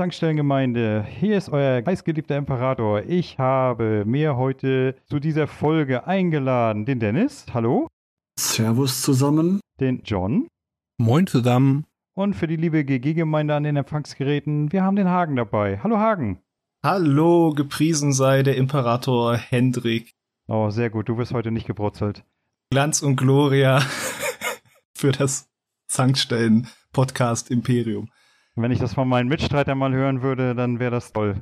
Zankstellengemeinde, hier ist euer heißgeliebter Imperator. Ich habe mir heute zu dieser Folge eingeladen den Dennis, hallo. Servus zusammen. Den John. Moin zusammen. Und für die liebe GG-Gemeinde an den Empfangsgeräten, wir haben den Hagen dabei. Hallo Hagen. Hallo, gepriesen sei der Imperator Hendrik. Oh, sehr gut, du wirst heute nicht gebrutzelt. Glanz und Gloria für das Zankstellen-Podcast Imperium. Wenn ich das von meinen Mitstreitern mal hören würde, dann wäre das toll.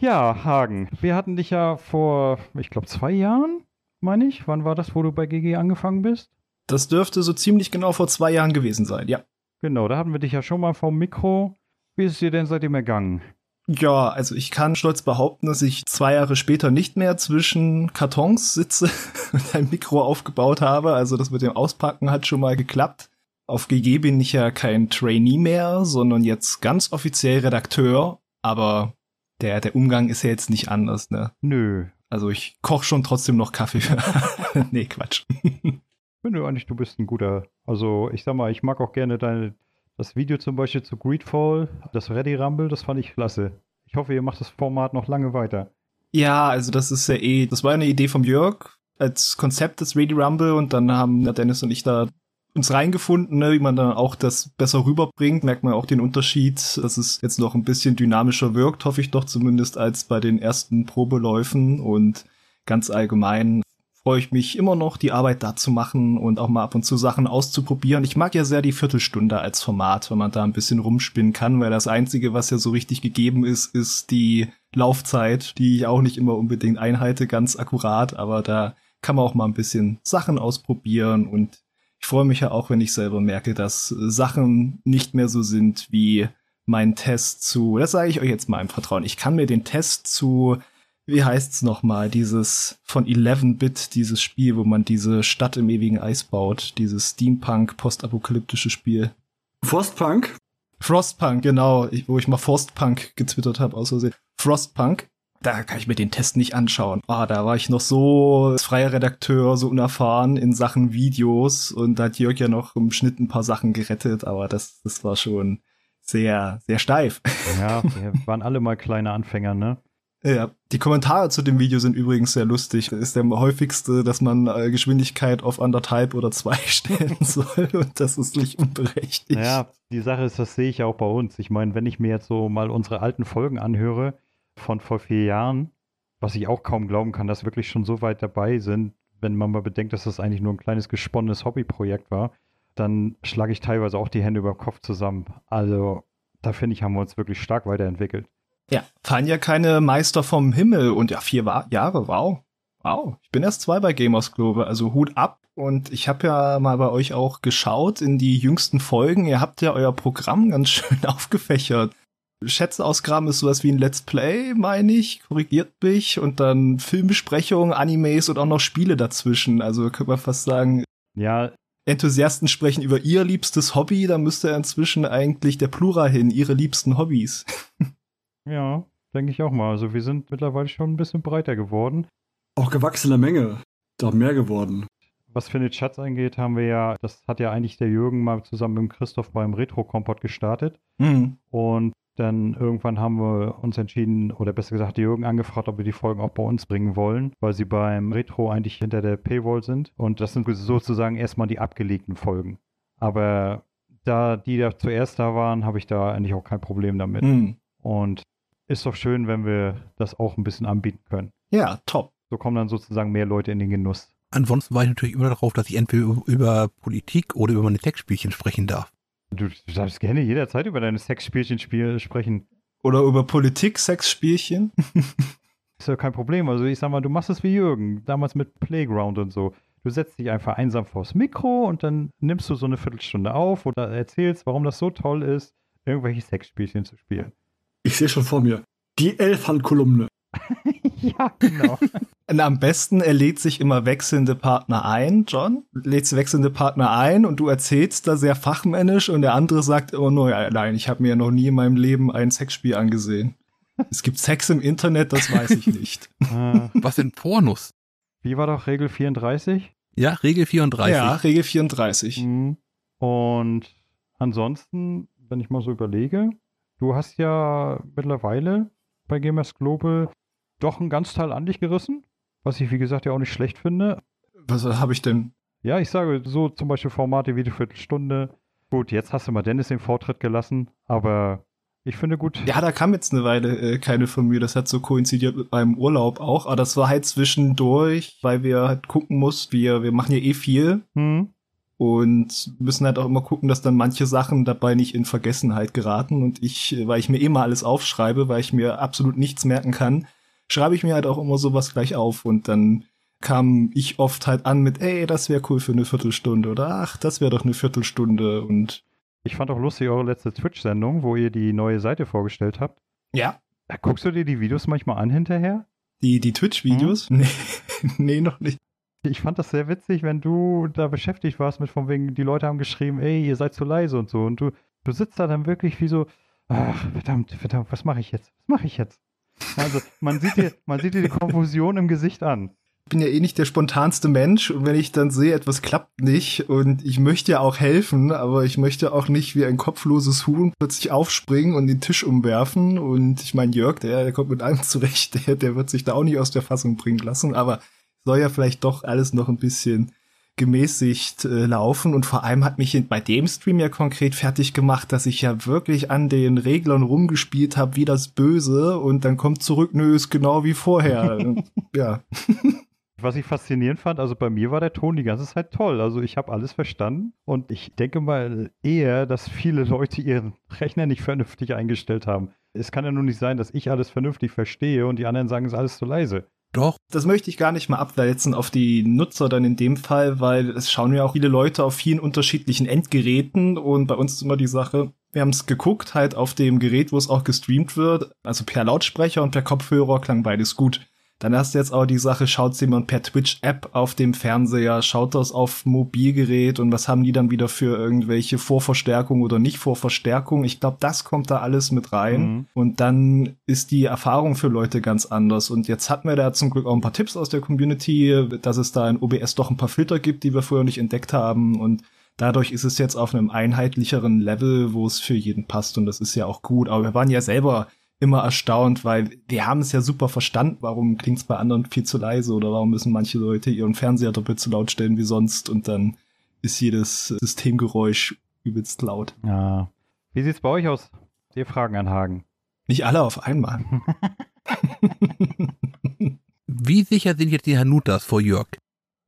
Ja, Hagen, wir hatten dich ja vor, ich glaube, zwei Jahren, meine ich. Wann war das, wo du bei GG angefangen bist? Das dürfte so ziemlich genau vor zwei Jahren gewesen sein, ja. Genau, da hatten wir dich ja schon mal vom Mikro. Wie ist es dir denn seitdem ergangen? Ja, also ich kann stolz behaupten, dass ich zwei Jahre später nicht mehr zwischen Kartons sitze und ein Mikro aufgebaut habe. Also das mit dem Auspacken hat schon mal geklappt. Auf GG bin ich ja kein Trainee mehr, sondern jetzt ganz offiziell Redakteur. Aber der, der Umgang ist ja jetzt nicht anders, ne? Nö. Also ich koche schon trotzdem noch Kaffee. nee, Quatsch. Finde eigentlich, du bist ein guter. Also ich sag mal, ich mag auch gerne deine das Video zum Beispiel zu Greedfall, das Ready Rumble, das fand ich klasse. Ich hoffe, ihr macht das Format noch lange weiter. Ja, also das ist ja eh, das war eine Idee vom Jörg als Konzept des Ready Rumble und dann haben Dennis und ich da uns reingefunden, ne, wie man dann auch das besser rüberbringt, merkt man auch den Unterschied, dass es jetzt noch ein bisschen dynamischer wirkt, hoffe ich doch zumindest als bei den ersten Probeläufen und ganz allgemein freue ich mich immer noch, die Arbeit da zu machen und auch mal ab und zu Sachen auszuprobieren. Ich mag ja sehr die Viertelstunde als Format, wenn man da ein bisschen rumspinnen kann, weil das Einzige, was ja so richtig gegeben ist, ist die Laufzeit, die ich auch nicht immer unbedingt einhalte, ganz akkurat, aber da kann man auch mal ein bisschen Sachen ausprobieren und ich freue mich ja auch, wenn ich selber merke, dass Sachen nicht mehr so sind wie mein Test zu, das sage ich euch jetzt mal im Vertrauen. Ich kann mir den Test zu wie heißt's nochmal, dieses von 11-Bit, dieses Spiel, wo man diese Stadt im ewigen Eis baut, dieses Steampunk-postapokalyptische Spiel. Frostpunk? Frostpunk, genau, wo ich mal Frostpunk getwittert habe, aus Versehen. Frostpunk, da kann ich mir den Test nicht anschauen. Ah, da war ich noch so freier Redakteur, so unerfahren in Sachen Videos und da hat Jörg ja noch im Schnitt ein paar Sachen gerettet, aber das, das war schon sehr, sehr steif. Ja, wir waren alle mal kleine Anfänger, ne? Ja, die Kommentare zu dem Video sind übrigens sehr lustig. Das ist der häufigste, dass man äh, Geschwindigkeit auf anderthalb oder zwei stellen soll und das ist nicht unberechtigt. Ja, die Sache ist, das sehe ich auch bei uns. Ich meine, wenn ich mir jetzt so mal unsere alten Folgen anhöre von vor vier Jahren, was ich auch kaum glauben kann, dass wir wirklich schon so weit dabei sind, wenn man mal bedenkt, dass das eigentlich nur ein kleines gesponnenes Hobbyprojekt war, dann schlage ich teilweise auch die Hände über den Kopf zusammen. Also da finde ich, haben wir uns wirklich stark weiterentwickelt. Ja, fallen ja keine Meister vom Himmel und ja, vier Jahre, wow. Wow, ich bin erst zwei bei Gamers Globe, also Hut ab. Und ich habe ja mal bei euch auch geschaut in die jüngsten Folgen. Ihr habt ja euer Programm ganz schön aufgefächert. Schätze ausgraben ist sowas wie ein Let's Play, meine ich, korrigiert mich. Und dann Filmbesprechungen, Animes und auch noch Spiele dazwischen. Also könnte man fast sagen, ja. Enthusiasten sprechen über ihr liebstes Hobby, da müsste inzwischen eigentlich der Plural hin, ihre liebsten Hobbys. Ja, denke ich auch mal. Also wir sind mittlerweile schon ein bisschen breiter geworden. Auch gewachsene Menge. Doch mehr geworden. Was für den Schatz angeht, haben wir ja, das hat ja eigentlich der Jürgen mal zusammen mit Christoph beim Retro-Kompott gestartet. Mhm. Und dann irgendwann haben wir uns entschieden, oder besser gesagt, Jürgen angefragt, ob wir die Folgen auch bei uns bringen wollen, weil sie beim Retro eigentlich hinter der Paywall sind. Und das sind sozusagen erstmal die abgelegten Folgen. Aber da die da zuerst da waren, habe ich da eigentlich auch kein Problem damit. Mhm. Und ist doch schön, wenn wir das auch ein bisschen anbieten können. Ja, top. So kommen dann sozusagen mehr Leute in den Genuss. Ansonsten war ich natürlich immer darauf, dass ich entweder über Politik oder über meine Sexspielchen sprechen darf. Du, darfst gerne jederzeit über deine Sexspielchen spiel sprechen. Oder über Politik, Sexspielchen. ist ja kein Problem. Also ich sag mal, du machst es wie Jürgen, damals mit Playground und so. Du setzt dich einfach einsam vors Mikro und dann nimmst du so eine Viertelstunde auf oder erzählst, warum das so toll ist, irgendwelche Sexspielchen zu spielen. Ich sehe schon vor mir. Die Elfhandkolumne. ja, genau. Und am besten, er lädt sich immer wechselnde Partner ein, John. Lädt wechselnde Partner ein und du erzählst da sehr fachmännisch und der andere sagt immer nur, ja, nein, ich habe mir ja noch nie in meinem Leben ein Sexspiel angesehen. Es gibt Sex im Internet, das weiß ich nicht. Äh, Was sind Pornos? Wie war doch Regel 34? Ja, Regel 34. Ja, Regel 34. Mhm. Und ansonsten, wenn ich mal so überlege, du hast ja mittlerweile bei Gamers Global doch einen ganz Teil an dich gerissen, was ich wie gesagt ja auch nicht schlecht finde. Was habe ich denn? Ja, ich sage so zum Beispiel Formate wie die Viertelstunde. Gut, jetzt hast du mal Dennis den Vortritt gelassen, aber ich finde gut. Ja, da kam jetzt eine Weile äh, keine von mir. Das hat so koinzidiert mit meinem Urlaub auch. Aber das war halt zwischendurch, weil wir halt gucken mussten, wir, wir machen ja eh viel. Hm. Und müssen halt auch immer gucken, dass dann manche Sachen dabei nicht in Vergessenheit geraten. Und ich, weil ich mir immer alles aufschreibe, weil ich mir absolut nichts merken kann, schreibe ich mir halt auch immer sowas gleich auf. Und dann kam ich oft halt an mit, ey, das wäre cool für eine Viertelstunde oder ach, das wäre doch eine Viertelstunde und Ich fand auch lustig eure letzte Twitch-Sendung, wo ihr die neue Seite vorgestellt habt. ja, Da guckst du dir die Videos manchmal an hinterher? die, die Twitch-Videos? Nee, nee, noch nicht. Ich fand das sehr witzig, wenn du da beschäftigt warst mit von wegen, die Leute haben geschrieben, ey, ihr seid zu leise und so. Und du, du sitzt da dann wirklich wie so, ach, verdammt, verdammt, was mache ich jetzt? Was mache ich jetzt? Also, man sieht dir, man sieht dir die Konfusion im Gesicht an. Ich bin ja eh nicht der spontanste Mensch und wenn ich dann sehe, etwas klappt nicht und ich möchte ja auch helfen, aber ich möchte auch nicht wie ein kopfloses Huhn plötzlich aufspringen und den Tisch umwerfen und ich meine, Jörg, der, der kommt mit allem zurecht, der, der wird sich da auch nicht aus der Fassung bringen lassen, aber soll ja vielleicht doch alles noch ein bisschen gemäßigt äh, laufen und vor allem hat mich bei dem Stream ja konkret fertig gemacht, dass ich ja wirklich an den Reglern rumgespielt habe wie das Böse und dann kommt zurück, nö, ist genau wie vorher. ja. Was ich faszinierend fand, also bei mir war der Ton die ganze Zeit toll. Also ich habe alles verstanden und ich denke mal eher, dass viele Leute ihren Rechner nicht vernünftig eingestellt haben. Es kann ja nur nicht sein, dass ich alles vernünftig verstehe und die anderen sagen, es ist alles zu leise. Doch, Das möchte ich gar nicht mal abwälzen auf die Nutzer dann in dem Fall, weil es schauen ja auch viele Leute auf vielen unterschiedlichen Endgeräten und bei uns ist immer die Sache, wir haben es geguckt, halt auf dem Gerät, wo es auch gestreamt wird, also per Lautsprecher und per Kopfhörer klang beides gut. Dann hast du jetzt auch die Sache, schaut jemand per Twitch-App auf dem Fernseher, schaut das auf Mobilgerät und was haben die dann wieder für irgendwelche Vorverstärkung oder nicht Vorverstärkung? Ich glaube, das kommt da alles mit rein. Mhm. Und dann ist die Erfahrung für Leute ganz anders. Und jetzt hatten wir da zum Glück auch ein paar Tipps aus der Community, dass es da in OBS doch ein paar Filter gibt, die wir vorher nicht entdeckt haben. Und dadurch ist es jetzt auf einem einheitlicheren Level, wo es für jeden passt. Und das ist ja auch gut. Aber wir waren ja selber immer erstaunt, weil wir haben es ja super verstanden, warum klingt es bei anderen viel zu leise oder warum müssen manche Leute ihren Fernseher doppelt so laut stellen wie sonst und dann ist jedes Systemgeräusch übelst laut. Ja. Wie sieht's bei euch aus? Ihr Fragen an Hagen. Nicht alle auf einmal. wie sicher sind jetzt die Hanutas vor Jörg?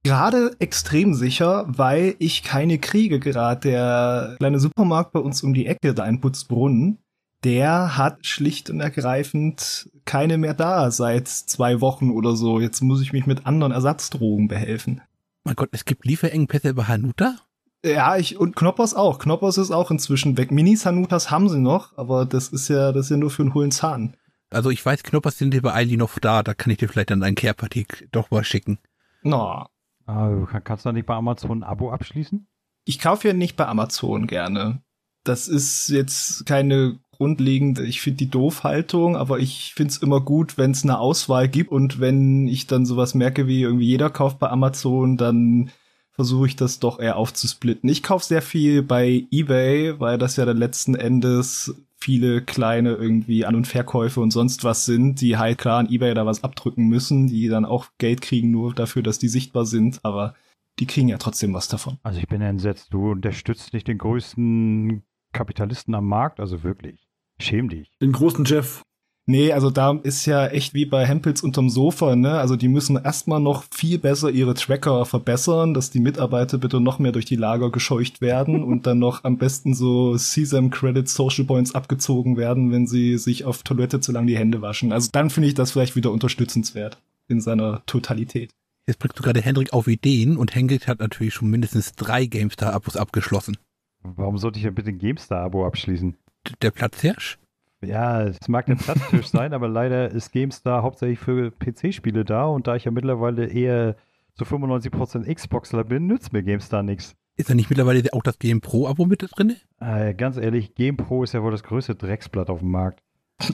gerade extrem sicher, weil ich keine kriege. Gerade der kleine Supermarkt bei uns um die Ecke, da in Putzbrunnen, der hat schlicht und ergreifend keine mehr da seit zwei Wochen oder so. Jetzt muss ich mich mit anderen Ersatzdrogen behelfen. Mein Gott, es gibt Lieferengpässe bei Hanuta? Ja, ich, und Knoppers auch. Knoppers ist auch inzwischen weg. Minis Hanutas haben sie noch, aber das ist ja, das ist ja nur für einen hohlen Zahn. Also ich weiß, Knoppers sind hier bei Aldi noch da, da kann ich dir vielleicht dann ein Care-Paket doch mal schicken. Na, du kann- kannst du da nicht bei Amazon ein Abo abschließen? ich kaufe ja nicht bei Amazon gerne. Das ist jetzt keine grundlegende, ich finde die Doofhaltung, aber ich finde es immer gut, wenn es eine Auswahl gibt und wenn ich dann sowas merke, wie irgendwie jeder kauft bei Amazon, dann versuche ich das doch eher aufzusplitten. Ich kaufe sehr viel bei eBay, weil das ja dann letzten Endes viele kleine irgendwie An- und Verkäufe und sonst was sind, die halt klar an eBay da was abdrücken müssen, die dann auch Geld kriegen nur dafür, dass die sichtbar sind, aber die kriegen ja trotzdem was davon. Also ich bin entsetzt. Du unterstützt nicht den größten Kapitalisten am Markt, also wirklich. Schäm dich. Den großen Jeff. Nee, also da ist ja echt wie bei Hempels unterm Sofa, ne? Also die müssen erstmal noch viel besser ihre Tracker verbessern, dass die Mitarbeiter bitte noch mehr durch die Lager gescheucht werden und dann noch am besten so Sesam Credits Social Points abgezogen werden, wenn sie sich auf Toilette zu lang die Hände waschen. Also dann finde ich das vielleicht wieder unterstützenswert in seiner Totalität. Jetzt bringst du gerade Hendrik auf Ideen und Hendrik hat natürlich schon mindestens drei GameStar-Abos abgeschlossen. Warum sollte ich denn bitte ein GameStar-Abo abschließen? Der Platzhirsch? Ja, es mag der Platztisch sein, aber leider ist GameStar hauptsächlich für PC-Spiele da und da ich ja mittlerweile eher zu 95% Xboxler bin, nützt mir GameStar nichts. Ist da nicht mittlerweile auch das Game Pro-Abo mit drin? Äh, ganz ehrlich, GamePro ist ja wohl das größte Drecksblatt auf dem Markt.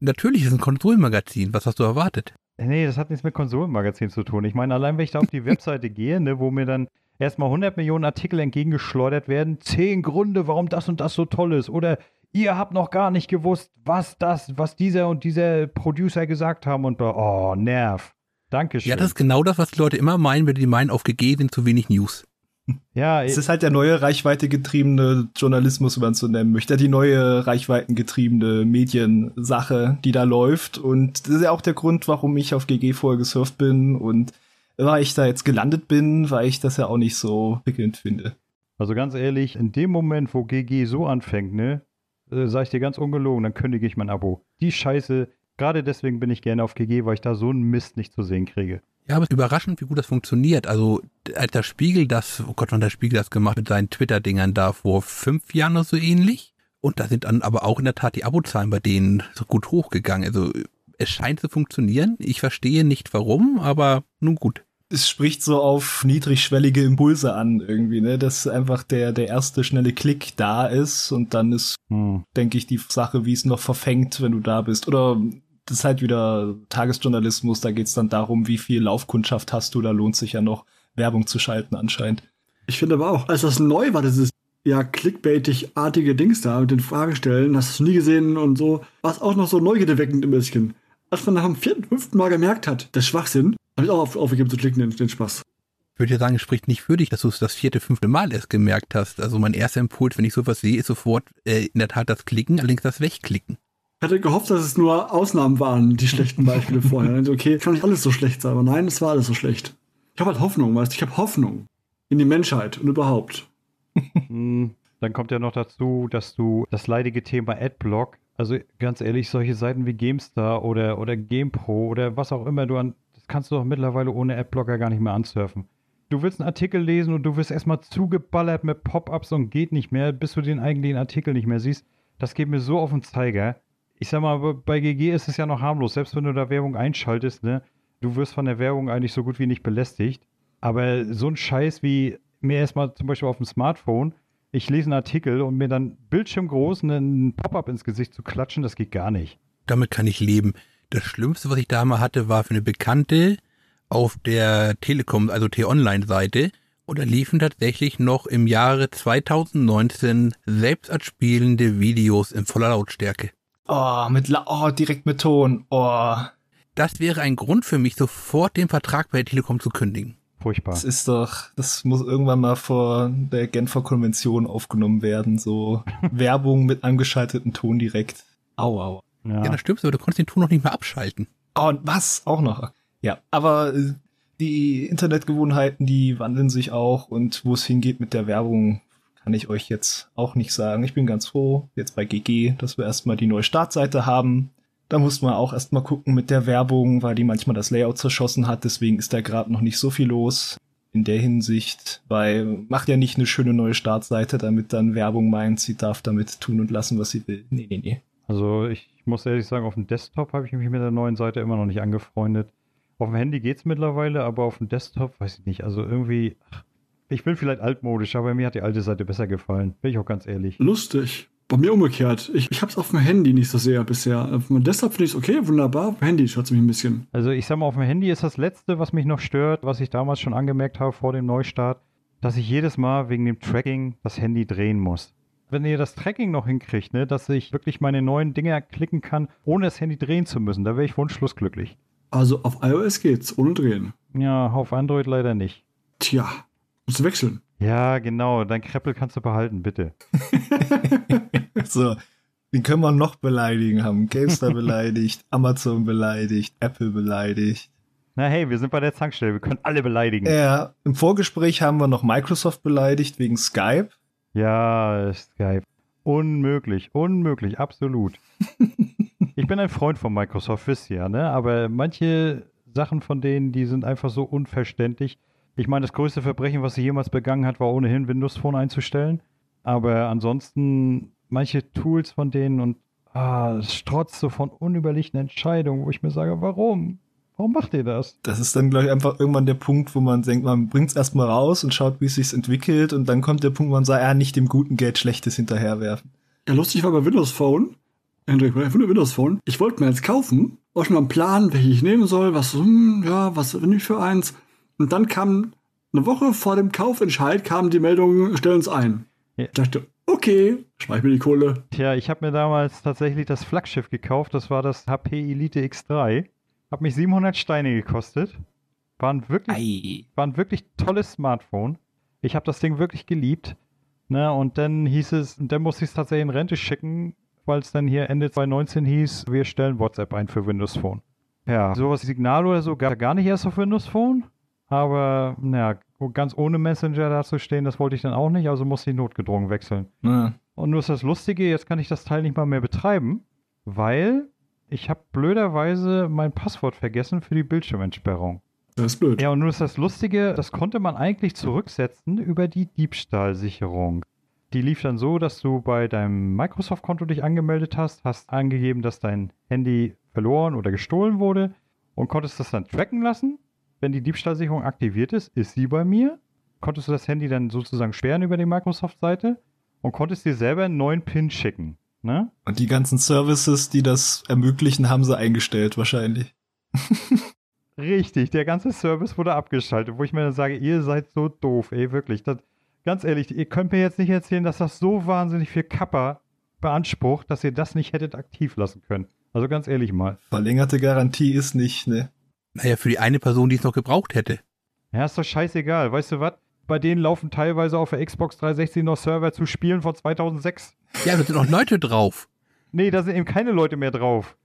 Natürlich ist es ein Konsolenmagazin. Was hast du erwartet? Nee, das hat nichts mit Konsolenmagazin zu tun. Ich meine, allein wenn ich da auf die Webseite gehe, ne, wo mir dann erstmal 100 Millionen Artikel entgegengeschleudert werden, 10 Gründe, warum das und das so toll ist. Oder ihr habt noch gar nicht gewusst, was das, was dieser und dieser Producer gesagt haben und oh, Nerv. Dankeschön. Ja, das ist genau das, was die Leute immer meinen, wenn die meinen, auf GG sind zu wenig News. Ja, Es ist halt der neue reichweitegetriebene Journalismus, wenn man es so nennen möchte. Die neue reichweitengetriebene Mediensache, die da läuft. Und das ist ja auch der Grund, warum ich auf GG vorher gesurft bin und weil ich da jetzt gelandet bin, weil ich das ja auch nicht so prickelnd finde. Also ganz ehrlich, in dem Moment, wo GG so anfängt, ne, äh, sag ich dir ganz ungelogen, dann kündige ich mein Abo. Die Scheiße, gerade deswegen bin ich gerne auf GG, weil ich da so einen Mist nicht zu sehen kriege. Ja, aber es ist überraschend, wie gut das funktioniert. Also, als der Spiegel das, oh Gott, wann hat der Spiegel das gemacht mit seinen Twitter-Dingern da vor fünf Jahren oder so ähnlich? Und da sind dann aber auch in der Tat die Abozahlen bei denen so gut hochgegangen. Also, es scheint zu funktionieren. Ich verstehe nicht warum, aber nun gut. Es spricht so auf niedrigschwellige Impulse an irgendwie, ne? Dass einfach der, der erste schnelle Klick da ist und dann ist, Hm. denke ich, die Sache, wie es noch verfängt, wenn du da bist. Oder das ist halt wieder Tagesjournalismus, da geht's dann darum, wie viel Laufkundschaft hast du, da lohnt sich ja noch Werbung zu schalten anscheinend. Ich finde aber auch, als das neu war, dieses ja clickbaitig-artige Dings da mit den Fragestellen, hast du nie gesehen und so, war es auch noch so neugierdeweckend ein bisschen. Als man nach dem vierten, fünften Mal gemerkt hat, der Schwachsinn, habe ich auch auf, aufgegeben zu klicken, den, den Spaß. Ich würde ja sagen, es spricht nicht für dich, dass du es das vierte, fünfte Mal erst gemerkt hast. Also mein erster Impuls, wenn ich sowas sehe, ist sofort äh, in der Tat das Klicken, allerdings das Wegklicken. Ich hatte gehofft, dass es nur Ausnahmen waren, die schlechten Beispiele vorher. Also, okay, kann nicht alles so schlecht sein, aber nein, es war alles so schlecht. Ich habe halt Hoffnung, weißt du, ich habe Hoffnung in die Menschheit und überhaupt. Hm, Dann kommt ja noch dazu, dass du das leidige Thema Adblock, also ganz ehrlich, solche Seiten wie GameStar oder, oder GamePro oder was auch immer du an, das kannst du doch mittlerweile ohne Adblocker gar nicht mehr ansurfen. Du willst einen Artikel lesen und du wirst erstmal zugeballert mit Pop-ups und geht nicht mehr, bis du den eigentlichen Artikel nicht mehr siehst. Das geht mir so auf den Zeiger. Ich sag mal, bei GG ist es ja noch harmlos, selbst wenn du da Werbung einschaltest, ne? Du wirst von der Werbung eigentlich so gut wie nicht belästigt. Aber so ein Scheiß wie mir erstmal zum Beispiel auf dem Smartphone, ich lese einen Artikel und mir dann bildschirmgroß einen Pop-up ins Gesicht zu klatschen, das geht gar nicht. Damit kann ich leben. Das Schlimmste, was ich da mal hatte, war für eine Bekannte auf der Telekom, also T-Online-Seite. Und da liefen tatsächlich noch im Jahre 2019 selbst abspielende Videos in voller Lautstärke. Oh, mit La oh, direkt mit Ton. Oh, Das wäre ein Grund für mich, sofort den Vertrag bei der Telekom zu kündigen. Furchtbar. das ist doch, das muss irgendwann mal vor der Genfer Konvention aufgenommen werden, so Werbung mit angeschalteten Ton direkt. Au, au. Ja, Ja. das stimmt, aber du konntest den Ton noch nicht mehr abschalten. Oh, und was? Auch noch. Ja, aber äh, die Internetgewohnheiten, die wandeln sich auch und wo es hingeht mit der Werbung, kann ich euch jetzt auch nicht sagen. Ich bin ganz froh, jetzt bei GG, dass wir erstmal die neue Startseite haben. Da muss man auch erstmal gucken mit der Werbung, weil die manchmal das Layout zerschossen hat, deswegen ist da gerade noch nicht so viel los. In der Hinsicht, weil macht ja nicht eine schöne neue Startseite, damit dann Werbung meint, sie darf damit tun und lassen, was sie will. Nee, nee, nee. Also ich muss ehrlich sagen, auf dem Desktop habe ich mich mit der neuen Seite immer noch nicht angefreundet. Auf dem Handy geht's mittlerweile, aber auf dem Desktop weiß ich nicht. Also irgendwie, ich bin vielleicht altmodisch, aber mir hat die alte Seite besser gefallen. Bin ich auch ganz ehrlich. Lustig. Bei mir umgekehrt. Ich, ich habe es auf dem Handy nicht so sehr bisher. Desktop finde ich es okay, wunderbar. Auf dem Handy schaut es mich ein bisschen. Also ich sag mal, auf dem Handy ist das Letzte, was mich noch stört, was ich damals schon angemerkt habe vor dem Neustart, dass ich jedes Mal wegen dem Tracking das Handy drehen muss. Wenn ihr das Tracking noch hinkriegt, ne, dass ich wirklich meine neuen Dinge klicken kann, ohne das Handy drehen zu müssen, da wäre ich wunschlos glücklich. Also auf iOS geht's, ohne drehen. Ja, auf Android leider nicht. Tja, musst du wechseln. Ja, genau, dein Kreppel kannst du behalten, bitte. So, wen können wir noch beleidigen? Haben GameStar beleidigt, Amazon beleidigt, Apple beleidigt. Na hey, wir sind bei der Zankstelle, wir können alle beleidigen. Ja, im Vorgespräch haben wir noch Microsoft beleidigt wegen Skype. Ja, Skype. Unmöglich, unmöglich, absolut. ich bin ein Freund von Microsoft, wisst ihr ja, ne? Aber manche Sachen von denen, die sind einfach so unverständlich. Ich meine, das größte Verbrechen, was sie jemals begangen hat, war ohnehin Windows Phone einzustellen. Aber ansonsten manche Tools von denen und ah, es strotzt so von unüberlegten Entscheidungen, wo ich mir sage, warum? Warum macht ihr das? Das ist dann, glaube ich, einfach irgendwann der Punkt, wo man denkt, man bringt's erstmal raus und schaut, wie es sich entwickelt. Und dann kommt der Punkt, wo man sagt, ja, nicht dem guten Geld Schlechtes hinterherwerfen. Ja, lustig war bei Windows Phone. Android, bei Windows Phone. Ich wollte mir jetzt kaufen, war schon mal einen Plan, welche ich nehmen soll, was, hm, ja, was nehme ich für eins. Und dann kam eine Woche vor dem Kaufentscheid kam die Meldung, stellen uns ein. Ja. Ich dachte, Okay, schmeiß mir die Kohle. Tja, ich habe mir damals tatsächlich das Flaggschiff gekauft. Das war das HP Elite X3. Hat mich 700 Steine gekostet. War ein wirklich, Ei. war ein wirklich tolles Smartphone. Ich habe das Ding wirklich geliebt. Ne, und dann hieß es, und dann musste ich es tatsächlich in Rente schicken, weil es dann hier Ende 2019 hieß, wir stellen WhatsApp ein für Windows Phone. Ja, sowas wie Signal oder so gab gar nicht erst auf Windows Phone. Aber, naja, ganz ohne Messenger dazustehen, das wollte ich dann auch nicht, also musste ich notgedrungen wechseln. Ja. Und nur ist das Lustige, jetzt kann ich das Teil nicht mal mehr betreiben, weil ich habe blöderweise mein Passwort vergessen für die Bildschirmentsperrung. Das ist blöd. Ja, und nur ist das Lustige, das konnte man eigentlich zurücksetzen über die Diebstahlsicherung. Die lief dann so, dass du bei deinem Microsoft-Konto dich angemeldet hast, hast angegeben, dass dein Handy verloren oder gestohlen wurde und konntest das dann tracken lassen. Wenn die Diebstahlsicherung aktiviert ist, ist sie bei mir. Konntest du das Handy dann sozusagen sperren über die Microsoft-Seite und konntest dir selber einen neuen PIN schicken. Ne? Und die ganzen Services, die das ermöglichen, haben sie eingestellt wahrscheinlich. Richtig, der ganze Service wurde abgeschaltet, wo ich mir dann sage, ihr seid so doof, ey, wirklich. Das, ganz ehrlich, ihr könnt mir jetzt nicht erzählen, dass das so wahnsinnig viel Kappa beansprucht, dass ihr das nicht hättet aktiv lassen können. Also ganz ehrlich mal. Verlängerte Garantie ist nicht, ne? Naja, für die eine Person, die es noch gebraucht hätte. Ja, ist doch scheißegal. Weißt du was? Bei denen laufen teilweise auf der Xbox 360 noch Server zu Spielen von 2006. Ja, da sind noch Leute drauf. Nee, da sind eben keine Leute mehr drauf.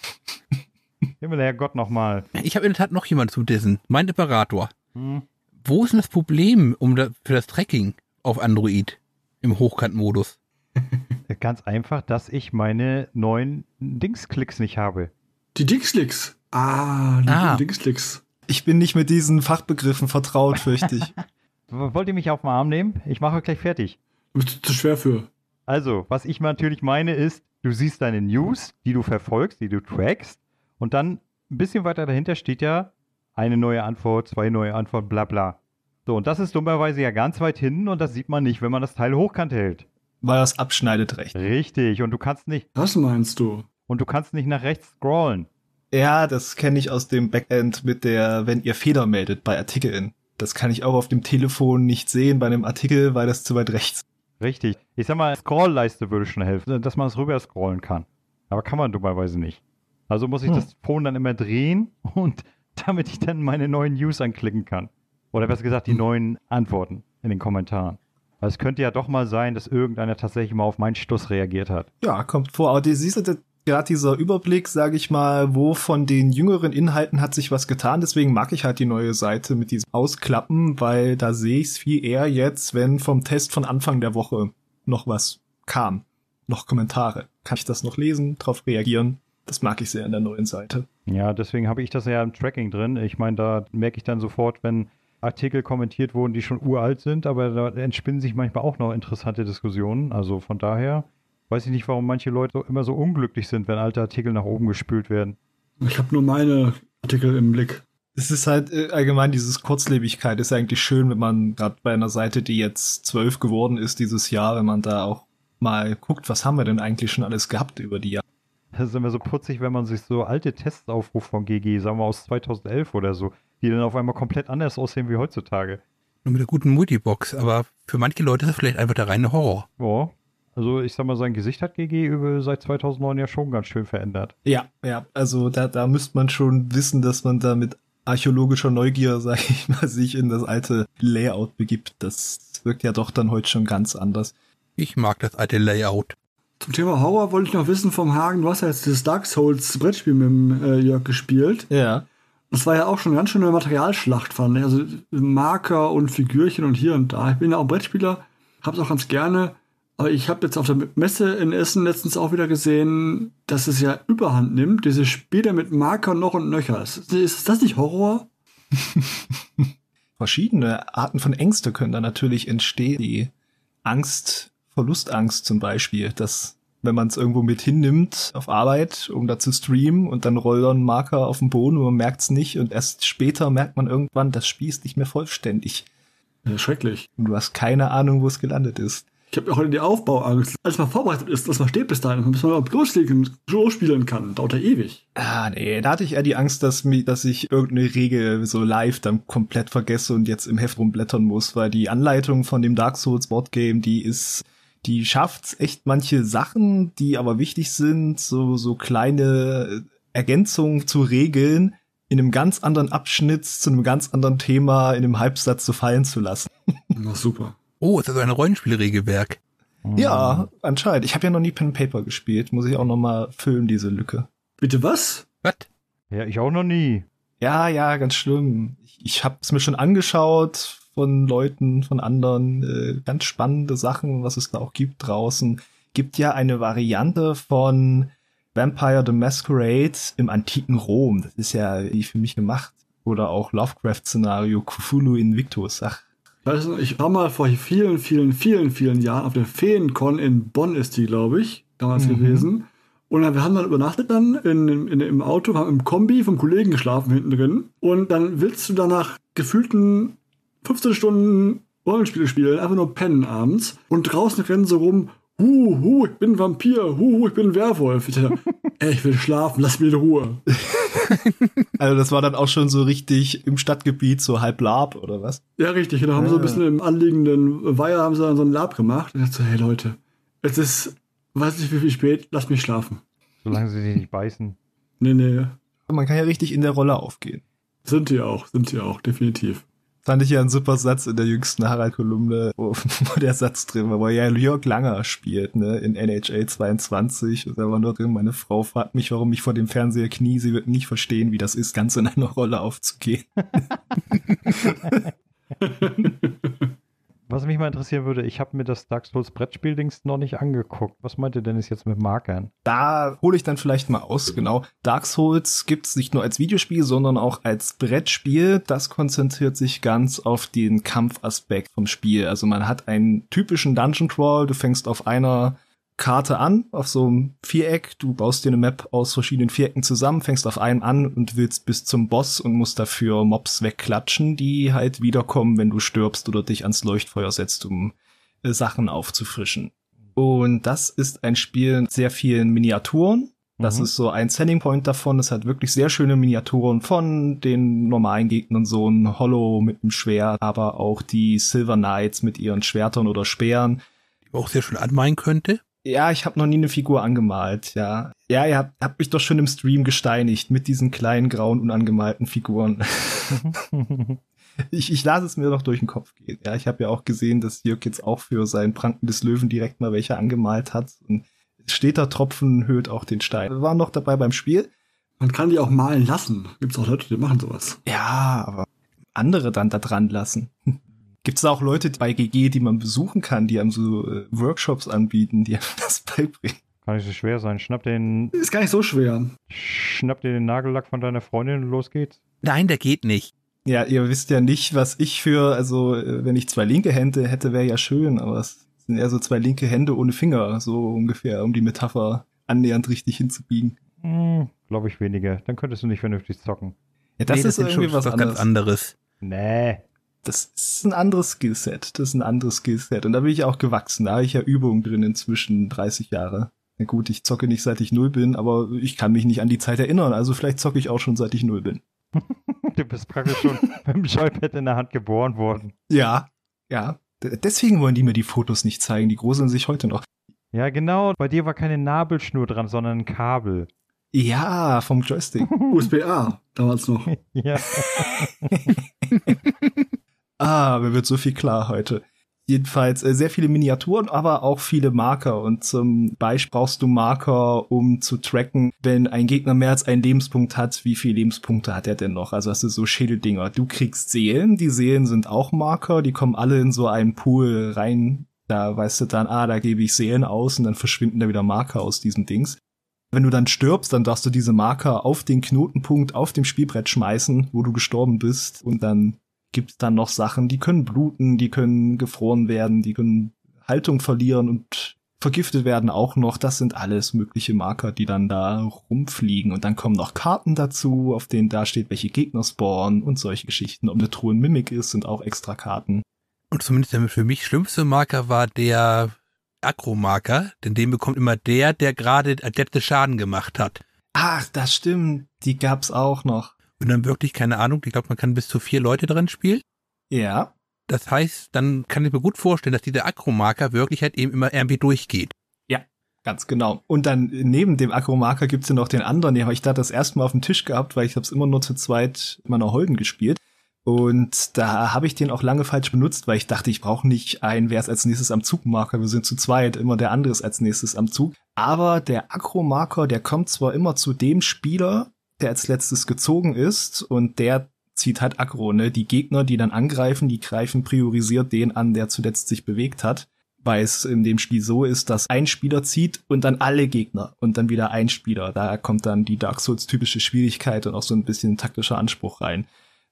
Himmel, Herrgott nochmal. Ich habe in der Tat noch jemanden zu dissen. Mein Operator. Hm. Wo ist denn das Problem um da, für das Tracking auf Android im Hochkantmodus? Ganz einfach, dass ich meine neuen Dingsklicks nicht habe. Die Dixlicks. Ah, die Ah. Dixlicks. Ich bin nicht mit diesen Fachbegriffen vertraut, fürchte ich. Wollt ihr mich auf den Arm nehmen? Ich mache euch gleich fertig. Du bist zu schwer für. Also, was ich natürlich meine ist, du siehst deine News, die du verfolgst, die du trackst, und dann ein bisschen weiter dahinter steht ja eine neue Antwort, zwei neue Antworten, bla bla. So, und das ist dummerweise ja ganz weit hinten und das sieht man nicht, wenn man das Teil hochkant hält. Weil das abschneidet recht. Richtig, und du kannst nicht, Was meinst du? und du kannst nicht nach rechts scrollen. Ja, das kenne ich aus dem Backend mit der, wenn ihr Fehler meldet bei Artikeln. Das kann ich auch auf dem Telefon nicht sehen bei einem Artikel, weil das zu weit rechts. Richtig. Ich sag mal, Scrollleiste würde schon helfen, dass man es rüber scrollen kann. Aber kann man dummerweise nicht. Also muss ich Hm. das Phone dann immer drehen und damit ich dann meine neuen News anklicken kann. Oder besser gesagt, die Hm. neuen Antworten in den Kommentaren. Weil es könnte ja doch mal sein, dass irgendeiner tatsächlich mal auf meinen Stuss reagiert hat. Ja, kommt vor. Aber die, siehst du, gerade dieser Überblick, sage ich mal, wo von den jüngeren Inhalten hat sich was getan. Deswegen mag ich halt die neue Seite mit diesem Ausklappen, weil da sehe ich es viel eher jetzt, wenn vom Test von Anfang der Woche noch was kam. Noch Kommentare. Kann ich das noch lesen, drauf reagieren? Das mag ich sehr an der neuen Seite. Ja, deswegen habe ich das ja im Tracking drin. Ich meine, da merke ich dann sofort, wenn Artikel kommentiert wurden, die schon uralt sind, aber da entspinnen sich manchmal auch noch interessante Diskussionen. Also von daher weiß ich nicht, warum manche Leute so, immer so unglücklich sind, wenn alte Artikel nach oben gespült werden. Ich habe nur meine Artikel im Blick. Es ist halt äh, allgemein dieses Kurzlebigkeit ist eigentlich schön, wenn man gerade bei einer Seite, die jetzt zwölf geworden ist dieses Jahr, wenn man da auch mal guckt, was haben wir denn eigentlich schon alles gehabt über die Jahre. Das ist immer so putzig, wenn man sich so alte Tests aufruft von GG, sagen wir aus 2011 oder so, die dann auf einmal komplett anders aussehen wie heutzutage. Nur mit einer guten Multibox, aber für manche Leute ist das vielleicht einfach der reine Horror. Ja, also ich sag mal, sein Gesicht hat GG über seit 2009 ja schon ganz schön verändert. Ja, ja, also da, da müsste man schon wissen, dass man da mit archäologischer Neugier, sag ich mal, sich in das alte Layout begibt. Das wirkt ja doch dann heute schon ganz anders. Ich mag das alte Layout. Zum Thema Horror wollte ich noch wissen vom Hagen, du hast ja jetzt das Dark Souls Brettspiel mit dem äh, Jörg gespielt. Ja. Das war ja auch schon eine ganz schöne Materialschlacht, fand ich. Also Marker und Figürchen und hier und da. Ich bin ja auch Brettspieler, hab's auch ganz gerne. Aber ich habe jetzt auf der Messe in Essen letztens auch wieder gesehen, dass es ja Überhand nimmt, diese Spiele mit Marker noch und nöcher. Ist, ist das nicht Horror? Verschiedene Arten von Ängste können da natürlich entstehen. Die Angst, Verlustangst zum Beispiel, dass wenn man es irgendwo mit hinnimmt auf Arbeit, um da zu streamen und dann rollt ein Marker auf den Boden und man merkt es nicht und erst später merkt man irgendwann, das Spiel ist nicht mehr vollständig. Ja, schrecklich. Und du hast keine Ahnung, wo es gelandet ist. Ich habe auch heute die Aufbauangst. Als man vorbereitet ist, dass man steht bis dahin, bis man überhaupt loslegen, losspielen kann, dauert ja ewig. Ah, nee, da hatte ich eher die Angst, dass, dass ich irgendeine Regel so live dann komplett vergesse und jetzt im Heft rumblättern muss, weil die Anleitung von dem Dark Souls Board Game, die ist, die schafft echt manche Sachen, die aber wichtig sind, so, so kleine Ergänzungen zu Regeln in einem ganz anderen Abschnitt zu einem ganz anderen Thema in einem Halbsatz zu fallen zu lassen. Na super. Oh, ist das so ein Rollenspielregelwerk? Ja, anscheinend. Ich habe ja noch nie Pen and Paper gespielt. Muss ich auch noch mal füllen, diese Lücke. Bitte was? Was? Ja, ich auch noch nie. Ja, ja, ganz schlimm. Ich, ich habe es mir schon angeschaut von Leuten, von anderen. Äh, ganz spannende Sachen, was es da auch gibt draußen. Gibt ja eine Variante von Vampire the Masquerade im antiken Rom. Das ist ja wie für mich gemacht. Oder auch Lovecraft-Szenario Cthulhu Invictus. Ach, ich war mal vor vielen, vielen, vielen, vielen Jahren auf der Feencon in Bonn ist die, glaube ich, damals Mhm. gewesen. Und dann, wir haben dann übernachtet dann in, in, im Auto, haben im Kombi vom Kollegen geschlafen hinten drin. Und dann willst du danach gefühlten 15 Stunden Rollenspiele spielen, einfach nur pennen abends. Und draußen rennen so rum, hu, hu, ich bin ein Vampir, hu, hu, ich bin ein Werwolf. Ich dachte, ey, ich will schlafen, lass mich in Ruhe. Also das war dann auch schon so richtig im Stadtgebiet, so halb Lab oder was? Ja, richtig. Und da haben sie so ein Ja. bisschen im anliegenden Weiher haben sie dann so ein Lab gemacht. Und ich dachte so, hey Leute, es ist, weiß nicht wie viel spät, lasst mich schlafen. Solange sie sich nicht beißen. Nee, nee. Man kann ja richtig in der Rolle aufgehen. Sind die auch, sind die auch, definitiv. Fand ich ja einen super Satz in der jüngsten Harald-Kolumne, wo, wo der Satz drin war, wo ja Jörg Langer spielt, ne, in NHL 22. Und da war nur drin, meine Frau fragt mich, warum ich vor dem Fernseher knie. Sie wird nicht verstehen, wie das ist, ganz in einer Rolle aufzugehen. Was mich mal interessieren würde, ich habe mir das Dark Souls Brettspiel-Dings noch nicht angeguckt. Was meint ihr denn jetzt mit Markern? Da hole ich dann vielleicht mal aus, genau. Dark Souls gibt's nicht nur als Videospiel, sondern auch als Brettspiel. Das konzentriert sich ganz auf den Kampfaspekt vom Spiel. Also man hat einen typischen Dungeon Crawl. Du fängst auf einer Karte an, auf so einem Viereck. Du baust dir eine Map aus verschiedenen Vierecken zusammen, fängst auf einem an und willst bis zum Boss und musst dafür Mobs wegklatschen, die halt wiederkommen, wenn du stirbst oder dich ans Leuchtfeuer setzt, um äh, Sachen aufzufrischen. Und das ist ein Spiel mit sehr vielen Miniaturen. Das Mhm. ist so ein Selling Point davon. Es hat wirklich sehr schöne Miniaturen von den normalen Gegnern, so ein Hollow mit einem Schwert, aber auch die Silver Knights mit ihren Schwertern oder Speeren. Die man auch sehr schön anmalen könnte. Ja, ich habe noch nie eine Figur angemalt, ja. Ja, ihr habt, habt mich doch schon im Stream gesteinigt mit diesen kleinen, grauen, unangemalten Figuren. Ich, ich lasse es mir doch durch den Kopf gehen. Ja, ich habe ja auch gesehen, dass Jörg jetzt auch für sein Pranken des Löwen direkt mal welche angemalt hat. Und steter Tropfen höhlt auch den Stein. Wir waren noch dabei beim Spiel. Man kann die auch malen lassen. Gibt's auch Leute, die machen sowas. Ja, aber andere dann da dran lassen. Gibt es da auch Leute bei GG, die man besuchen kann, die einem so äh, Workshops anbieten, die einem das beibringen? Kann nicht so schwer sein. Schnapp den, Ist gar nicht so schwer. schnapp dir den Nagellack von deiner Freundin und los geht's. Nein, der geht nicht. Ja, ihr wisst ja nicht, was ich für, also äh, wenn ich zwei linke Hände hätte, wäre ja schön, aber es sind eher so zwei linke Hände ohne Finger, so ungefähr, um die Metapher annähernd richtig hinzubiegen. Hm, Glaube ich weniger. Dann könntest du nicht vernünftig zocken. Ja, das nee, ist sind irgendwie schon was was anderes. ganz anderes. Nee. Das ist ein anderes Skillset. Das ist ein anderes Skillset. Und da bin ich auch gewachsen. Da habe ich ja Übungen drin inzwischen 30 Jahre. Na gut, ich zocke nicht seit ich null bin, aber ich kann mich nicht an die Zeit erinnern. Also vielleicht zocke ich auch schon seit ich null bin. Du bist praktisch schon mit dem Joypad in der Hand geboren worden. Ja, ja. Deswegen wollen die mir die Fotos nicht zeigen. Die gruseln sich heute noch. Ja, genau. Bei dir war keine Nabelschnur dran, sondern ein Kabel. Ja, vom Joystick. USB-A, damals noch. Ja. Ah, mir wird so viel klar heute. Jedenfalls äh, sehr viele Miniaturen, aber auch viele Marker. Und zum Beispiel brauchst du Marker, um zu tracken, wenn ein Gegner mehr als einen Lebenspunkt hat, wie viele Lebenspunkte hat er denn noch? Also das ist so Schädeldinger. Du kriegst Seelen, die Seelen sind auch Marker, die kommen alle in so einen Pool rein. Da weißt du dann, ah, da gebe ich Seelen aus und dann verschwinden da wieder Marker aus diesem Dings. Wenn du dann stirbst, dann darfst du diese Marker auf den Knotenpunkt auf dem Spielbrett schmeißen, wo du gestorben bist und dann gibt's dann noch Sachen, die können bluten, die können gefroren werden, die können Haltung verlieren und vergiftet werden auch noch. Das sind alles mögliche Marker, die dann da rumfliegen. Und dann kommen noch Karten dazu, auf denen da steht, welche Gegner spawnen und solche Geschichten. Ob eine Truhe ein Mimik ist, sind auch extra Karten. Und zumindest der für mich schlimmste Marker war der Akro-Marker, denn den bekommt immer der, der gerade adepte Schaden gemacht hat. Ach, das stimmt. Die gab's auch noch. Und dann wirklich, keine Ahnung, ich glaube, man kann bis zu vier Leute dran spielen. Ja. Das heißt, dann kann ich mir gut vorstellen, dass dieser Akromarker wirklich halt eben immer irgendwie durchgeht. Ganz genau. Und dann neben dem Akromarker gibt's ja noch den anderen, den habe ich da das erste Mal auf dem Tisch gehabt, weil ich habe es immer nur zu zweit meiner Holden gespielt. Und da habe ich den auch lange falsch benutzt, weil ich dachte, ich brauche nicht einen, wer ist als nächstes am Zugmarker. Wir sind zu zweit, immer der andere ist als nächstes am Zug. Aber der Akromarker, der kommt zwar immer zu dem Spieler, der als letztes gezogen ist und der zieht halt Akro, ne? Die Gegner, die dann angreifen, die greifen priorisiert den an, der zuletzt sich bewegt hat weil es in dem Spiel so ist, dass ein Spieler zieht und dann alle Gegner und dann wieder ein Spieler. Da kommt dann die Dark Souls typische Schwierigkeit und auch so ein bisschen taktischer Anspruch rein.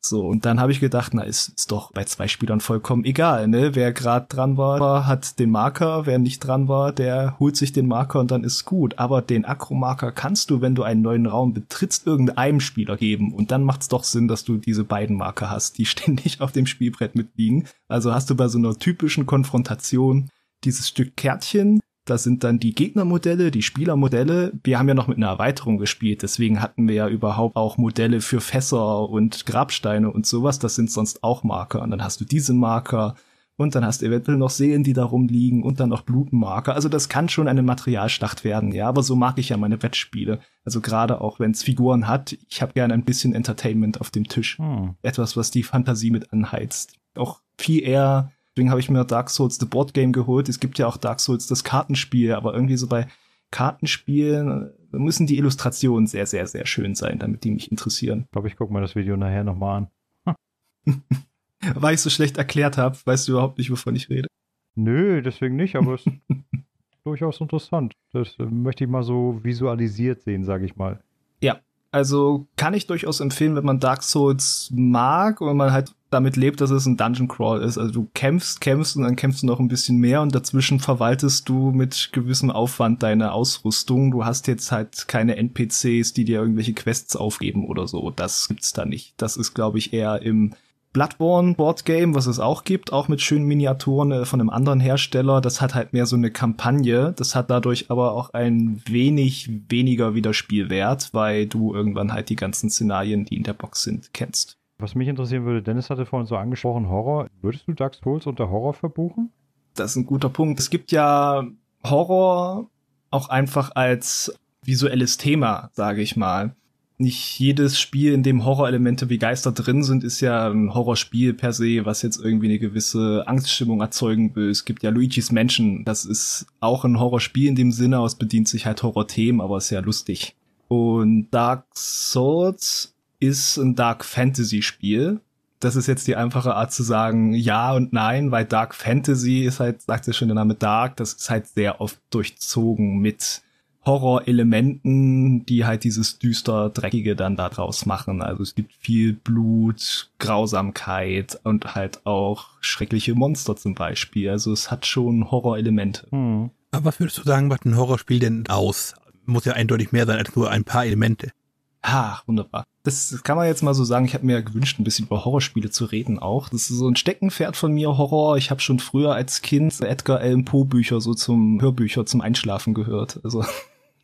So, und dann habe ich gedacht, na, ist, ist doch bei zwei Spielern vollkommen egal, ne? Wer gerade dran war, hat den Marker, wer nicht dran war, der holt sich den Marker und dann ist gut. Aber den Akromarker kannst du, wenn du einen neuen Raum betrittst, irgendeinem Spieler geben. Und dann macht's doch Sinn, dass du diese beiden Marker hast, die ständig auf dem Spielbrett mitliegen. Also hast du bei so einer typischen Konfrontation dieses Stück Kärtchen. Da sind dann die Gegnermodelle, die Spielermodelle. Wir haben ja noch mit einer Erweiterung gespielt, deswegen hatten wir ja überhaupt auch Modelle für Fässer und Grabsteine und sowas. Das sind sonst auch Marker. Und dann hast du diese Marker und dann hast du eventuell noch Seelen, die da rumliegen und dann noch Blutenmarker. Also das kann schon eine Materialschlacht werden, ja. Aber so mag ich ja meine Wettspiele. Also gerade auch wenn es Figuren hat, ich habe gerne ein bisschen Entertainment auf dem Tisch. Hm. Etwas, was die Fantasie mit anheizt. Auch viel eher Deswegen habe ich mir Dark Souls The Board Game geholt. Es gibt ja auch Dark Souls das Kartenspiel, aber irgendwie so bei Kartenspielen müssen die Illustrationen sehr, sehr, sehr schön sein, damit die mich interessieren. Ich glaube, ich gucke mal das Video nachher nochmal an. Weil ich so schlecht erklärt habe, weißt du überhaupt nicht, wovon ich rede. Nö, deswegen nicht, aber es ist durchaus interessant. Das äh, möchte ich mal so visualisiert sehen, sage ich mal. Ja, also kann ich durchaus empfehlen, wenn man Dark Souls mag und man halt damit lebt, dass es ein Dungeon Crawl ist. Also du kämpfst, kämpfst und dann kämpfst du noch ein bisschen mehr und dazwischen verwaltest du mit gewissem Aufwand deine Ausrüstung. Du hast jetzt halt keine NPCs, die dir irgendwelche Quests aufgeben oder so. Das gibt's da nicht. Das ist, glaube ich, eher im Bloodborne Board Game, was es auch gibt, auch mit schönen Miniaturen äh, von einem anderen Hersteller. Das hat halt mehr so eine Kampagne. Das hat dadurch aber auch ein wenig weniger Wiederspielwert, weil du irgendwann halt die ganzen Szenarien, die in der Box sind, kennst. Was mich interessieren würde, Dennis hatte vorhin so angesprochen, Horror. Würdest du Dark Souls unter Horror verbuchen? Das ist ein guter Punkt. Es gibt ja Horror auch einfach als visuelles Thema, sage ich mal. Nicht jedes Spiel, in dem Horrorelemente wie Geister drin sind, ist ja ein Horrorspiel per se, was jetzt irgendwie eine gewisse Angststimmung erzeugen will. Es gibt ja Luigi's Mansion, das ist auch ein Horrorspiel in dem Sinne, es bedient sich halt Horrorthemen, aber ist ja lustig. Und Dark Souls ist ein Dark Fantasy Spiel. Das ist jetzt die einfache Art zu sagen ja und nein, weil Dark Fantasy ist halt, sagt ja schon der Name Dark, das ist halt sehr oft durchzogen mit Horrorelementen, die halt dieses düster Dreckige dann da draus machen. Also es gibt viel Blut, Grausamkeit und halt auch schreckliche Monster zum Beispiel. Also es hat schon Horrorelemente. Hm. Aber was würdest du sagen, was ein Horrorspiel denn aus? Muss ja eindeutig mehr sein als nur ein paar Elemente. Ah, wunderbar. Das kann man jetzt mal so sagen. Ich habe mir gewünscht, ein bisschen über Horrorspiele zu reden auch. Das ist so ein Steckenpferd von mir, Horror. Ich habe schon früher als Kind Edgar Allan Poe Bücher so zum Hörbücher zum Einschlafen gehört. Also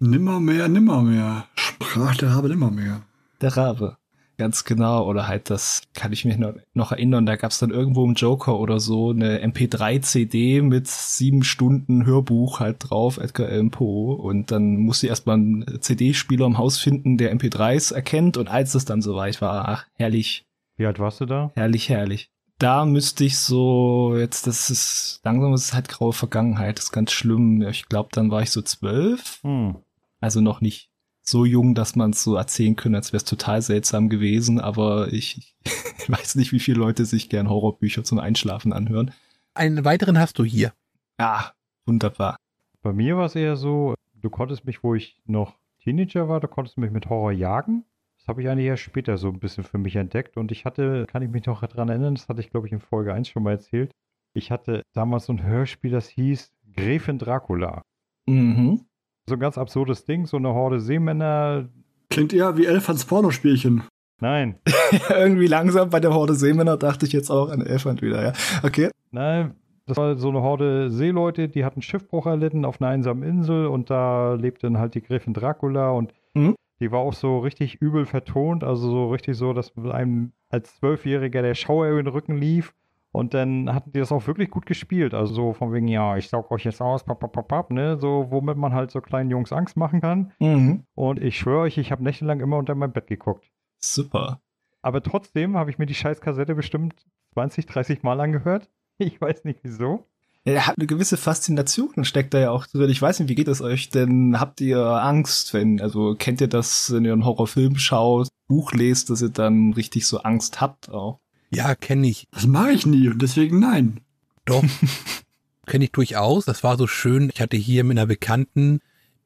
nimmermehr, nimmermehr. Sprach der Rabe nimmermehr. Der Rabe. Ganz genau. Oder halt das, kann ich mich noch erinnern, da gab es dann irgendwo im Joker oder so eine MP3-CD mit sieben Stunden Hörbuch halt drauf, Edgar Allan Poe. Und dann musste ich erstmal einen CD-Spieler im Haus finden, der MP3s erkennt. Und als es dann soweit war, ach, herrlich. Wie alt warst du da? Herrlich, herrlich. Da müsste ich so, jetzt, das ist, langsam ist es halt graue Vergangenheit, das ist ganz schlimm. Ich glaube, dann war ich so zwölf. Hm. Also noch nicht so jung, dass man es so erzählen könnte, als wäre es total seltsam gewesen, aber ich, ich weiß nicht, wie viele Leute sich gern Horrorbücher zum Einschlafen anhören. Einen weiteren hast du hier. Ja, wunderbar. Bei mir war es eher so, du konntest mich, wo ich noch Teenager war, du konntest mich mit Horror jagen. Das habe ich eigentlich erst später so ein bisschen für mich entdeckt und ich hatte, kann ich mich noch daran erinnern, das hatte ich glaube ich in Folge 1 schon mal erzählt. Ich hatte damals so ein Hörspiel, das hieß Gräfin Dracula. Mhm. So ein ganz absurdes Ding, so eine Horde Seemänner. Klingt eher wie Elfans Pornospielchen. Nein. Irgendwie langsam bei der Horde Seemänner dachte ich jetzt auch an Elfand wieder, ja. Okay. Nein, das war so eine Horde Seeleute, die hatten Schiffbruch erlitten auf einer einsamen Insel und da lebte dann halt die Gräfin Dracula und mhm. die war auch so richtig übel vertont, also so richtig so, dass einem als Zwölfjähriger der Schauer über den Rücken lief Und dann hatten die das auch wirklich gut gespielt. Also so von wegen, ja, ich saug euch jetzt aus, papp, papp, papp, papp, ne? So, womit man halt so kleinen Jungs Angst machen kann. Mhm. Und ich schwöre euch, ich habe nächtelang immer unter mein Bett geguckt. Super. Aber trotzdem habe ich mir die scheiß Kassette bestimmt 20, 30 Mal angehört. Ich weiß nicht wieso. Ja, er hat eine gewisse Faszination, steckt da ja auch drin. Ich weiß nicht, wie geht es euch denn? Habt ihr Angst, wenn, also kennt ihr das, wenn ihr einen Horrorfilm schaut, Buch lest, dass ihr dann richtig so Angst habt auch? Ja, kenne ich. Das mache ich nie und deswegen nein. Doch. kenne ich durchaus. Das war so schön. Ich hatte hier mit einer Bekannten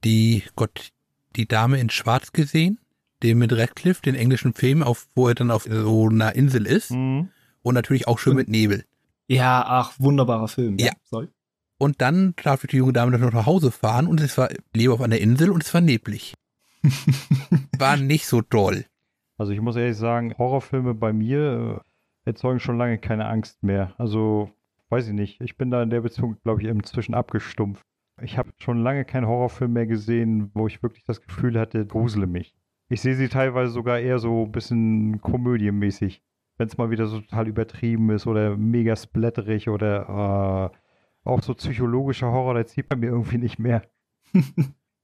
die, Gott, die Dame in Schwarz gesehen. Den mit Radcliffe, den englischen Film, auf, wo er dann auf so einer Insel ist. Mhm. Und natürlich auch schön mit Nebel. Ja, ach, wunderbarer Film. Ja. Sorry. Und dann darf die junge Dame dann noch nach Hause fahren und es war, lebe auf einer Insel und es war neblig. War nicht so toll. Also ich muss ehrlich sagen, Horrorfilme bei mir äh, erzeugen schon lange keine Angst mehr. Also weiß ich nicht. Ich bin da in der Beziehung, glaube ich, inzwischen abgestumpft. Ich habe schon lange keinen Horrorfilm mehr gesehen, wo ich wirklich das Gefühl hatte, grusele mich. Ich sehe sie teilweise sogar eher so ein bisschen komödienmäßig. Wenn es mal wieder so total übertrieben ist oder mega splatterig oder äh, auch so psychologischer Horror, der zieht bei mir irgendwie nicht mehr.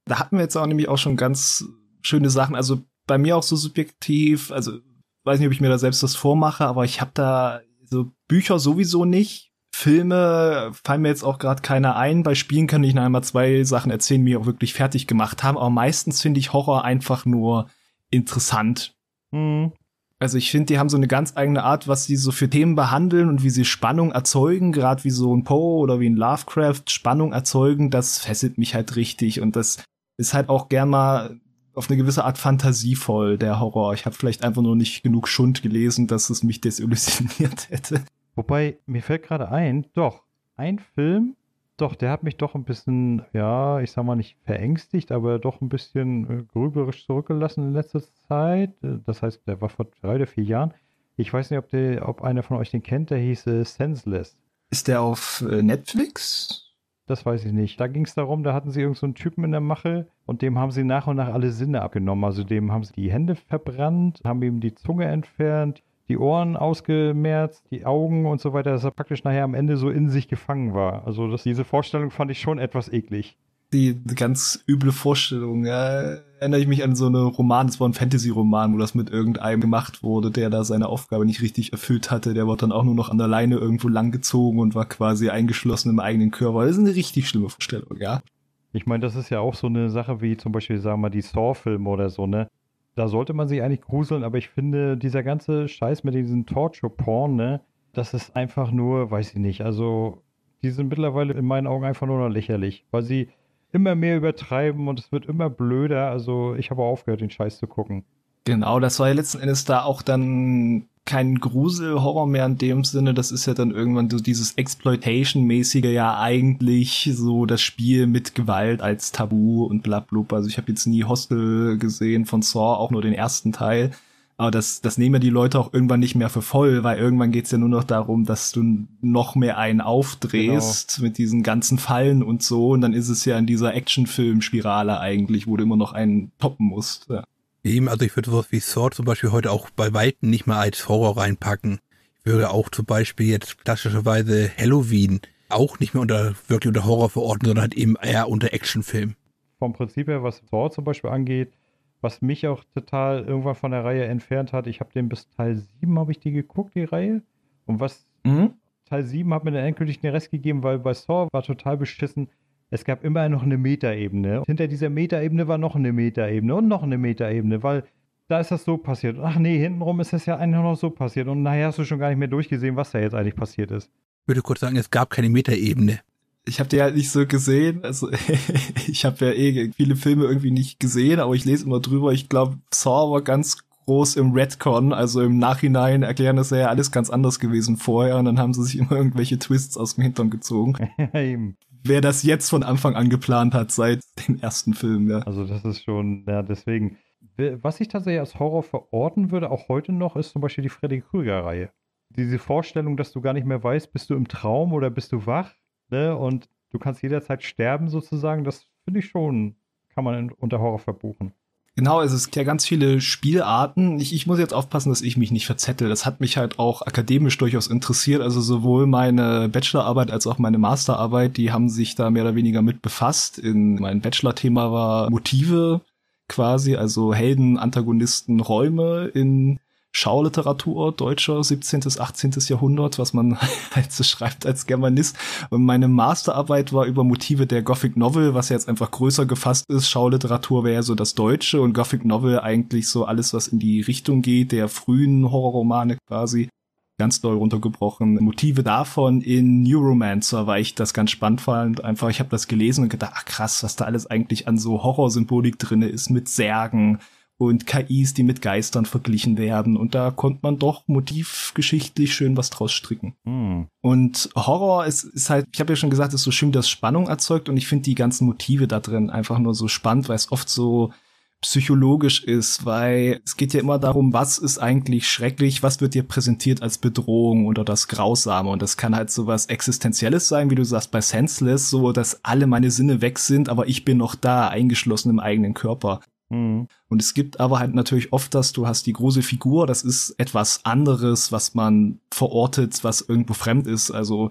Da hatten wir jetzt auch nämlich auch schon ganz schöne Sachen. Also bei mir auch so subjektiv, also weiß nicht, ob ich mir da selbst das vormache, aber ich habe da so Bücher sowieso nicht. Filme fallen mir jetzt auch gerade keiner ein. Bei Spielen kann ich noch einmal zwei Sachen erzählen, die mir auch wirklich fertig gemacht haben. Aber meistens finde ich Horror einfach nur interessant. Hm. Also ich finde, die haben so eine ganz eigene Art, was sie so für Themen behandeln und wie sie Spannung erzeugen, gerade wie so ein Poe oder wie ein Lovecraft Spannung erzeugen, das fesselt mich halt richtig und das ist halt auch gern mal auf eine gewisse Art fantasievoll, der Horror. Ich habe vielleicht einfach nur nicht genug Schund gelesen, dass es mich desillusioniert hätte. Wobei, mir fällt gerade ein, doch, ein Film, doch, der hat mich doch ein bisschen, ja, ich sag mal nicht verängstigt, aber doch ein bisschen äh, grüberisch zurückgelassen in letzter Zeit. Äh, Das heißt, der war vor drei oder vier Jahren. Ich weiß nicht, ob, der, ob einer von euch den kennt, der hieß äh, Senseless. Ist der auf äh, Netflix? Das weiß ich nicht. Da ging es darum, da hatten sie irgendeinen so Typen in der Mache und dem haben sie nach und nach alle Sinne abgenommen. Also dem haben sie die Hände verbrannt, haben ihm die Zunge entfernt, die Ohren ausgemerzt, die Augen und so weiter, dass er praktisch nachher am Ende so in sich gefangen war. Also das, diese Vorstellung fand ich schon etwas eklig. Die ganz üble Vorstellung. Ja, erinnere ich mich an so eine Roman, das war ein Fantasy-Roman, wo das mit irgendeinem gemacht wurde, der da seine Aufgabe nicht richtig erfüllt hatte. Der wurde dann auch nur noch an der Leine irgendwo langgezogen und war quasi eingeschlossen im eigenen Körper. Das ist eine richtig schlimme Vorstellung, ja. Ich meine, das ist ja auch so eine Sache wie zum Beispiel, sagen wir mal, die Saw-Filme oder so, ne? Da sollte man sich eigentlich gruseln, aber ich finde, dieser ganze Scheiß mit diesen Torture-Porn, ne? Das ist einfach nur, weiß ich nicht, also die sind mittlerweile in meinen Augen einfach nur noch lächerlich, weil sie immer mehr übertreiben und es wird immer blöder. Also ich habe aufgehört, den Scheiß zu gucken. Genau, das war ja letzten Endes da auch dann kein Gruselhorror mehr in dem Sinne. Das ist ja dann irgendwann so dieses Exploitation-mäßige ja eigentlich so das Spiel mit Gewalt als Tabu und blablub. Also ich habe jetzt nie Hostel gesehen von Saw, auch nur den ersten Teil. Aber das, das nehmen ja die Leute auch irgendwann nicht mehr für voll, weil irgendwann geht's ja nur noch darum, dass du noch mehr einen aufdrehst mit diesen ganzen Fallen und so. Und dann ist es ja in dieser Actionfilm-Spirale eigentlich, wo du immer noch einen toppen musst. Ja. Eben, also ich würde sowas wie Sword zum Beispiel heute auch bei Weitem nicht mehr als Horror reinpacken. Ich würde auch zum Beispiel jetzt klassischerweise Halloween auch nicht mehr unter wirklich unter Horror verorten, sondern halt eben eher unter Actionfilm. Vom Prinzip her, was Saw zum Beispiel angeht, was mich auch total irgendwann von der Reihe entfernt hat, ich habe den bis Teil 7 habe ich die geguckt, die Reihe. Und was Mhm. Teil 7 hat mir dann endgültig den Rest gegeben, weil bei Saw war total beschissen. Es gab immer noch eine Metaebene. Hinter dieser Metaebene war noch eine Metaebene und noch eine Metaebene, weil da ist das so passiert. Ach nee, hintenrum ist das ja eigentlich noch so passiert. Und nachher hast du schon gar nicht mehr durchgesehen, was da jetzt eigentlich passiert ist. Ich würde kurz sagen, es gab keine Metaebene. Ich habe die halt nicht so gesehen. Also ich habe ja eh viele Filme irgendwie nicht gesehen, aber ich lese immer drüber. Ich glaube, Saw war ganz groß im Redcon, also im Nachhinein erklären, das ja alles ganz anders gewesen vorher und dann haben sie sich immer irgendwelche Twists aus dem Hintern gezogen. Wer das jetzt von Anfang an geplant hat, seit dem ersten Film, ja. Also das ist schon, ja, deswegen. Was ich tatsächlich als Horror verorten würde, auch heute noch, ist zum Beispiel die Freddy Krüger-Reihe. Diese Vorstellung, dass du gar nicht mehr weißt, bist du im Traum oder bist du wach, ne? Und du kannst jederzeit sterben sozusagen, das finde ich schon, kann man in, unter Horror verbuchen. Genau, es gibt ja ganz viele Spielarten. Ich, ich muss jetzt aufpassen, dass ich mich nicht verzettel. Das hat mich halt auch akademisch durchaus interessiert. Also sowohl meine Bachelorarbeit als auch meine Masterarbeit, die haben sich da mehr oder weniger mit befasst. In mein Bachelor-Thema war Motive quasi, also Helden, Antagonisten, Räume in Schauliteratur, deutscher 17. bis 18. Jahrhundert, was man halt so schreibt als Germanist. Und meine Masterarbeit war über Motive der Gothic Novel, was jetzt einfach größer gefasst ist. Schauliteratur wäre ja so das Deutsche und Gothic Novel eigentlich so alles, was in die Richtung geht, der frühen Horrorromane quasi. Ganz doll runtergebrochen. Motive davon in New Romancer, weil ich das ganz spannend fand. Einfach, ich habe das gelesen und gedacht, ach krass, was da alles eigentlich an so Horrorsymbolik drinne ist mit Särgen, und KIs, die mit Geistern verglichen werden. Und da konnte man doch motivgeschichtlich schön was draus stricken. Hm. Und Horror ist, ist halt, ich habe ja schon gesagt, ist so schön, dass Spannung erzeugt. Und ich finde die ganzen Motive da drin einfach nur so spannend, weil es oft so psychologisch ist, weil es geht ja immer darum, was ist eigentlich schrecklich, was wird dir präsentiert als Bedrohung oder das Grausame und das kann halt so was Existenzielles sein, wie du sagst bei Senseless, so dass alle meine Sinne weg sind, aber ich bin noch da, eingeschlossen im eigenen Körper. Hm. Und es gibt aber halt natürlich oft, dass du hast die große Figur, das ist etwas anderes, was man verortet, was irgendwo fremd ist. Also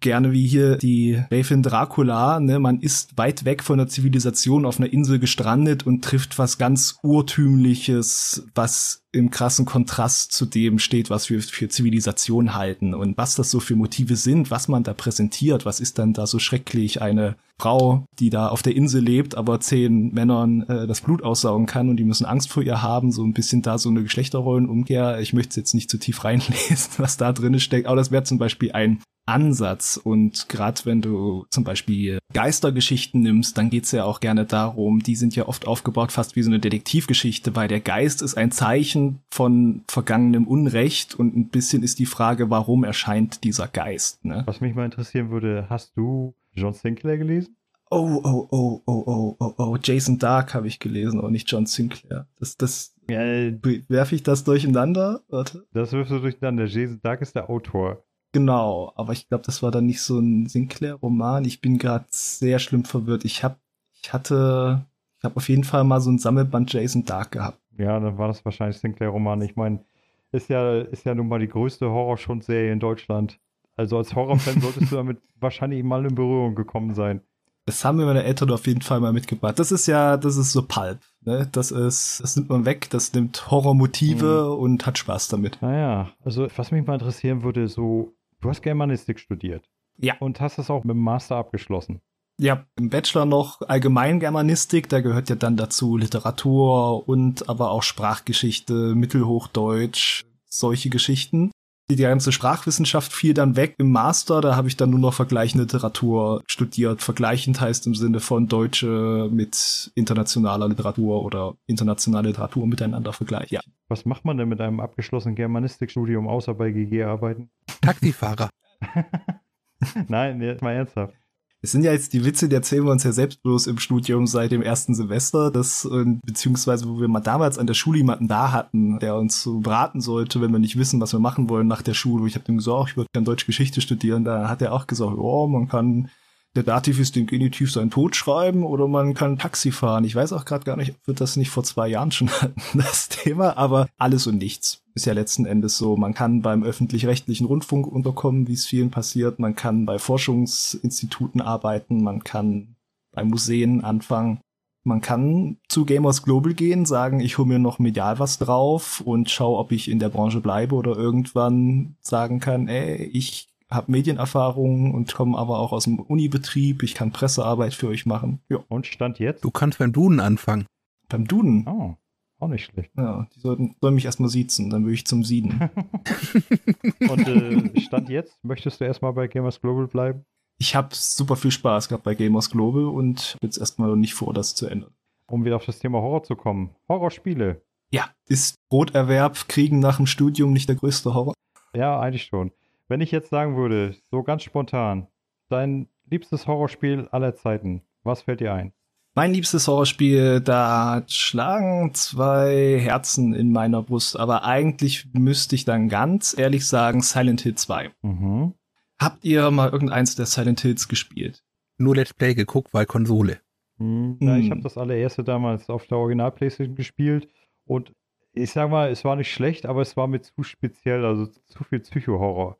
gerne wie hier die Gräfin Dracula, ne, man ist weit weg von der Zivilisation auf einer Insel gestrandet und trifft was ganz urtümliches, was im krassen Kontrast zu dem steht, was wir für Zivilisation halten. Und was das so für Motive sind, was man da präsentiert, was ist dann da so schrecklich? Eine Frau, die da auf der Insel lebt, aber zehn Männern äh, das Blut aussaugen kann und die müssen Angst vor ihr haben, so ein bisschen da so eine Geschlechterrollenumkehr. Ich möchte jetzt nicht zu tief reinlesen, was da drin steckt, aber das wäre zum Beispiel ein Ansatz. Und gerade wenn du zum Beispiel Geistergeschichten nimmst, dann geht's ja auch gerne darum, die sind ja oft aufgebaut fast wie so eine Detektivgeschichte, weil der Geist ist ein Zeichen von vergangenem Unrecht und ein bisschen ist die Frage, warum erscheint dieser Geist. Ne? Was mich mal interessieren würde, hast du John Sinclair gelesen? Oh, oh, oh, oh, oh, oh, oh, Jason Dark habe ich gelesen, aber nicht John Sinclair. Das, das, Ja, werfe ich das durcheinander? Warte. das wirfst du durcheinander. Jason Dark ist der Autor. Genau, aber ich glaube, das war dann nicht so ein Sinclair-Roman. Ich bin gerade sehr schlimm verwirrt. Ich hab, ich hatte, ich habe auf jeden Fall mal so ein Sammelband Jason Dark gehabt. Ja, dann war das wahrscheinlich Sinclair-Roman. Ich meine, ist ja, ist ja nun mal die größte Horrorschundserie in Deutschland. Also als Horrorfan solltest du damit wahrscheinlich mal in Berührung gekommen sein. Das haben mir meine Eltern auf jeden Fall mal mitgebracht. Das ist ja, das ist so Pulp. Ne? Das ist, das nimmt man weg, das nimmt Horrormotive und hat Spaß damit. Naja, also was mich mal interessieren würde, so, du hast Germanistik studiert. Ja. Und hast das auch mit dem Master abgeschlossen. Ja, im Bachelor noch allgemein Germanistik, da gehört ja dann dazu Literatur und aber auch Sprachgeschichte, Mittelhochdeutsch, solche Geschichten. Die ganze Sprachwissenschaft fiel dann weg im Master, da habe ich dann nur noch vergleichende Literatur studiert. Vergleichend heißt im Sinne von Deutsche mit internationaler Literatur oder internationale Literatur miteinander vergleichen. Ja. Was macht man denn mit einem abgeschlossenen Germanistikstudium außer bei GG arbeiten? Taxifahrer. Nein, jetzt mal ernsthaft. Es sind ja jetzt die Witze, die erzählen wir uns ja selbst bloß im Studium seit dem ersten Semester, das, beziehungsweise wo wir mal damals an der Schule jemanden da hatten, der uns so beraten sollte, wenn wir nicht wissen, was wir machen wollen nach der Schule. Ich habe dem gesagt, ich würde gerne Deutsch Geschichte studieren. Da hat er auch gesagt, ja, man kann der Dativ ist dem Genitiv seinen Tod schreiben oder man kann Taxi fahren. Ich weiß auch gerade gar nicht, ob wir das nicht vor zwei Jahren schon hatten, das Thema, aber alles und nichts ist ja letzten Endes so. Man kann beim öffentlich-rechtlichen Rundfunk unterkommen, wie es vielen passiert. Man kann bei Forschungsinstituten arbeiten. Man kann bei Museen anfangen. Man kann zu Gamers Global gehen, sagen, ich hole mir noch medial was drauf und schau, ob ich in der Branche bleibe oder irgendwann sagen kann, ey, ich habe Medienerfahrung und komme aber auch aus dem Unibetrieb. Ich kann Pressearbeit für euch machen. Ja. Und Stand jetzt? Du kannst beim Duden anfangen. Beim Duden. Oh, auch nicht schlecht. Ja, die sollten, sollen mich erstmal siezen, dann würde ich zum Sieden. Und äh, Stand jetzt, möchtest du erstmal bei Gamers Global bleiben? Ich habe super viel Spaß gehabt bei Gamers Global und jetzt erstmal nicht vor, das zu ändern. Um wieder auf das Thema Horror zu kommen. Horrorspiele. Ja, ist Broterwerb, Kriegen nach dem Studium nicht der größte Horror? Ja, eigentlich schon. Wenn ich jetzt sagen würde, so ganz spontan, dein liebstes Horrorspiel aller Zeiten, was fällt dir ein? Mein liebstes Horrorspiel, da schlagen zwei Herzen in meiner Brust, aber eigentlich müsste ich dann ganz ehrlich sagen Silent Hill 2. Mhm. Habt ihr mal irgendeins der Silent Hills gespielt? Nur Let's Play geguckt, weil Konsole. Hm, ja, ich Hm. habe das allererste damals auf der Original-Playstation gespielt und ich sag mal, es war nicht schlecht, aber es war mir zu speziell, also zu viel Psycho-Horror.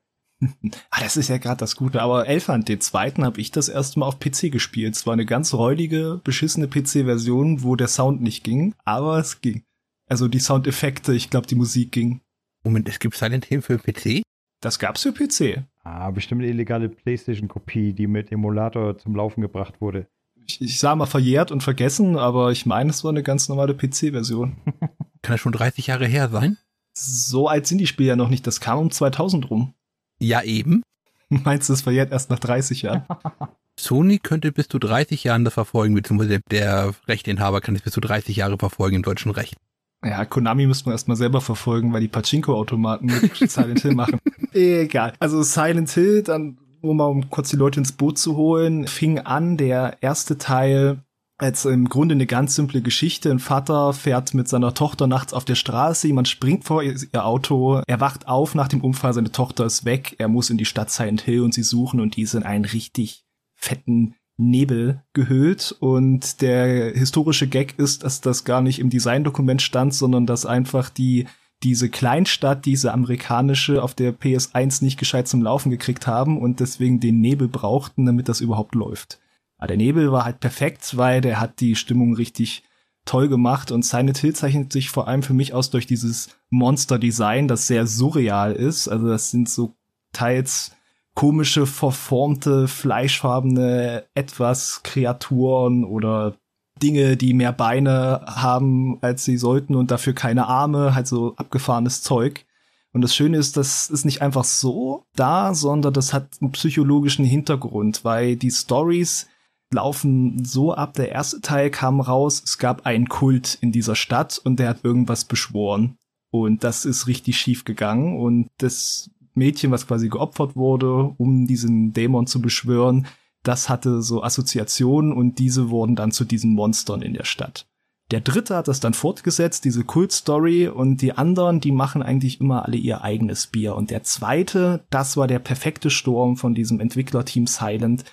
Ah, das ist ja gerade das Gute. Aber Elfand, den zweiten, habe ich das erste Mal auf PC gespielt. Es war eine ganz räudige, beschissene PC-Version, wo der Sound nicht ging, aber es ging. Also die Soundeffekte, ich glaube, die Musik ging. Moment, es gibt Silent Hill für PC? Das gab's für PC. Ah, bestimmt eine illegale Playstation-Kopie, die mit Emulator zum Laufen gebracht wurde. Ich, ich sah mal verjährt und vergessen, aber ich meine, es war eine ganz normale PC-Version. Kann das schon 30 Jahre her sein? So alt sind die Spiele ja noch nicht. Das kam um 2000 rum. Ja, eben. Meinst du, es verjährt erst nach 30 Jahren? Sony könnte bis zu 30 Jahren das verfolgen, beziehungsweise der Rechteinhaber kann es bis zu 30 Jahre verfolgen im deutschen Recht. Ja, Konami müsste man erstmal selber verfolgen, weil die Pachinko-Automaten mit Silent Hill machen. Egal. Also Silent Hill, dann, nur mal um kurz die Leute ins Boot zu holen, fing an der erste Teil als im Grunde eine ganz simple Geschichte. Ein Vater fährt mit seiner Tochter nachts auf der Straße, jemand springt vor ihr, Auto, er wacht auf nach dem Unfall, seine Tochter ist weg, er muss in die Stadt Silent Hill und sie suchen und die sind einen richtig fetten Nebel gehüllt. Und der historische Gag ist, dass das gar nicht im Designdokument stand, sondern dass einfach die diese Kleinstadt, diese amerikanische auf der PS1 nicht gescheit zum Laufen gekriegt haben und deswegen den Nebel brauchten, damit das überhaupt läuft. Aber der Nebel war halt perfekt, weil der hat die Stimmung richtig toll gemacht und Silent Hill zeichnet sich vor allem für mich aus durch dieses Monster-Design, das sehr surreal ist. Also das sind so teils komische, verformte, fleischfarbene etwas Kreaturen oder Dinge, die mehr Beine haben, als sie sollten und dafür keine Arme, halt so abgefahrenes Zeug. Und das Schöne ist, das ist nicht einfach so da, sondern das hat einen psychologischen Hintergrund, weil die Stories laufen so ab. Der erste Teil kam raus, es gab einen Kult in dieser Stadt und der hat irgendwas beschworen. Und das ist richtig schief gegangen. Und das Mädchen, was quasi geopfert wurde, um diesen Dämon zu beschwören, das hatte so Assoziationen und diese wurden dann zu diesen Monstern in der Stadt. Der dritte hat das dann fortgesetzt, diese Kult-Story, und die anderen, die machen eigentlich immer alle ihr eigenes Bier. Und der zweite, das war der perfekte Sturm von diesem Entwicklerteam Silent.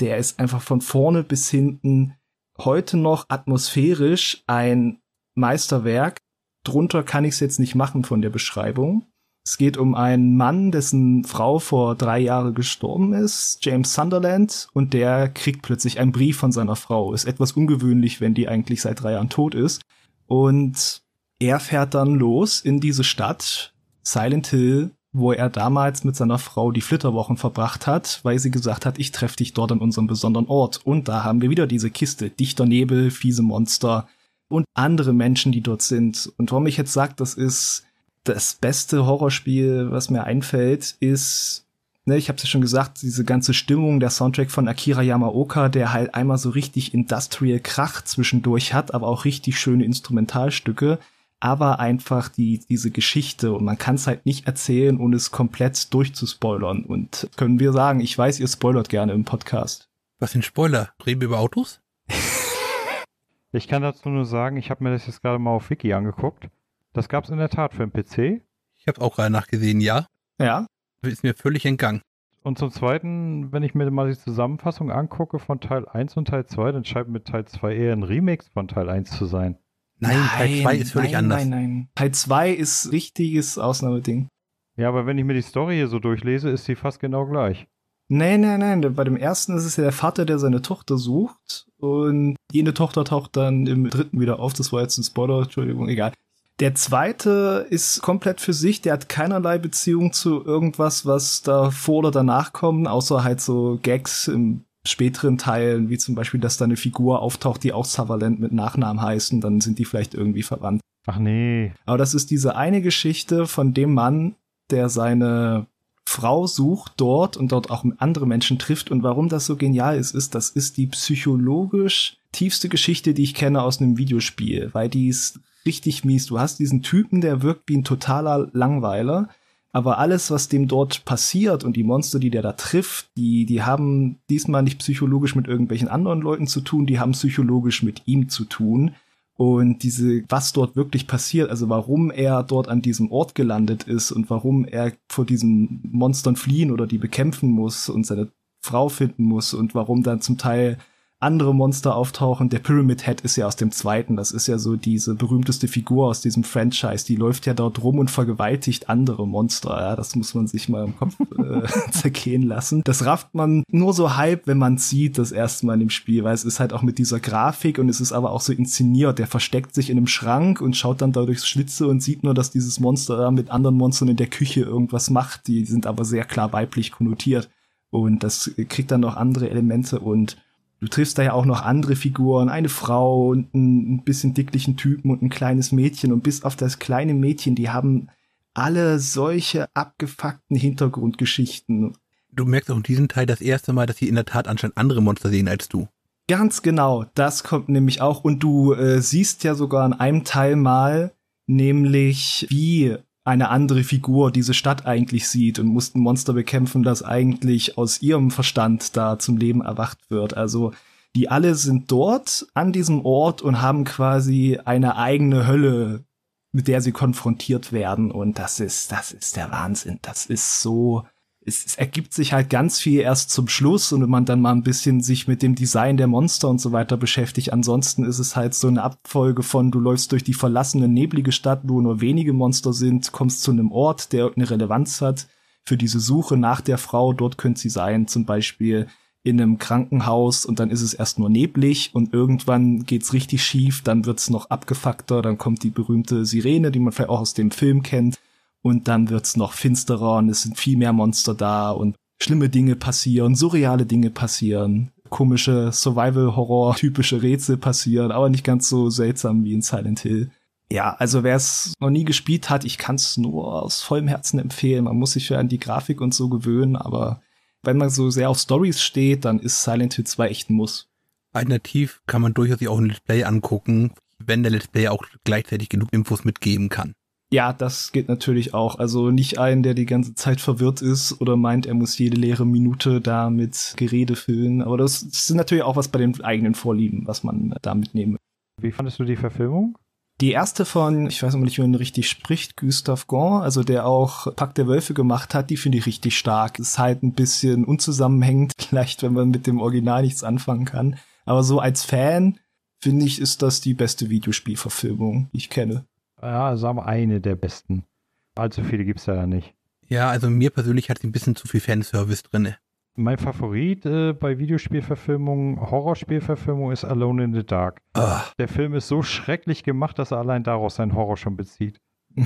Der ist einfach von vorne bis hinten heute noch atmosphärisch ein Meisterwerk. Drunter kann ich es jetzt nicht machen von der Beschreibung. Es geht um einen Mann, dessen Frau vor drei Jahren gestorben ist, James Sunderland, und der kriegt plötzlich einen Brief von seiner Frau. Ist etwas ungewöhnlich, wenn die eigentlich seit drei Jahren tot ist. Und er fährt dann los in diese Stadt, Silent Hill, wo er damals mit seiner Frau die Flitterwochen verbracht hat, weil sie gesagt hat, ich treffe dich dort an unserem besonderen Ort. Und da haben wir wieder diese Kiste, dichter Nebel, fiese Monster und andere Menschen, die dort sind. Und warum ich jetzt sage, das ist das beste Horrorspiel, was mir einfällt, ist, ne, ich habe es ja schon gesagt, diese ganze Stimmung, der Soundtrack von Akira Yamaoka, der halt einmal so richtig Industrial Krach zwischendurch hat, aber auch richtig schöne Instrumentalstücke, aber einfach die diese Geschichte und man kann es halt nicht erzählen, ohne es komplett durchzuspoilern. Und können wir sagen, ich weiß, ihr spoilert gerne im Podcast. Was sind Spoiler? Reden wir über Autos? Ich kann dazu nur sagen, ich habe mir das jetzt gerade mal auf Wiki angeguckt. Das gab es in der Tat für den PC. Ich habe auch gerade nachgesehen, ja. Ja, Ist mir völlig entgangen. Und zum Zweiten, wenn ich mir mal die Zusammenfassung angucke von Teil 1 und Teil 2, dann scheint mit Teil 2 eher ein Remix von Teil 1 zu sein. Nein, Teil 2 ist völlig nein, anders. Nein, nein, Teil 2 ist richtiges Ausnahmeding. Ja, aber wenn ich mir die Story hier so durchlese, ist sie fast genau gleich. Nein, nein, nein. Bei dem ersten ist es ja der Vater, der seine Tochter sucht. Und jene Tochter taucht dann im dritten wieder auf. Das war jetzt ein Spoiler, Entschuldigung, egal. Der zweite ist komplett für sich. Der hat keinerlei Beziehung zu irgendwas, was da vor oder danach kommt, außer halt so Gags im späteren Teilen, wie zum Beispiel, dass da eine Figur auftaucht, die auch Sutherland mit Nachnamen heißt und dann sind die vielleicht irgendwie verwandt. Ach nee. Aber das ist diese eine Geschichte von dem Mann, der seine Frau sucht dort und dort auch andere Menschen trifft. Und warum das so genial ist, ist, das ist die psychologisch tiefste Geschichte, die ich kenne aus einem Videospiel, weil die ist richtig mies. Du hast diesen Typen, der wirkt wie ein totaler Langweiler. Aber alles, was dem dort passiert und die Monster, die der da trifft, die, die haben diesmal nicht psychologisch mit irgendwelchen anderen Leuten zu tun, die haben psychologisch mit ihm zu tun. Und diese, was dort wirklich passiert, also warum er dort an diesem Ort gelandet ist und warum er vor diesen Monstern fliehen oder die bekämpfen muss und seine Frau finden muss und warum dann zum Teil andere Monster auftauchen. Der Pyramid Head ist ja aus dem zweiten. Das ist ja so diese berühmteste Figur aus diesem Franchise. Die läuft ja dort rum und vergewaltigt andere Monster. Ja, das muss man sich mal im Kopf äh, zergehen lassen. Das rafft man nur so halb, wenn man sieht, das erste Mal dem Spiel, weil es ist halt auch mit dieser Grafik und es ist aber auch so inszeniert. Der versteckt sich in einem Schrank und schaut dann da durchs Schlitze und sieht nur, dass dieses Monster da mit anderen Monstern in der Küche irgendwas macht. Die sind aber sehr klar weiblich konnotiert. Und das kriegt dann noch andere Elemente und Du triffst da ja auch noch andere Figuren, eine Frau und einen bisschen dicklichen Typen und ein kleines Mädchen und bis auf das kleine Mädchen, die haben alle solche abgefuckten Hintergrundgeschichten. Du merkst auch in diesem Teil das erste Mal, dass sie in der Tat anscheinend andere Monster sehen als du. Ganz genau, das kommt nämlich auch und du äh, siehst ja sogar in einem Teil mal, nämlich wie eine andere Figur diese Stadt eigentlich sieht und muss ein Monster bekämpfen, das eigentlich aus ihrem Verstand da zum Leben erwacht wird. Also die alle sind dort an diesem Ort und haben quasi eine eigene Hölle, mit der sie konfrontiert werden. Und das ist, das ist der Wahnsinn. Das ist so es, es ergibt sich halt ganz viel erst zum Schluss und wenn man dann mal ein bisschen sich mit dem Design der Monster und so weiter beschäftigt. Ansonsten ist es halt so eine Abfolge von, du läufst durch die verlassene, neblige Stadt, wo nur wenige Monster sind, kommst zu einem Ort, der eine Relevanz hat für diese Suche nach der Frau. Dort könnte sie sein, zum Beispiel in einem Krankenhaus und dann ist es erst nur neblig und irgendwann geht's richtig schief, dann wird's noch abgefuckter, dann kommt die berühmte Sirene, die man vielleicht auch aus dem Film kennt und dann wird's noch finsterer und es sind viel mehr Monster da und schlimme Dinge passieren, surreale Dinge passieren, komische Survival-Horror-typische Rätsel passieren, aber nicht ganz so seltsam wie in Silent Hill. Ja, also wer es noch nie gespielt hat, ich kann es nur aus vollem Herzen empfehlen. Man muss sich ja an die Grafik und so gewöhnen, aber wenn man so sehr auf Stories steht, dann ist Silent Hill 2 echt ein Muss. Alternativ kann man durchaus auch ein Let's Play angucken, wenn der Let's Play auch gleichzeitig genug Infos mitgeben kann. Ja, das geht natürlich auch. Also nicht einen, der die ganze Zeit verwirrt ist oder meint, er muss jede leere Minute da mit Gerede füllen. Aber das, ist natürlich auch was bei den eigenen Vorlieben, was man da mitnehmen Wie fandest du die Verfilmung? Die erste von, ich weiß nicht, wie man richtig spricht, Gustave Gant, also der auch Pack der Wölfe gemacht hat, die finde ich richtig stark. Ist halt ein bisschen unzusammenhängend, vielleicht, wenn man mit dem Original nichts anfangen kann. Aber so als Fan, finde ich, ist das die beste Videospielverfilmung, die ich kenne ja, sagen wir eine der besten. Allzu viele gibt es ja nicht. Ja, also mir persönlich hat sie ein bisschen zu viel Fanservice drin. Mein Favorit äh, bei Videospielverfilmungen, Horrorspielverfilmungen ist Alone in the Dark. Ugh. Der Film ist so schrecklich gemacht, dass er allein daraus seinen Horror schon bezieht.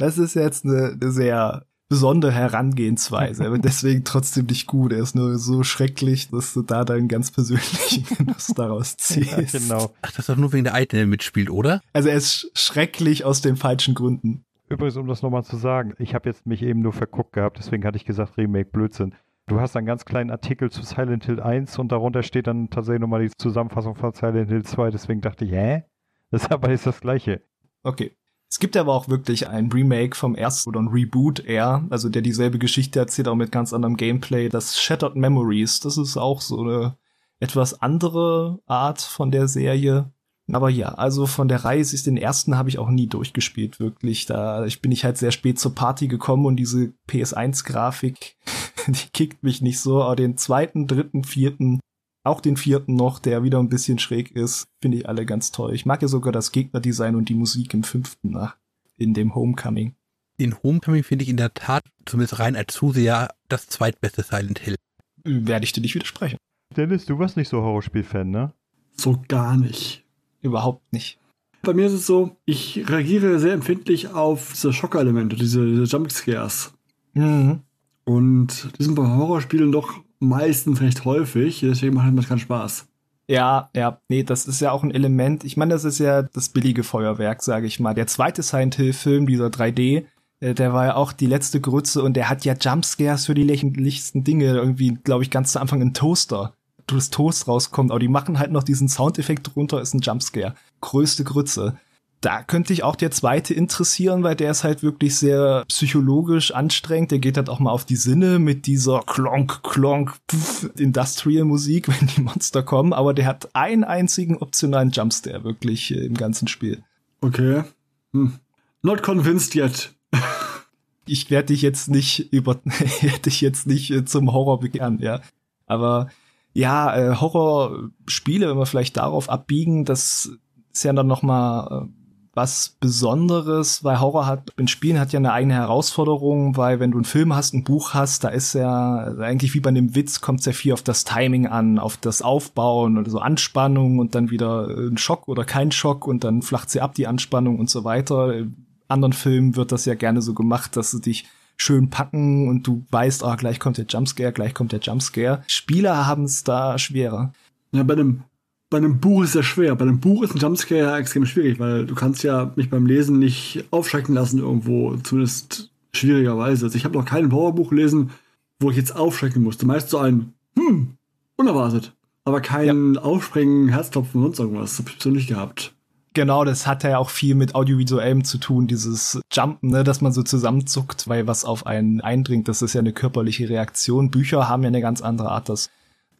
Das ist jetzt eine sehr besondere Herangehensweise, aber deswegen trotzdem nicht gut. Er ist nur so schrecklich, dass du da deinen ganz persönlichen Genuss daraus ziehst. Ja, genau. Ach, das ist doch nur wegen der Item mitspielt, oder? Also er ist schrecklich aus den falschen Gründen. Übrigens, um das nochmal zu sagen, ich habe jetzt mich eben nur verguckt gehabt, deswegen hatte ich gesagt Remake Blödsinn. Du hast einen ganz kleinen Artikel zu Silent Hill 1 und darunter steht dann tatsächlich nochmal die Zusammenfassung von Silent Hill 2, deswegen dachte ich, hä? Das ist aber ist das gleiche. Okay. Es gibt aber auch wirklich ein Remake vom ersten oder ein Reboot eher, also der dieselbe Geschichte erzählt, auch mit ganz anderem Gameplay. Das Shattered Memories, das ist auch so eine etwas andere Art von der Serie. Aber ja, also von der Reihe ist den ersten habe ich auch nie durchgespielt, wirklich. Da bin ich halt sehr spät zur Party gekommen und diese PS1-Grafik, die kickt mich nicht so. Aber den zweiten, dritten, vierten, auch den vierten noch, der wieder ein bisschen schräg ist, finde ich alle ganz toll. Ich mag ja sogar das Gegnerdesign und die Musik im fünften nach, in dem Homecoming. Den Homecoming finde ich in der Tat, zumindest rein als Zuseher, das zweitbeste Silent Hill. Werde ich dir nicht widersprechen. Dennis, du warst nicht so Horrorspiel-Fan, ne? So gar nicht. Überhaupt nicht. Bei mir ist es so, ich reagiere sehr empfindlich auf diese Schockelemente, diese, diese Jumpscares. Mhm. Und die sind bei Horrorspielen doch meistens recht häufig, deswegen macht das keinen Spaß. Ja, ja, nee, das ist ja auch ein Element. Ich meine, das ist ja das billige Feuerwerk, sage ich mal. Der zweite Silent Hill-Film, dieser 3D, äh, der war ja auch die letzte Grütze und der hat ja Jumpscares für die lächerlichsten Dinge. Irgendwie, glaube ich, ganz zu Anfang ein Toaster. Das Toast rauskommt, aber die machen halt noch diesen Soundeffekt drunter, ist ein Jumpscare. Größte Grütze da könnte ich auch der zweite interessieren, weil der ist halt wirklich sehr psychologisch anstrengend. Der geht halt auch mal auf die Sinne mit dieser Klonk, Klonk, pff, Industrial-Musik, wenn die Monster kommen. Aber der hat einen einzigen optionalen Jumpstare wirklich äh, im ganzen Spiel. Okay. Hm. Not convinced yet. ich werde dich jetzt nicht über, hätte ich jetzt nicht äh, zum Horror bekehren, ja. Aber Ja, äh, Horrorspiele, wenn wir vielleicht darauf abbiegen, das ist ja dann noch mal äh, was Besonderes, weil Horror hat in Spielen hat ja eine eigene Herausforderung, weil wenn du einen Film hast, ein Buch hast, da ist ja eigentlich wie bei einem Witz kommt sehr viel auf das Timing an, auf das Aufbauen oder so Anspannung und dann wieder ein Schock oder kein Schock und dann flacht sie ab die Anspannung und so weiter. In anderen Filmen wird das ja gerne so gemacht, dass sie dich schön packen und du weißt, ah, gleich kommt der Jumpscare, gleich kommt der Jumpscare. Spieler haben es da schwerer. Ja, bei einem bei einem Buch ist das schwer. Bei einem Buch ist ein Jumpscare ja extrem schwierig, weil du kannst ja mich beim Lesen nicht aufschrecken lassen irgendwo, zumindest schwierigerweise. Also ich habe noch kein Horrorbuch gelesen, wo ich jetzt aufschrecken musste. Meist so ein, hm, unerwartet. Aber kein ja. Aufspringen, Herzklopfen und sonst irgendwas. Das hab ich so nicht gehabt. Genau, das hat ja auch viel mit Audiovisuellem zu tun, dieses Jumpen, ne, dass man so zusammenzuckt, weil was auf einen eindringt, das ist ja eine körperliche Reaktion. Bücher haben ja eine ganz andere Art, das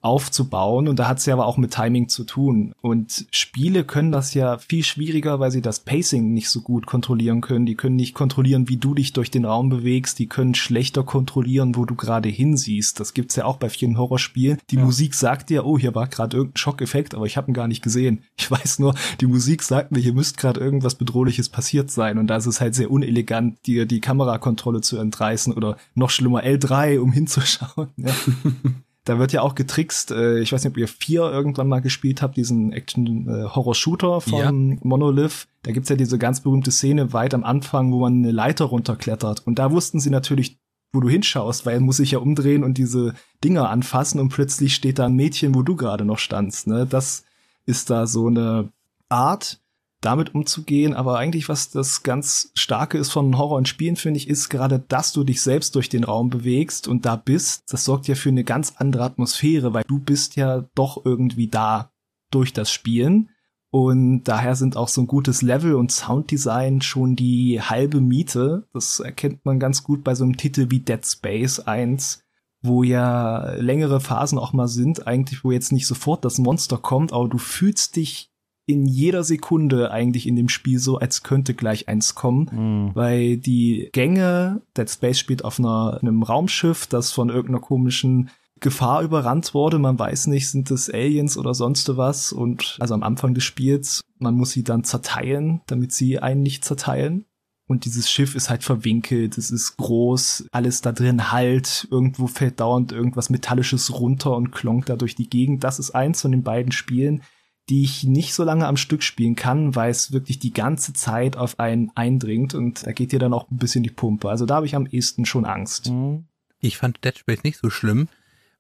aufzubauen. Und da hat es ja aber auch mit Timing zu tun. Und Spiele können das ja viel schwieriger, weil sie das Pacing nicht so gut kontrollieren können. Die können nicht kontrollieren, wie du dich durch den Raum bewegst. Die können schlechter kontrollieren, wo du gerade hinsiehst. Das gibt's ja auch bei vielen Horrorspielen. Die ja. Musik sagt dir, oh, hier war gerade irgendein Schockeffekt, aber ich habe ihn gar nicht gesehen. Ich weiß nur, die Musik sagt mir, hier müsste gerade irgendwas Bedrohliches passiert sein. Und da ist es halt sehr unelegant, dir die Kamerakontrolle zu entreißen oder noch schlimmer L3, um hinzuschauen. Ja. Da wird ja auch getrickst. Äh, ich weiß nicht, ob ihr vier irgendwann mal gespielt habt, diesen Action-Horror-Shooter von ja. Monolith. Da gibt's ja diese ganz berühmte Szene weit am Anfang, wo man eine Leiter runterklettert. Und da wussten sie natürlich, wo du hinschaust, weil er muss sich ja umdrehen und diese Dinger anfassen und plötzlich steht da ein Mädchen, wo du gerade noch standst. Ne? Das ist da so eine Art, damit umzugehen. Aber eigentlich, was das ganz Starke ist von Horror und Spielen, finde ich, ist gerade, dass du dich selbst durch den Raum bewegst und da bist. Das sorgt ja für eine ganz andere Atmosphäre, weil du bist ja doch irgendwie da durch das Spielen. Und daher sind auch so ein gutes Level und Sounddesign schon die halbe Miete. Das erkennt man ganz gut bei so einem Titel wie Dead Space 1, wo ja längere Phasen auch mal sind, eigentlich, wo jetzt nicht sofort das Monster kommt, aber du fühlst dich in jeder Sekunde eigentlich in dem Spiel so, als könnte gleich eins kommen, mhm. weil die Gänge, Dead Space spielt auf einer, einem Raumschiff, das von irgendeiner komischen Gefahr überrannt wurde. Man weiß nicht, sind es Aliens oder sonst was. Und also am Anfang des Spiels, man muss sie dann zerteilen, damit sie einen nicht zerteilen. Und dieses Schiff ist halt verwinkelt, es ist groß, alles da drin halt, irgendwo fällt dauernd irgendwas Metallisches runter und klonkt da durch die Gegend. Das ist eins von den beiden Spielen, die ich nicht so lange am Stück spielen kann, weil es wirklich die ganze Zeit auf einen eindringt und da geht dir dann auch ein bisschen die Pumpe. Also da habe ich am ehesten schon Angst. Mhm. Ich fand Dead Space nicht so schlimm,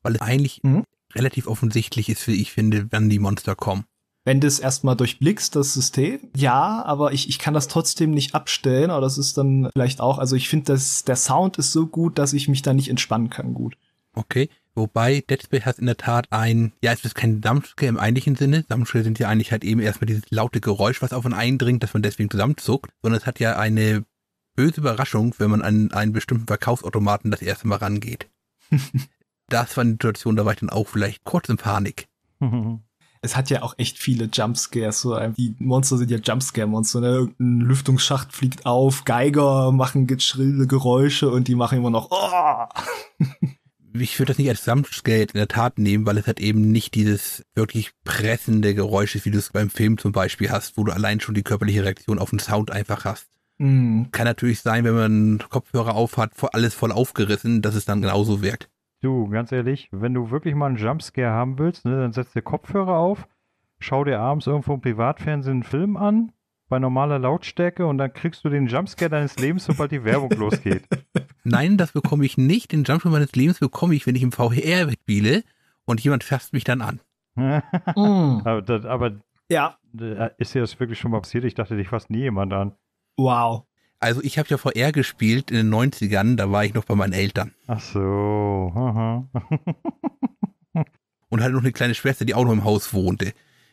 weil es eigentlich mhm. relativ offensichtlich ist, wie ich finde, wann die Monster kommen. Wenn du es erstmal durchblickst, das System, ja, aber ich, ich kann das trotzdem nicht abstellen, aber das ist dann vielleicht auch, also ich finde, der Sound ist so gut, dass ich mich da nicht entspannen kann gut. Okay, wobei Dead Space hat in der Tat ein, ja, es ist kein Jumpscare im eigentlichen Sinne. Jumpscare sind ja eigentlich halt eben erstmal dieses laute Geräusch, was auf einen eindringt, dass man deswegen zusammenzuckt, sondern es hat ja eine böse Überraschung, wenn man an einen bestimmten Verkaufsautomaten das erste Mal rangeht. das war eine Situation, da war ich dann auch vielleicht kurz in Panik. es hat ja auch echt viele Jumpscares. So, die Monster sind ja Jumpscare-Monster. Ne? Irgendein Lüftungsschacht fliegt auf, Geiger machen schrille Geräusche und die machen immer noch. Oh! ich würde das nicht als Jumpscare in der Tat nehmen, weil es halt eben nicht dieses wirklich pressende Geräusch ist, wie du es beim Film zum Beispiel hast, wo du allein schon die körperliche Reaktion auf den Sound einfach hast. Mm. Kann natürlich sein, wenn man Kopfhörer auf hat, alles voll aufgerissen, dass es dann genauso wirkt. Du, ganz ehrlich, wenn du wirklich mal einen Jumpscare haben willst, ne, dann setz dir Kopfhörer auf, schau dir abends irgendwo im Privatfernsehen einen Film an, bei normaler Lautstärke und dann kriegst du den Jumpscare deines Lebens, sobald die Werbung losgeht. Nein, das bekomme ich nicht. Den Jumpscare meines Lebens bekomme ich, wenn ich im VR spiele und jemand fasst mich dann an. mm. aber, das, aber ja. ist dir das wirklich schon mal passiert? Ich dachte, dich fasst nie jemand an. Wow. Also ich habe ja VR gespielt in den 90ern, da war ich noch bei meinen Eltern. Ach so. Aha. und hatte noch eine kleine Schwester, die auch noch im Haus wohnte.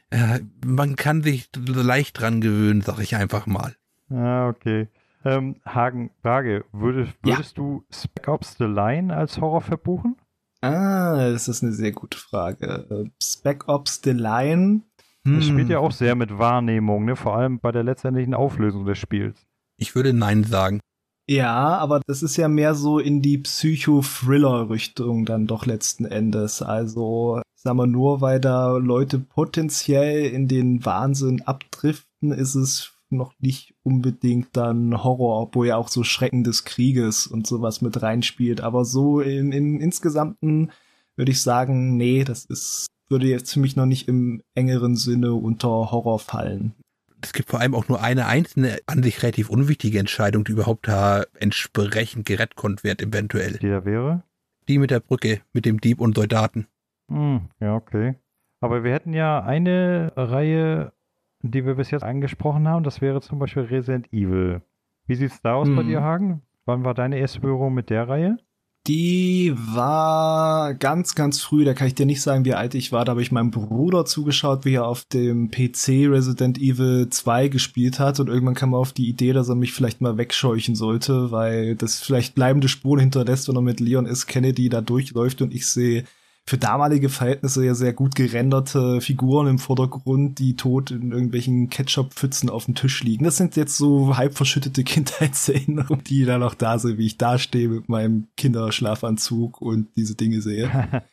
Äh, man kann sich leicht dran gewöhnen, sag ich einfach mal. Ah, okay. Ähm, Hagen, Frage, würdest, würdest ja. du Spec Ops The Line als Horror verbuchen? Ah, das ist eine sehr gute Frage. Spec Ops The Line. Hm. Das spielt ja auch sehr mit Wahrnehmung, ne? vor allem bei der letztendlichen Auflösung des Spiels. Ich würde Nein sagen. Ja, aber das ist ja mehr so in die Psycho-Thriller-Richtung dann doch letzten Endes. Also Sagen wir nur, weil da Leute potenziell in den Wahnsinn abdriften, ist es noch nicht unbedingt dann Horror, obwohl ja auch so Schrecken des Krieges und sowas mit reinspielt. Aber so in, in insgesamten würde ich sagen, nee, das ist, würde jetzt für mich noch nicht im engeren Sinne unter Horror fallen. Es gibt vor allem auch nur eine einzelne, an sich relativ unwichtige Entscheidung, die überhaupt da entsprechend gerettkonnt wird, eventuell. Die da wäre? Die mit der Brücke, mit dem Dieb und Soldaten. Hm, ja, okay. Aber wir hätten ja eine Reihe, die wir bis jetzt angesprochen haben, das wäre zum Beispiel Resident Evil. Wie sieht's da aus bei Hm. dir, Hagen? Wann war deine erste Berührung mit der Reihe? Die war ganz, ganz früh, da kann ich dir nicht sagen, wie alt ich war, da habe ich meinem Bruder zugeschaut, wie er auf dem PC Resident Evil 2 gespielt hat und irgendwann kam er auf die Idee, dass er mich vielleicht mal wegscheuchen sollte, weil das vielleicht bleibende Spuren hinterlässt, wenn er mit Leon S. Kennedy da durchläuft und ich sehe für damalige Verhältnisse ja sehr gut gerenderte Figuren im Vordergrund, die tot in irgendwelchen Ketchup-Pfützen auf dem Tisch liegen. Das sind jetzt so halb verschüttete Kindheitserinnerungen, die da noch da sind, wie ich da stehe mit meinem Kinderschlafanzug und diese Dinge sehe.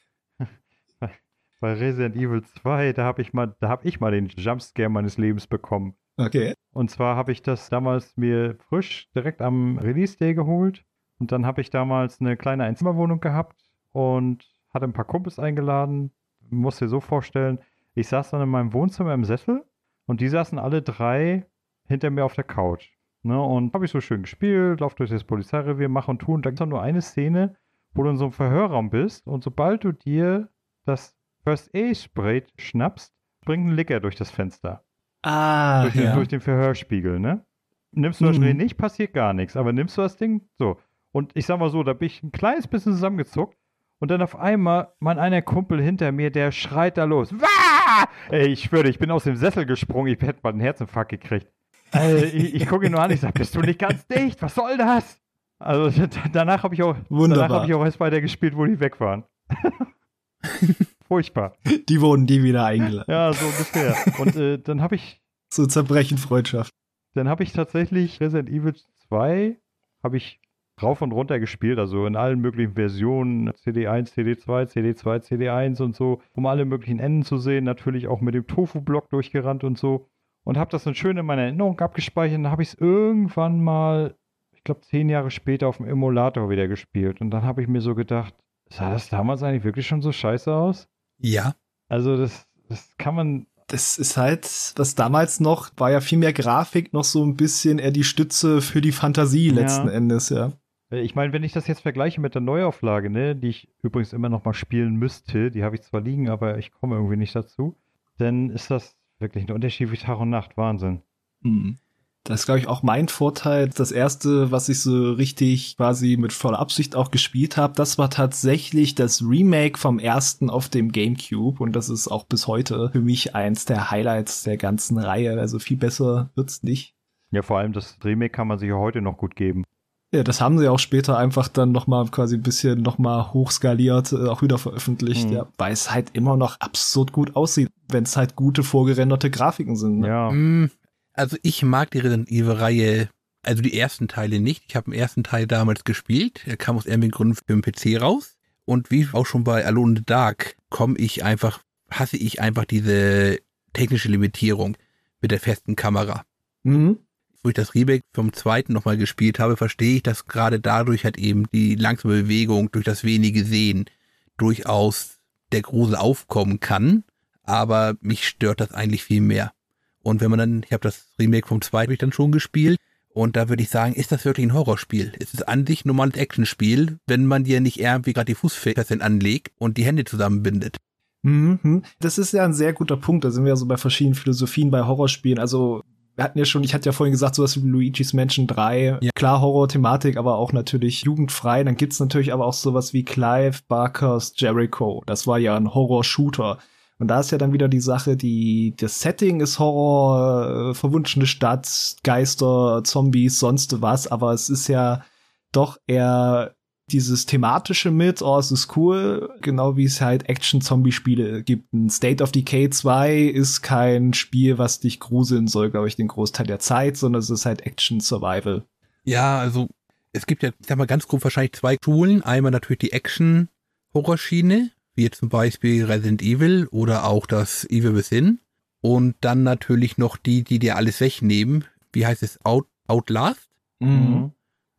Bei Resident Evil 2, da habe ich mal, da habe ich mal den Jumpscare meines Lebens bekommen. Okay. Und zwar habe ich das damals mir frisch direkt am Release Day geholt. Und dann habe ich damals eine kleine Einzimmerwohnung gehabt und hatte ein paar Kumpels eingeladen. Muss dir so vorstellen, ich saß dann in meinem Wohnzimmer im Sessel und die saßen alle drei hinter mir auf der Couch. Ne, und habe ich so schön gespielt, lauf durch das Polizeirevier, mach und tu. Und da gibt es nur eine Szene, wo du in so einem Verhörraum bist und sobald du dir das First Aid Spray schnappst, springt ein Licker durch das Fenster Ah, durch, den, durch den Verhörspiegel, ne? Nimmst du das Mhm. Spray nicht, passiert gar nichts. Aber nimmst du das Ding, so. Und ich sag mal so, da bin ich ein kleines bisschen zusammengezuckt. Und dann auf einmal, mein einer Kumpel hinter mir, der schreit da los. Wah! Ey, ich schwöre, ich bin aus dem Sessel gesprungen, ich hätte mal einen Herzinfarkt gekriegt. Äh, ich ich gucke ihn nur an, ich sag, bist du nicht ganz dicht? Was soll das? Also danach habe ich auch, danach Wunderbar. habe ich auch erst weiter gespielt, wo die weg waren. Furchtbar. Die wurden die wieder eingeladen. Ja, so ungefähr. Und äh, dann habe ich So zerbrechen Freundschaft. Dann habe ich tatsächlich Resident Evil 2 habe ich rauf und runter gespielt, also in allen möglichen Versionen, CD1, CD2, CD2, CD1 und so, um alle möglichen Enden zu sehen, natürlich auch mit dem Tofu-Block durchgerannt und so und habe das dann schön in meiner Erinnerung abgespeichert und dann habe ich es irgendwann mal, ich glaube zehn Jahre später auf dem Emulator wieder gespielt und dann habe ich mir so gedacht, sah das damals eigentlich wirklich schon so scheiße aus? Ja. Also das, das kann man Das ist halt, was damals noch, war ja viel mehr Grafik, noch so ein bisschen eher die Stütze für die Fantasie Ja. letzten Endes, ja. Äh, Ich meine, wenn ich das jetzt vergleiche mit der Neuauflage, ne, die ich übrigens immer noch mal spielen müsste, die habe ich zwar liegen, aber ich komme irgendwie nicht dazu, dann ist das wirklich ein Unterschied wie Tag und Nacht. Wahnsinn. Hm. Das ist, glaube ich, auch mein Vorteil. Das erste, was ich so richtig quasi mit voller Absicht auch gespielt habe, das war tatsächlich das Remake vom ersten auf dem GameCube. Und das ist auch bis heute für mich eins der Highlights der ganzen Reihe. Also viel besser wird's nicht. Ja, vor allem das Remake kann man sich ja heute noch gut geben. Ja, das haben sie auch später einfach dann noch mal quasi ein bisschen noch mal hochskaliert, äh, auch wieder veröffentlicht, Mhm. ja, weil es halt immer noch absurd gut aussieht, wenn es halt gute vorgerenderte Grafiken sind. Ne? Ja, Mm, Also ich mag die Resident Evil Reihe, also die ersten Teile nicht. Ich habe den ersten Teil damals gespielt. Er kam aus irgendwelchen Gründen für den PC raus. Und wie auch schon bei Alone in the Dark komme ich einfach, hasse ich einfach diese technische Limitierung mit der festen Kamera. Mhm. Wo ich das Remake vom zweiten nochmal gespielt habe, verstehe ich, dass gerade dadurch halt eben die langsame Bewegung durch das wenige Sehen durchaus der Grusel aufkommen kann. Aber mich stört das eigentlich viel mehr. Und wenn man dann, ich habe das Remake vom zweiten ich dann schon gespielt. Und da würde ich sagen, ist das wirklich ein Horrorspiel? Es ist an sich ein normales Actionspiel, wenn man dir nicht irgendwie gerade die Fußfesseln anlegt und die Hände zusammenbindet. Mhm. Das ist ja ein sehr guter Punkt. Da sind wir ja so bei verschiedenen Philosophien bei Horrorspielen. Also, wir hatten ja schon, ich hatte ja vorhin gesagt, sowas wie Luigi's Mansion 3. Ja. Klar Horror-Thematik, aber auch natürlich jugendfrei. Dann gibt's natürlich aber auch sowas wie Clive Barkers Jericho. Das war ja ein Horror-Shooter. Und da ist ja dann wieder die Sache, die, das Setting ist Horror, äh, verwunschene Stadt, Geister, Zombies, sonst was, aber es ist ja doch eher dieses thematische mit, oh, es ist cool, genau wie es halt Action-Zombie-Spiele gibt. Ein State of Decay 2 ist kein Spiel, was dich gruseln soll, glaube ich, den Großteil der Zeit, sondern es ist halt Action-Survival. Ja, also es gibt ja, ich sag mal ganz grob wahrscheinlich zwei Schulen. Einmal natürlich die Action-Horrorschiene, wie zum Beispiel Resident Evil oder auch das Evil Within. Und dann natürlich noch die, die dir alles wegnehmen. Wie heißt es? Out, Outlast? Mhm.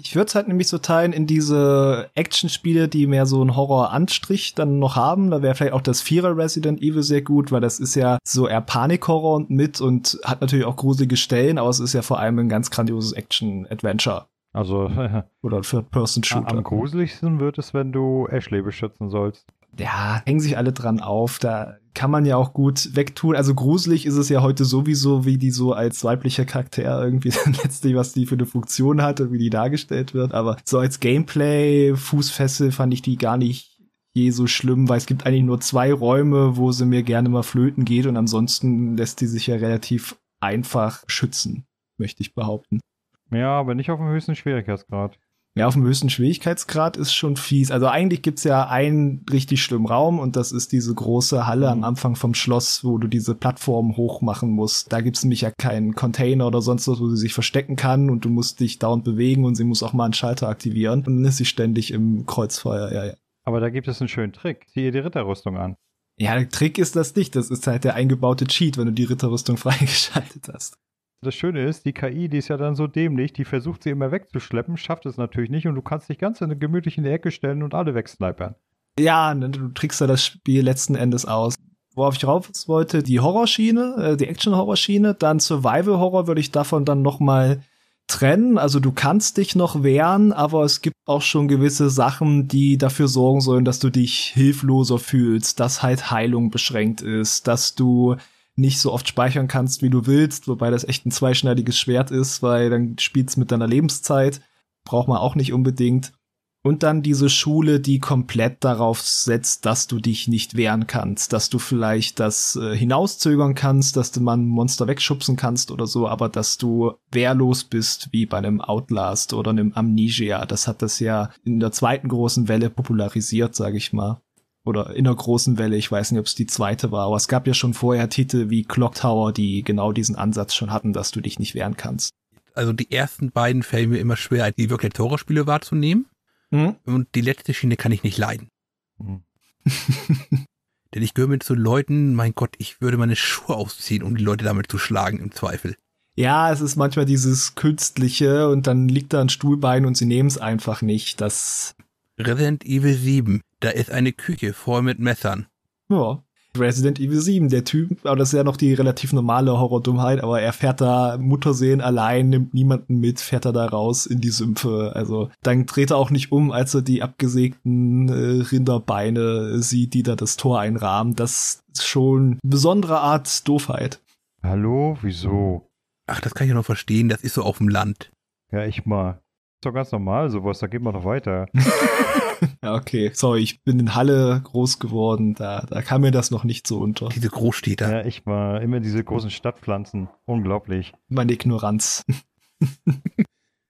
Ich würde es halt nämlich so teilen in diese Actionspiele, die mehr so einen Horror-Anstrich dann noch haben. Da wäre vielleicht auch das Vierer Resident Evil sehr gut, weil das ist ja so eher Panik-Horror mit und hat natürlich auch gruselige Stellen, aber es ist ja vor allem ein ganz grandioses Action-Adventure. Also Oder Third-Person-Shooter. am gruseligsten wird es, wenn du Ashley beschützen sollst. Ja, hängen sich alle dran auf. Da kann man ja auch gut wegtun. Also gruselig ist es ja heute sowieso, wie die so als weiblicher Charakter irgendwie dann letztlich, was die für eine Funktion hat und wie die dargestellt wird. Aber so als Gameplay, Fußfessel fand ich die gar nicht je so schlimm, weil es gibt eigentlich nur zwei Räume, wo sie mir gerne mal flöten geht und ansonsten lässt die sich ja relativ einfach schützen, möchte ich behaupten. Ja, aber nicht auf dem höchsten Schwierigkeitsgrad. Ja, auf dem höchsten Schwierigkeitsgrad ist schon fies. Also eigentlich gibt's ja einen richtig schlimmen Raum und das ist diese große Halle am Anfang vom Schloss, wo du diese Plattform hochmachen musst. Da gibt's nämlich ja keinen Container oder sonst was, wo sie sich verstecken kann und du musst dich dauernd bewegen und sie muss auch mal einen Schalter aktivieren und dann ist sie ständig im Kreuzfeuer. Ja, ja. Aber da gibt es einen schönen Trick. Zieh ihr die Ritterrüstung an. Ja, der Trick ist das nicht. Das ist halt der eingebaute Cheat, wenn du die Ritterrüstung freigeschaltet hast. Das Schöne ist, die KI, die ist ja dann so dämlich, die versucht sie immer wegzuschleppen, schafft es natürlich nicht und du kannst dich ganz in gemütlich in die Ecke stellen und alle wegsnipern. Ja, ne, du trickst da das Spiel letzten Endes aus. Worauf ich rauf wollte, die Horrorschiene, äh, die Action-Horrorschiene, dann Survival-Horror würde ich davon dann noch mal trennen. Also du kannst dich noch wehren, aber es gibt auch schon gewisse Sachen, die dafür sorgen sollen, dass du dich hilfloser fühlst, dass halt Heilung beschränkt ist, dass du nicht so oft speichern kannst, wie du willst, wobei das echt ein zweischneidiges Schwert ist, weil dann spielst mit deiner Lebenszeit. Braucht man auch nicht unbedingt. Und dann diese Schule, die komplett darauf setzt, dass du dich nicht wehren kannst, dass du vielleicht das äh, hinauszögern kannst, dass du mal ein Monster wegschubsen kannst oder so, aber dass du wehrlos bist, wie bei einem Outlast oder einem Amnesia. Das hat das ja in der zweiten großen Welle popularisiert, sage ich mal. Oder in der großen Welle, ich weiß nicht, ob es die zweite war, aber es gab ja schon vorher Titel wie Clock Tower, die genau diesen Ansatz schon hatten, dass du dich nicht wehren kannst. Also die ersten beiden fällen mir immer schwer, die wirklich Horrorspiele wahrzunehmen. Mhm. Und die letzte Schiene kann ich nicht leiden. Hm. Denn ich gehöre mit zu Leuten, mein Gott, ich würde meine Schuhe ausziehen, um die Leute damit zu schlagen, im Zweifel. Ja, es ist manchmal dieses Künstliche und dann liegt da ein Stuhlbein und sie nehmen es einfach nicht. Das, Resident Evil 7, da ist eine Küche voll mit Messern. ja. Resident Evil 7, der Typ, aber das ist ja noch die relativ normale Horrordummheit, aber er fährt da Muttersehen allein, nimmt niemanden mit, fährt er da raus in die Sümpfe. Also dann dreht er auch nicht um, als er die abgesägten äh, Rinderbeine sieht, die da das Tor einrahmen. Das ist schon eine besondere Art Doofheit. Hallo, wieso? Ach, das kann ich ja noch verstehen, das ist so auf dem Land. Ja, ich mal. Ist doch ganz normal sowas, da geht man doch weiter. Ja, okay. Sorry, ich bin in Halle groß geworden. Da, da kam mir das noch nicht so unter. Diese Großstädter. Ja, ich mal. Immer diese großen Stadtpflanzen. Unglaublich. Meine Ignoranz.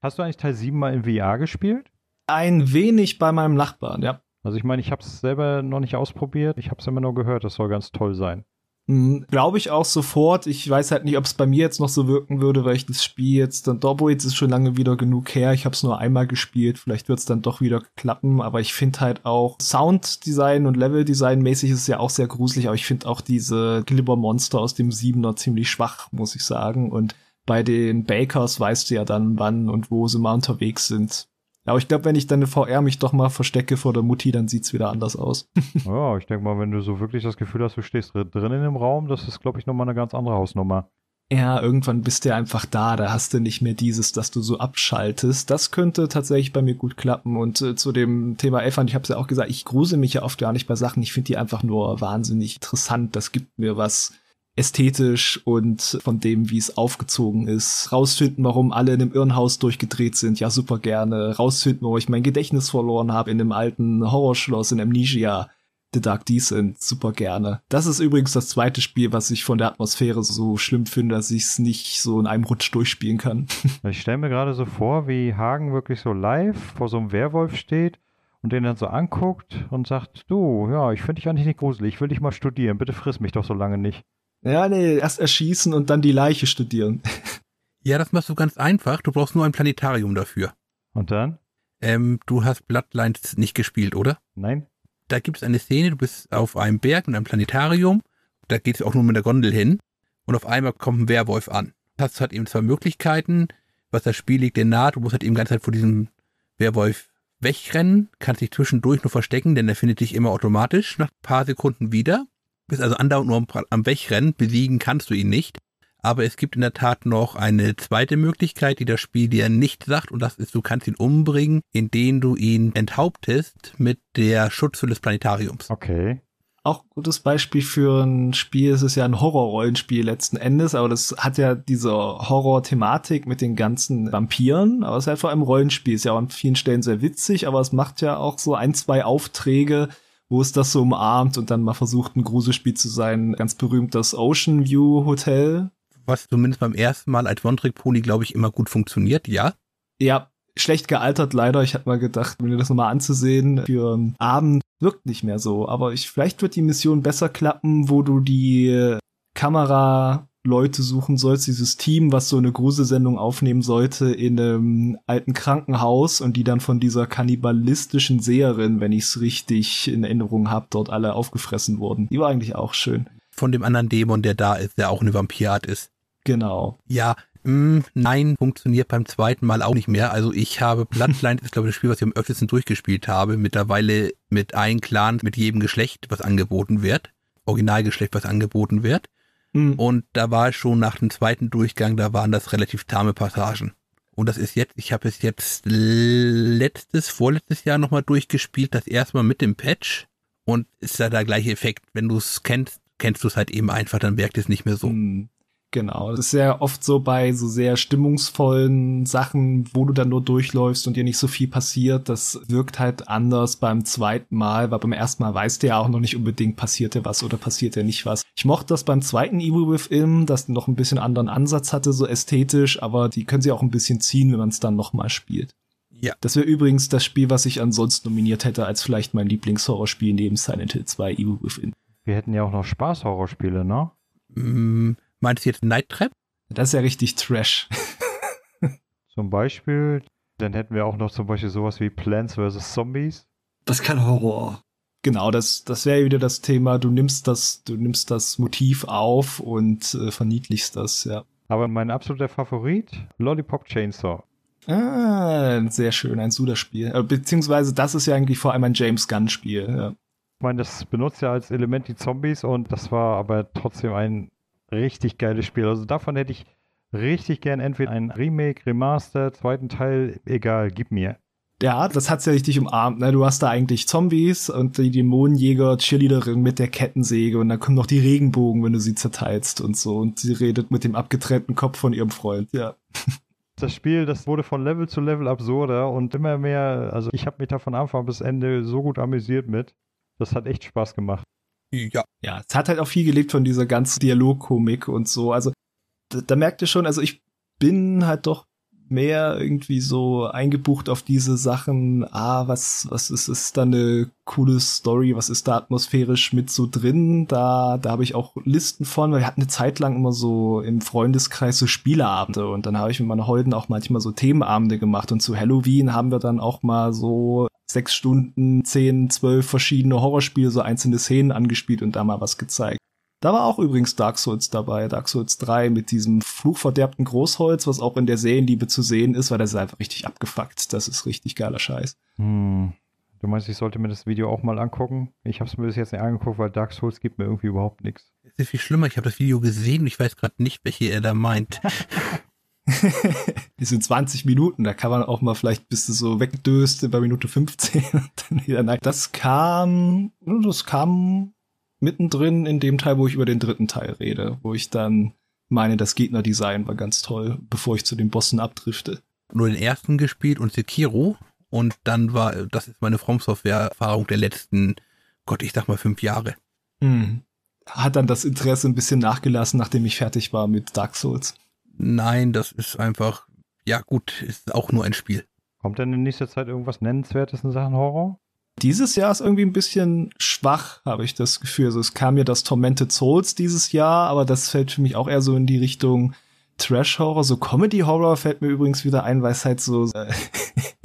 Hast du eigentlich Teil 7 mal in VR gespielt? Ein wenig bei meinem Nachbarn, ja. Also ich meine, ich habe es selber noch nicht ausprobiert. Ich habe es immer nur gehört, das soll ganz toll sein. Hm, Glaube ich auch sofort. Ich weiß halt nicht, ob es bei mir jetzt noch so wirken würde, weil ich das Spiel jetzt dann Dorbo jetzt ist schon lange wieder genug her. Ich habe es nur einmal gespielt. Vielleicht wird es dann doch wieder klappen. Aber ich finde halt auch Sounddesign und Leveldesign mäßig ist es ja auch sehr gruselig. Aber ich finde auch diese Glibber-Monster aus dem Siebener ziemlich schwach, muss ich sagen. Und bei den Bakers weißt du ja dann, wann und wo sie mal unterwegs sind. Aber ich glaube, wenn ich dann in VR mich doch mal verstecke vor der Mutti, dann sieht's wieder anders aus. Ja, ich denke mal, wenn du so wirklich das Gefühl hast, du stehst drin drin in dem Raum, das ist, glaube ich, nochmal eine ganz andere Hausnummer. Ja, irgendwann bist du einfach da, da hast du nicht mehr dieses, dass du so abschaltest. Das könnte tatsächlich bei mir gut klappen. Und äh, zu dem Thema Elfern, ich habe es ja auch gesagt, ich grusel mich ja oft gar nicht bei Sachen. Ich finde die einfach nur wahnsinnig interessant. Das gibt mir was ästhetisch und von dem, wie es aufgezogen ist. Rausfinden, warum alle in einem Irrenhaus durchgedreht sind, ja super gerne. Rausfinden, wo ich mein Gedächtnis verloren habe in einem alten Horrorschloss in Amnesia. The Dark Descent, super gerne. Das ist übrigens das zweite Spiel, was ich von der Atmosphäre so schlimm finde, dass ich es nicht so in einem Rutsch durchspielen kann. Ich stelle mir gerade so vor, wie Hagen wirklich so live vor so einem Werwolf steht und den dann so anguckt und sagt, du, ja, ich finde dich eigentlich nicht gruselig, ich will dich mal studieren, bitte friss mich doch so lange nicht. Ja, nee, erst erschießen und dann die Leiche studieren. Ja, das machst du ganz einfach. Du brauchst nur ein Planetarium dafür. Und dann? Ähm, du hast Bloodlines nicht gespielt, oder? Nein? da gibt es eine Szene, du bist auf einem Berg mit einem Planetarium, da geht es auch nur mit der Gondel hin und auf einmal kommt ein Werwolf an. Du hast halt eben zwei Möglichkeiten, was das Spiel liegt dir nahe, du musst halt eben die ganze Zeit vor diesem Werwolf wegrennen, kannst dich zwischendurch nur verstecken, denn er findet dich immer automatisch nach ein paar Sekunden wieder. Bist also andauernd nur am, am Wegrennen, besiegen kannst du ihn nicht. Aber es gibt in der Tat noch eine zweite Möglichkeit, die das Spiel dir nicht sagt, und das ist, du kannst ihn umbringen, indem du ihn enthauptest mit der Schutzhülle des Planetariums. Okay. Auch gutes Beispiel für ein Spiel, es ist ja ein Horror-Rollenspiel letzten Endes, aber das hat ja diese Horror-Thematik mit den ganzen Vampiren, aber es ist halt vor allem Rollenspiel, ist ja auch an vielen Stellen sehr witzig, aber es macht ja auch so ein, zwei Aufträge, wo es das so umarmt und dann mal versucht, ein Gruselspiel zu sein. Ganz berühmt das Ocean View Hotel, was zumindest beim ersten Mal als One-Trick-Pony, glaube ich, immer gut funktioniert, ja? Ja, schlecht gealtert leider. Ich hatte mal gedacht, mir das nochmal anzusehen für einen Abend wirkt nicht mehr so. Aber ich, vielleicht wird die Mission besser klappen, wo du die Kamera Leute suchen sollst, dieses Team, was so eine Gruselsendung aufnehmen sollte in einem alten Krankenhaus und die dann von dieser kannibalistischen Seherin, wenn ich es richtig in Erinnerung habe, dort alle aufgefressen wurden. Die war eigentlich auch schön. Von dem anderen Dämon, der da ist, der auch eine Vampirart ist. Genau. Ja, mh, mm, nein, funktioniert beim zweiten Mal auch nicht mehr. Also ich habe Bloodline, das ist glaube ich das Spiel, was ich am öftesten durchgespielt habe, mittlerweile mit einem Clan, mit jedem Geschlecht, was angeboten wird. Originalgeschlecht, was angeboten wird. Mhm. Und da war es schon nach dem zweiten Durchgang, da waren das relativ tahme Passagen. Und das ist jetzt, ich habe es jetzt letztes, vorletztes Jahr nochmal durchgespielt, das erste Mal mit dem Patch. Und ist da der gleiche Effekt. Wenn du es kennst, kennst du es halt eben einfach, dann wirkt es nicht mehr so. Mhm. Genau, das ist sehr oft so bei so sehr stimmungsvollen Sachen, wo du dann nur durchläufst und dir nicht so viel passiert. Das wirkt halt anders beim zweiten Mal, weil beim ersten Mal weißt du ja auch noch nicht unbedingt, passiert dir was oder passiert dir nicht was. Ich mochte das beim zweiten Evil Within, das noch ein bisschen anderen Ansatz hatte, so ästhetisch, aber die können sie auch ein bisschen ziehen, wenn man es dann nochmal spielt. Ja. Das wäre übrigens das Spiel, was ich ansonsten nominiert hätte, als vielleicht mein Lieblingshorrorspiel neben Silent Hill 2 Evil Within. Wir hätten ja auch noch Spaß-Horrorspiele, ne? Mm, Meinst du jetzt Night Trap? Das ist ja richtig Trash. zum Beispiel, dann hätten wir auch noch zum Beispiel sowas wie Plants vs. Zombies. Das ist kein Horror. Genau, das, das wäre wieder das Thema. Du nimmst das, du nimmst das Motiv auf und äh, verniedlichst das, ja. Aber mein absoluter Favorit, Lollipop Chainsaw. Ah, sehr schön, ein Suda-Spiel. Äh, beziehungsweise das ist ja eigentlich vor allem ein James Gunn-Spiel, ja. Ich meine, das benutzt ja als Element die Zombies und das war aber trotzdem ein richtig geiles Spiel. Also davon hätte ich richtig gern entweder ein Remake, Remaster, zweiten Teil, egal, gib mir. Ja, das hat's ja richtig umarmt, ne? Du hast da eigentlich Zombies und die Dämonenjäger, Cheerleaderin mit der Kettensäge und dann kommen noch die Regenbogen, wenn du sie zerteilst und so und sie redet mit dem abgetrennten Kopf von ihrem Freund, ja. Das Spiel, das wurde von Level zu Level absurder und immer mehr, also ich habe mich da von Anfang bis Ende so gut amüsiert mit. Das hat echt Spaß gemacht. Ja. Ja, es hat halt auch viel gelebt von dieser ganzen Dialogkomik und so. Also da, da merkt ihr schon, also ich bin halt doch mehr irgendwie so eingebucht auf diese Sachen, ah, was, was ist, ist da eine coole Story, was ist da atmosphärisch mit so drin? Da, da habe ich auch Listen von, weil wir hatten eine Zeit lang immer so im Freundeskreis so Spieleabende und dann habe ich mit meiner Holden auch manchmal so Themenabende gemacht und zu Halloween haben wir dann auch mal so sechs Stunden, zehn, zwölf verschiedene Horrorspiele, so einzelne Szenen angespielt und da mal was gezeigt. Da war auch übrigens Dark Souls dabei, Dark Souls 3 mit diesem fluchverderbten Großholz, was auch in der Serienliebe zu sehen ist, weil das ist einfach richtig abgefuckt. Das ist richtig geiler Scheiß. Hm. Du meinst, ich sollte mir das Video auch mal angucken? Ich habe es mir bis jetzt nicht angeguckt, weil Dark Souls gibt mir irgendwie überhaupt nichts. Es ist viel schlimmer. Ich habe das Video gesehen und ich weiß gerade nicht, welche er da meint. die sind 20 Minuten, da kann man auch mal vielleicht bis du so wegdöst bei Minute 15 und dann wieder nein. Das kam, das kam mittendrin in dem Teil, wo ich über den dritten Teil rede, wo ich dann meine, das Gegnerdesign war ganz toll, bevor ich zu den Bossen abdrifte. Nur den ersten gespielt und Sekiro und dann war, das ist meine From Software-Erfahrung der letzten, Gott, ich sag mal fünf Jahre. Mhm. Hat dann das Interesse ein bisschen nachgelassen, nachdem ich fertig war mit Dark Souls? Nein, das ist einfach, ja gut, ist auch nur ein Spiel. Kommt denn in nächster Zeit irgendwas Nennenswertes in Sachen Horror? Dieses Jahr ist irgendwie ein bisschen schwach, habe ich das Gefühl. Also es kam ja das Tormented Souls dieses Jahr, aber das fällt für mich auch eher so in die Richtung Trash-Horror. So Comedy-Horror fällt mir übrigens wieder ein, weil es halt so, äh,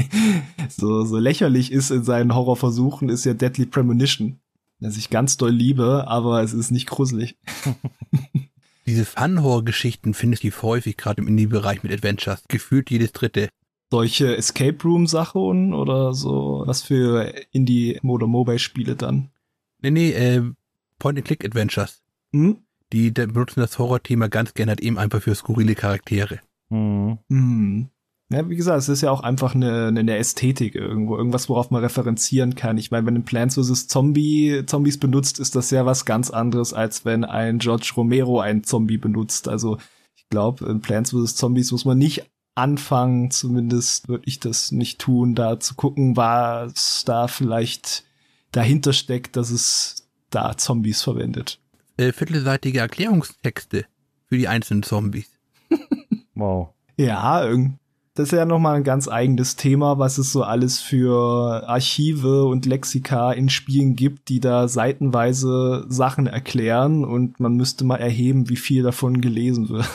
so, so lächerlich ist in seinen Horrorversuchen, ist ja Deadly Premonition. Das ich ganz doll liebe, aber es ist nicht gruselig. Diese Fun-Horror-Geschichten findest du häufig, gerade im Indie-Bereich mit Adventures. Gefühlt jedes dritte. Solche Escape Room-Sachen oder so, was für Indie- oder Mobile-Spiele dann? Nee, nee, äh, Point-and-Click-Adventures. Hm? Die, die benutzen das Horror-Thema ganz gerne halt eben einfach für skurrile Charaktere. Hm. Hm. Ja, wie gesagt, es ist ja auch einfach eine, eine Ästhetik irgendwo, irgendwas, worauf man referenzieren kann. Ich meine, wenn ein Plants vs. Zombie Zombies benutzt, ist das ja was ganz anderes, als wenn ein George Romero einen Zombie benutzt. Also ich glaube, in Plants vs. Zombies muss man nicht anfangen, zumindest würde ich das nicht tun, da zu gucken, was da vielleicht dahinter steckt, dass es da Zombies verwendet. Äh, viertelseitige Erklärungstexte für die einzelnen Zombies. Wow. Ja, irgendwie das ist ja nochmal ein ganz eigenes Thema, was es so alles für Archive und Lexika in Spielen gibt, die da seitenweise Sachen erklären und man müsste mal erheben, wie viel davon gelesen wird.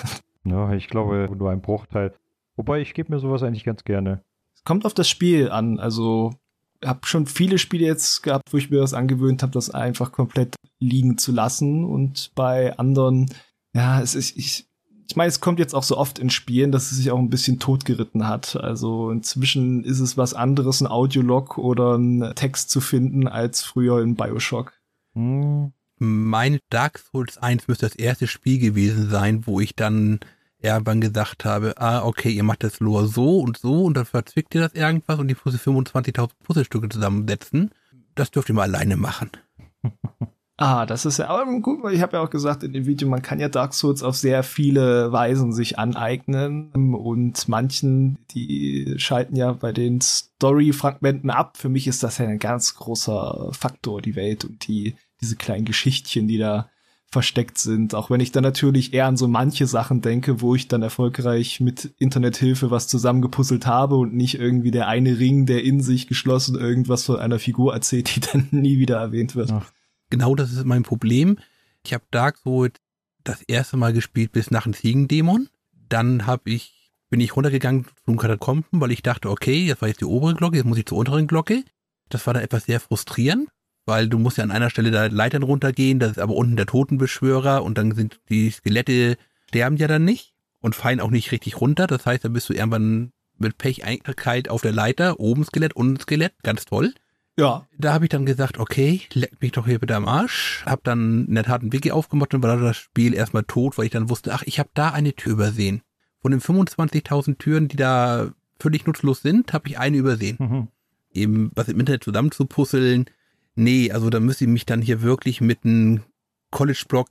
Ja, ich glaube, nur ein Bruchteil. Wobei, ich gebe mir sowas eigentlich ganz gerne. Es kommt auf das Spiel an. Also, ich habe schon viele Spiele jetzt gehabt, wo ich mir das angewöhnt habe, das einfach komplett liegen zu lassen. Und bei anderen, ja, es ist, ich, ich meine, es kommt jetzt auch so oft in Spielen, dass es sich auch ein bisschen totgeritten hat. Also inzwischen ist es was anderes, ein Audiolog oder ein Text zu finden, als früher in Bioshock. Hm. Mein Dark Souls 1 müsste das erste Spiel gewesen sein, wo ich dann irgendwann gesagt habe, ah, okay, ihr macht das Lore so und so und dann verzwickt ihr das irgendwas und die 25.000 Puzzlestücke zusammensetzen. Das dürft ihr mal alleine machen. Ah, das ist ja, aber gut, ich habe ja auch gesagt in dem Video, man kann ja Dark Souls auf sehr viele Weisen sich aneignen und manchen, die schalten ja bei den Story-Fragmenten ab. Für mich ist das ja ein ganz großer Faktor, die Welt und die, diese kleinen Geschichtchen, die da versteckt sind. Auch wenn ich dann natürlich eher an so manche Sachen denke, wo ich dann erfolgreich mit Internethilfe was zusammengepuzzelt habe und nicht irgendwie der eine Ring, der in sich geschlossen irgendwas von einer Figur erzählt, die dann nie wieder erwähnt wird. Ach genau das ist mein Problem. Ich habe Dark Souls das erste Mal gespielt bis nach dem Ziegendämon. Dann habe ich, bin ich runtergegangen zum Katakomben, weil ich dachte, okay, das war jetzt die obere Glocke, jetzt muss ich zur unteren Glocke. Das war dann etwas sehr frustrierend, weil du musst ja an einer Stelle da Leitern runtergehen, das ist aber unten der Totenbeschwörer und dann sind die Skelette sterben ja dann nicht und fallen auch nicht richtig runter. Das heißt, dann bist du irgendwann mit Pech einkalt auf der Leiter, oben Skelett, unten Skelett, ganz toll. Ja. Da habe ich dann gesagt, okay, leck mich doch hier bitte am Arsch. Hab dann in der Tat ein Wiki aufgemacht und war das Spiel erstmal tot, weil ich dann wusste, ach, ich habe da eine Tür übersehen. Von den 25.000 Türen, die da völlig nutzlos sind, habe ich eine übersehen. Mhm. Eben was im Internet zusammenzupuzzeln. Nee, also da müsste ich mich dann hier wirklich mit einem College-Block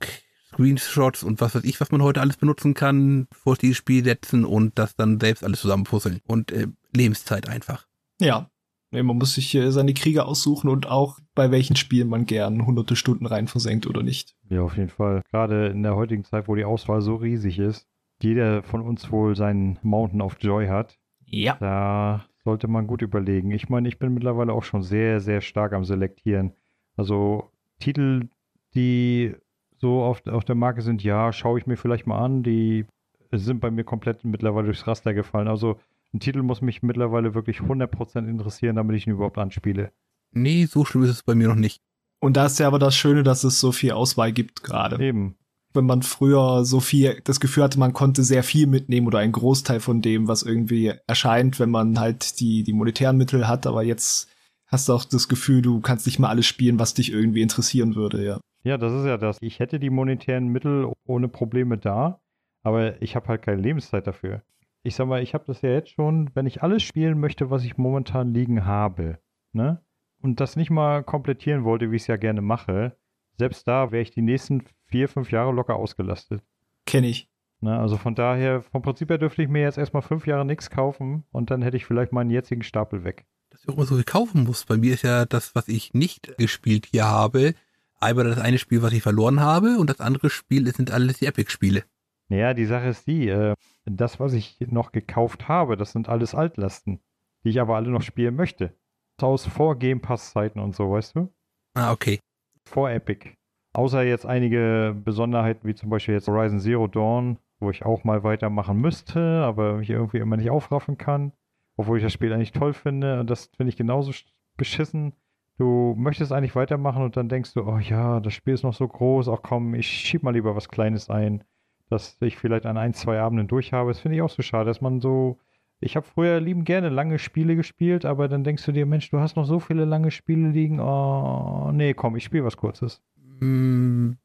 Screenshots und was weiß ich, was man heute alles benutzen kann, vor dieses Spiel setzen und das dann selbst alles zusammenpuzzeln. Und äh, Lebenszeit einfach. Ja, Nee, man muss sich seine Krieger aussuchen und auch bei welchen Spielen man gern hunderte Stunden rein versenkt oder nicht. Ja, auf jeden Fall. Gerade in der heutigen Zeit, wo die Auswahl so riesig ist, jeder von uns wohl seinen Mountain of Joy hat. Ja. Da sollte man gut überlegen. Ich meine, ich bin mittlerweile auch schon sehr, sehr stark am Selektieren. Also Titel, die so auf, auf der Marke sind, ja, schaue ich mir vielleicht mal an. Die sind bei mir komplett mittlerweile durchs Raster gefallen. Also ein Titel muss mich mittlerweile wirklich 100% interessieren, damit ich ihn überhaupt anspiele. Nee, so schlimm ist es bei mir noch nicht. Und da ist ja aber das Schöne, dass es so viel Auswahl gibt gerade. Eben. Wenn man früher so viel das Gefühl hatte, man konnte sehr viel mitnehmen oder einen Großteil von dem, was irgendwie erscheint, wenn man halt die, die monetären Mittel hat, aber jetzt hast du auch das Gefühl, du kannst nicht mal alles spielen, was dich irgendwie interessieren würde, ja. Ja, das ist ja das. Ich hätte die monetären Mittel ohne Probleme da, aber ich habe halt keine Lebenszeit dafür ich sag mal, ich habe das ja jetzt schon, wenn ich alles spielen möchte, was ich momentan liegen habe, ne? Und das nicht mal komplettieren wollte, wie ich es ja gerne mache, selbst da wäre ich die nächsten vier, fünf Jahre locker ausgelastet. Kenne ich. Ne, also von daher, vom Prinzip her dürfte ich mir jetzt erstmal fünf Jahre nichts kaufen und dann hätte ich vielleicht meinen jetzigen Stapel weg. Dass ich auch immer so viel kaufen muss. Bei mir ist ja das, was ich nicht gespielt hier habe, einmal das eine Spiel, was ich verloren habe und das andere Spiel sind alles die Epic-Spiele. Naja, die Sache ist die, äh, das, was ich noch gekauft habe, das sind alles Altlasten, die ich aber alle noch spielen möchte. Aus vor Game Pass Zeiten und so, weißt du? Ah, okay. Vor Epic. Außer jetzt einige Besonderheiten, wie zum Beispiel jetzt Horizon Zero Dawn, wo ich auch mal weitermachen müsste, aber mich irgendwie immer nicht aufraffen kann. obwohl ich das Spiel eigentlich toll finde. Und das finde ich genauso beschissen. Du möchtest eigentlich weitermachen und dann denkst du, oh ja, das Spiel ist noch so groß, ach komm, ich schieb mal lieber was Kleines ein, dass ich vielleicht an ein, zwei Abenden durch habe. Das finde ich auch so schade, dass man so. Ich habe früher lieben gerne lange Spiele gespielt, aber dann denkst du dir, Mensch, du hast noch so viele lange Spiele liegen. Oh, nee, komm, ich spiele was Kurzes. Hm,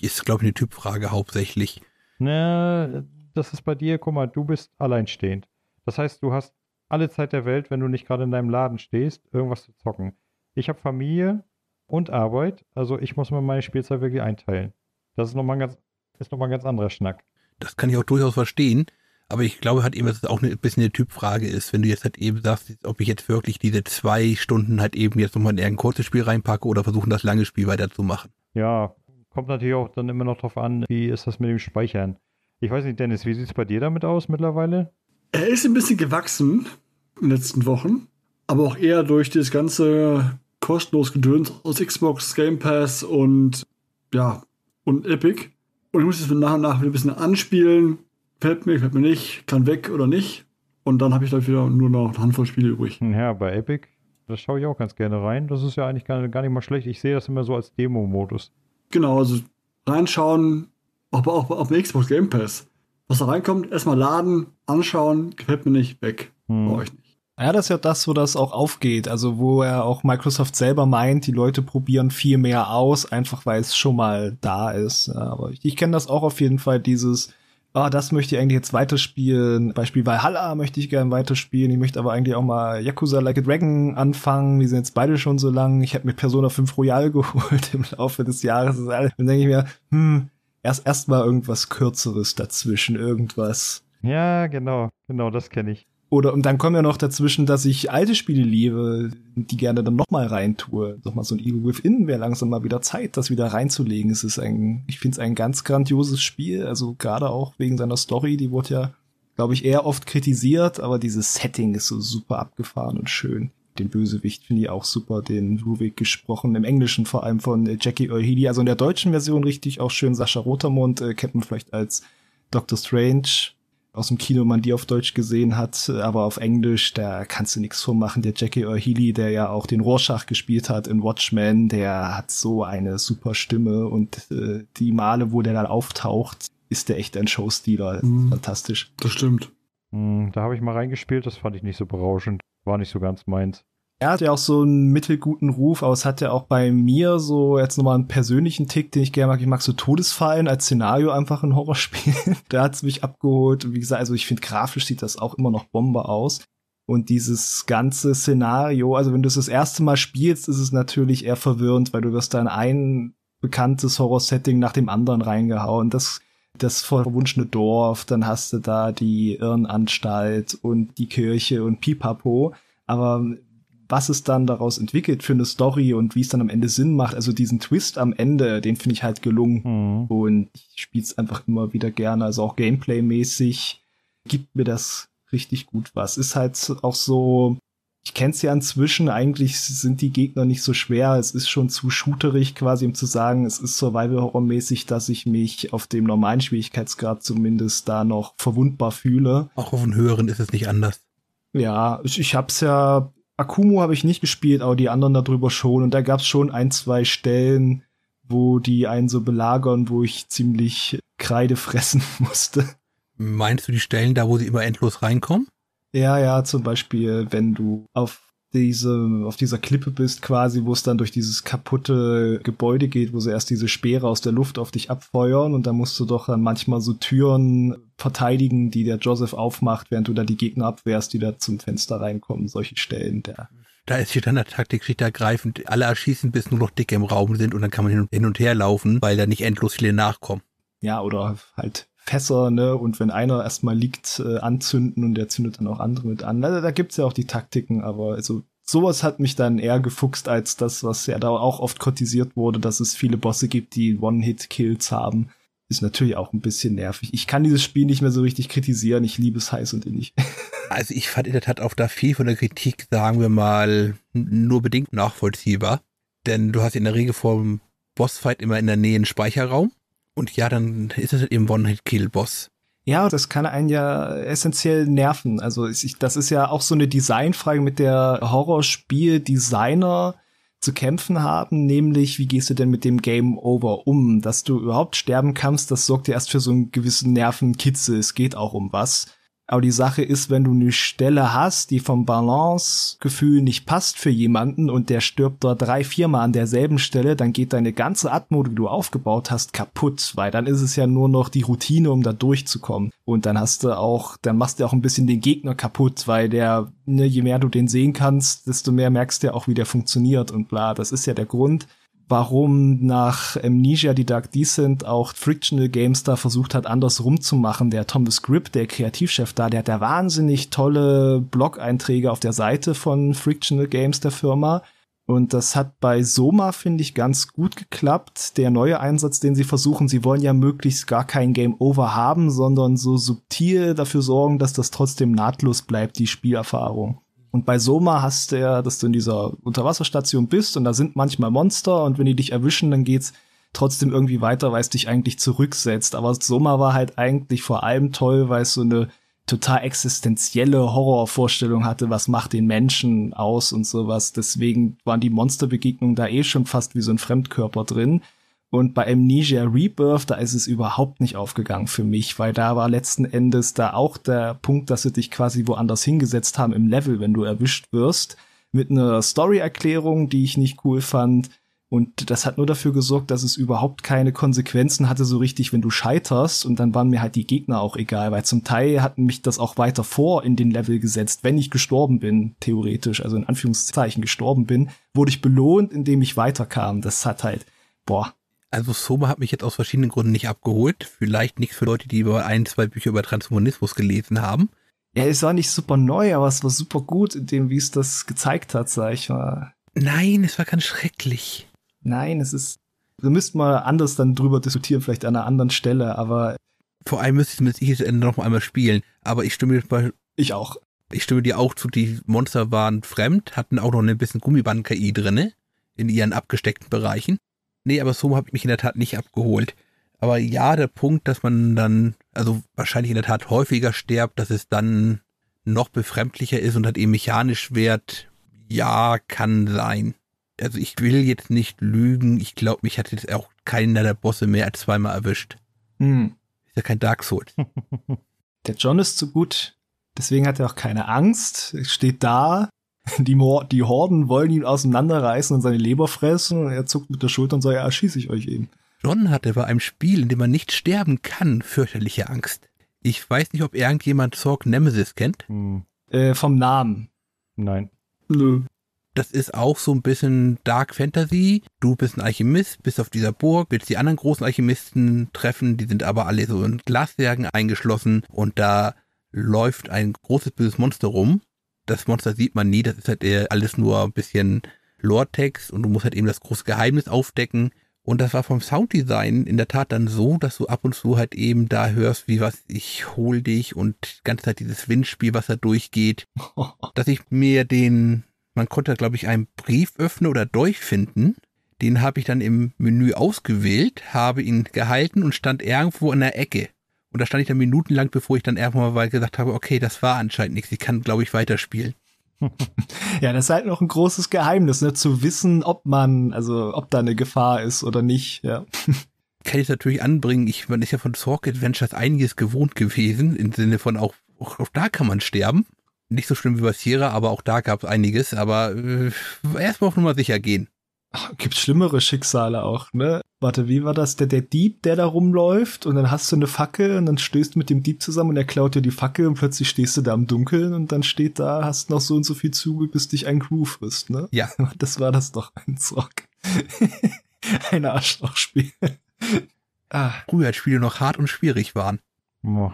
ist, glaube ich, eine Typfrage hauptsächlich. Ne, das ist bei dir, guck mal, du bist alleinstehend. Das heißt, du hast alle Zeit der Welt, wenn du nicht gerade in deinem Laden stehst, irgendwas zu zocken. Ich habe Familie und Arbeit, also ich muss mir meine Spielzeit wirklich einteilen. Das ist nochmal ein ganz, ist noch ein ganz anderer Schnack. Das kann ich auch durchaus verstehen. Aber ich glaube halt eben, dass es auch ein bisschen eine Typfrage ist, wenn du jetzt halt eben sagst, ob ich jetzt wirklich diese zwei Stunden halt eben jetzt nochmal in ein kurzes Spiel reinpacke oder versuchen, das lange Spiel weiterzumachen. Ja, kommt natürlich auch dann immer noch drauf an, wie ist das mit dem Speichern. Ich weiß nicht, Dennis, wie sieht es bei dir damit aus mittlerweile? Er ist ein bisschen gewachsen in den letzten Wochen, aber auch eher durch das ganze kostenlos Gedöns aus Xbox, Game Pass und ja, und Epic. Und ich muss es nach und nach wieder ein bisschen anspielen. Fällt mir, gefällt mir nicht, kann weg oder nicht. Und dann habe ich dann wieder nur noch eine Handvoll Spiele übrig. Ja, bei Epic, das schaue ich auch ganz gerne rein. Das ist ja eigentlich gar, gar nicht mal schlecht. Ich sehe das immer so als Demo-Modus. Genau, also reinschauen, aber auch auf dem Xbox Game Pass. Was da reinkommt, erstmal laden, anschauen, gefällt mir nicht, weg. Hm. Brauche ich nicht. Ja, das ist ja das, wo das auch aufgeht. Also wo er auch Microsoft selber meint, die Leute probieren viel mehr aus, einfach weil es schon mal da ist. Aber ich, ich kenne das auch auf jeden Fall, dieses, ah, das möchte ich eigentlich jetzt weiterspielen. Beispiel Valhalla möchte ich gerne weiterspielen. Ich möchte aber eigentlich auch mal Yakuza Like a Dragon anfangen. Die sind jetzt beide schon so lang. Ich habe mir Persona 5 Royal geholt im Laufe des Jahres. Dann denke ich mir, hm, erst erst mal irgendwas Kürzeres dazwischen, irgendwas. Ja, genau, genau, das kenne ich. Oder und dann kommen ja noch dazwischen, dass ich alte Spiele liebe, die gerne dann nochmal reintue. Sag mal, so ein Evil Within wäre langsam mal wieder Zeit, das wieder reinzulegen. Es ist ein, ich finde es ein ganz grandioses Spiel, also gerade auch wegen seiner Story, die wurde ja, glaube ich, eher oft kritisiert, aber dieses Setting ist so super abgefahren und schön. Den Bösewicht finde ich auch super, den Ruvik gesprochen, im Englischen vor allem von äh, Jackie Earl Healy, also in der deutschen Version richtig auch schön Sascha Rotermund, äh, kennt man vielleicht als Doctor Strange, aus dem Kino man die auf Deutsch gesehen hat, aber auf Englisch, da kannst du nichts vormachen. Der Jackie Earl Healy, der ja auch den Rorschach gespielt hat in Watchmen, der hat so eine super Stimme und äh, die Male, wo der dann auftaucht, ist der echt ein Showstealer. Mhm. Fantastisch. Das stimmt. Mhm, da habe ich mal reingespielt, das fand ich nicht so berauschend. War nicht so ganz meins. Er hat ja auch so einen mittelguten Ruf, aber es hat ja auch bei mir so jetzt nochmal einen persönlichen Tick, den ich gerne mag. Ich mag so Todesfallen als Szenario einfach in Horrorspielen. da hat's mich abgeholt. Wie gesagt, also ich finde grafisch sieht das auch immer noch Bombe aus. Und dieses ganze Szenario, also wenn du es das erste Mal spielst, ist es natürlich eher verwirrend, weil du wirst dann ein bekanntes Horror-Setting nach dem anderen reingehauen. Das das verwunschene Dorf, dann hast du da die Irrenanstalt und die Kirche und Pipapo. Aber was es dann daraus entwickelt für eine Story und wie es dann am Ende Sinn macht. Also diesen Twist am Ende, den finde ich halt gelungen. Mhm. Und ich spiele es einfach immer wieder gerne. Also auch Gameplay-mäßig gibt mir das richtig gut was. Ist halt auch so, ich kenne es ja inzwischen, eigentlich sind die Gegner nicht so schwer. Es ist schon zu shooterig quasi, um zu sagen, es ist Survival-Horror-mäßig, dass ich mich auf dem normalen Schwierigkeitsgrad zumindest da noch verwundbar fühle. Auch auf dem höheren ist es nicht anders. Ja, ich, ich hab's ja Akumo habe ich nicht gespielt, aber die anderen darüber schon. Und da gab es schon ein, zwei Stellen, wo die einen so belagern, wo ich ziemlich Kreide fressen musste. Meinst du die Stellen da, wo sie immer endlos reinkommen? Ja, ja, zum Beispiel, wenn du auf diese, auf dieser Klippe bist, quasi, wo es dann durch dieses kaputte Gebäude geht, wo sie erst diese Speere aus der Luft auf dich abfeuern und dann musst du doch dann manchmal so Türen verteidigen, die der Joseph aufmacht, während du da die Gegner abwehrst, die da zum Fenster reinkommen, solche Stellen, der. Da ist hier dann der Taktik schlicht ergreifend, alle erschießen, bis nur noch dicke im Raum sind und dann kann man hin und her laufen, weil da nicht endlos viele nachkommen. Ja, oder halt Fässer, ne? Und wenn einer erstmal liegt, äh, anzünden und der zündet dann auch andere mit an. Also, da gibt's ja auch die Taktiken, aber also sowas hat mich dann eher gefuchst als das, was ja da auch oft kritisiert wurde, dass es viele Bosse gibt, die One-Hit-Kills haben. Ist natürlich auch ein bisschen nervig. Ich kann dieses Spiel nicht mehr so richtig kritisieren. Ich liebe es heiß und innig. Also ich fand in der Tat auch da viel von der Kritik, sagen wir mal, nur bedingt nachvollziehbar. Denn du hast in der Regel vor dem Bossfight immer in der Nähe einen Speicherraum und ja, dann ist es halt eben One-Hit-Kill-Boss. Ja, das kann einen ja essentiell nerven. Also ich, das ist ja auch so eine Designfrage, mit der Horrorspiel-Designer zu kämpfen haben, nämlich wie gehst du denn mit dem Game Over um? Dass du überhaupt sterben kannst, das sorgt dir erst für so einen gewissen Nervenkitzel. Es geht auch um was. Aber die Sache ist, wenn du eine Stelle hast, die vom Balancegefühl nicht passt für jemanden und der stirbt dort drei, viermal an derselben Stelle, dann geht deine ganze Atmo, die du aufgebaut hast, kaputt, weil dann ist es ja nur noch die Routine, um da durchzukommen. Und dann hast du auch, dann machst du auch ein bisschen den Gegner kaputt, weil der, ne, je mehr du den sehen kannst, desto mehr merkst du ja auch, wie der funktioniert und bla. Das ist ja der Grund, warum nach Amnesia die Dark Descent auch Frictional Games da versucht hat, anders rumzumachen. Der Thomas Grip, der Kreativchef da, der hat da wahnsinnig tolle Blog-Einträge auf der Seite von Frictional Games der Firma. Und das hat bei Soma, finde ich, ganz gut geklappt. Der neue Einsatz, den sie versuchen, sie wollen ja möglichst gar kein Game Over haben, sondern so subtil dafür sorgen, dass das trotzdem nahtlos bleibt, die Spielerfahrung. Und bei Soma hast du ja, dass du in dieser Unterwasserstation bist und da sind manchmal Monster und wenn die dich erwischen, dann geht's trotzdem irgendwie weiter, weil es dich eigentlich zurücksetzt. Aber Soma war halt eigentlich vor allem toll, weil es so eine total existenzielle Horrorvorstellung hatte, was macht den Menschen aus und sowas. Deswegen waren die Monsterbegegnungen da eh schon fast wie so ein Fremdkörper drin. Und bei Amnesia Rebirth, da ist es überhaupt nicht aufgegangen für mich, weil da war letzten Endes da auch der Punkt, dass sie dich quasi woanders hingesetzt haben im Level, wenn du erwischt wirst, mit einer Story-Erklärung, die ich nicht cool fand. Und das hat nur dafür gesorgt, dass es überhaupt keine Konsequenzen hatte, so richtig, wenn du scheiterst. Und dann waren mir halt die Gegner auch egal, weil zum Teil hatten mich das auch weiter vor in den Level gesetzt. Wenn ich gestorben bin, theoretisch, also in Anführungszeichen gestorben bin, wurde ich belohnt, indem ich weiterkam. Das hat halt, boah, also Soma hat mich jetzt aus verschiedenen Gründen nicht abgeholt. Vielleicht nichts für Leute, die über ein, zwei Bücher über Transhumanismus gelesen haben. Ja, es war nicht super neu, aber es war super gut in dem, wie es das gezeigt hat, sag ich mal. Nein, es war ganz schrecklich. Nein, es ist. Wir müssten mal anders dann drüber diskutieren, vielleicht an einer anderen Stelle, aber. Vor allem müsste ich das Ende noch einmal spielen. Aber ich stimme dir. Ich auch. Ich stimme dir auch zu, die Monster waren fremd, hatten auch noch ein bisschen Gummiband-KI drinne in ihren abgesteckten Bereichen. Nee, aber so habe ich mich in der Tat nicht abgeholt. Aber ja, der Punkt, dass man dann, also wahrscheinlich in der Tat häufiger stirbt, dass es dann noch befremdlicher ist und halt eben mechanisch wird, ja, kann sein. Also ich will jetzt nicht lügen, ich glaube, mich hat jetzt auch keiner der Bosse mehr als zweimal erwischt. Hm. Ist ja kein Dark Souls. Der John ist zu gut, deswegen hat er auch keine Angst, steht da, die, die Horden wollen ihn auseinanderreißen und seine Leber fressen. Und er zuckt mit der Schulter und sagt, ja, erschieße ich euch eben. John hatte bei einem Spiel, in dem man nicht sterben kann, fürchterliche Angst. Ich weiß nicht, ob irgendjemand Zorg Nemesis kennt. Hm. Äh, vom Namen. Nein. Nö. Das ist auch so ein bisschen Dark Fantasy. Du bist ein Alchemist, bist auf dieser Burg, willst die anderen großen Alchemisten treffen, die sind aber alle so in Glaswerken eingeschlossen und da läuft ein großes böses Monster rum das Monster sieht man nie, das ist halt eher alles nur ein bisschen Lore-Text und du musst halt eben das große Geheimnis aufdecken. Und das war vom Sounddesign in der Tat dann so, dass du ab und zu halt eben da hörst, wie was, ich hol dich und die ganze Zeit dieses Windspiel, was da durchgeht, dass ich mir den, man konnte glaube ich einen Brief öffnen oder durchfinden. Den habe ich dann im Menü ausgewählt, habe ihn gehalten und stand irgendwo in der Ecke. Und da stand ich dann minutenlang, bevor ich dann irgendwann mal gesagt habe, okay, das war anscheinend nichts, ich kann, glaube ich, weiterspielen. ja, das ist halt noch ein großes Geheimnis, ne, zu wissen, ob man, also ob da eine Gefahr ist oder nicht, ja. Kann ich natürlich anbringen, ich, man ist ja von Zork Adventures einiges gewohnt gewesen, im Sinne von auch, auch, auch da kann man sterben. Nicht so schlimm wie bei Sierra, aber auch da gab es einiges, aber äh, erstmal auf Nummer sicher gehen. Gibt schlimmere Schicksale auch, ne? Warte, wie war das? Der, der Dieb, der da rumläuft und dann hast du eine Fackel und dann stößt du mit dem Dieb zusammen und er klaut dir die Fackel und plötzlich stehst du da im Dunkeln und dann steht da, hast noch so und so viel Züge, bis dich ein Crew frisst, ne? Ja. Das war das doch, ein Zock. ein Arschlochspiel. ah. Früher als Spiele noch hart und schwierig waren.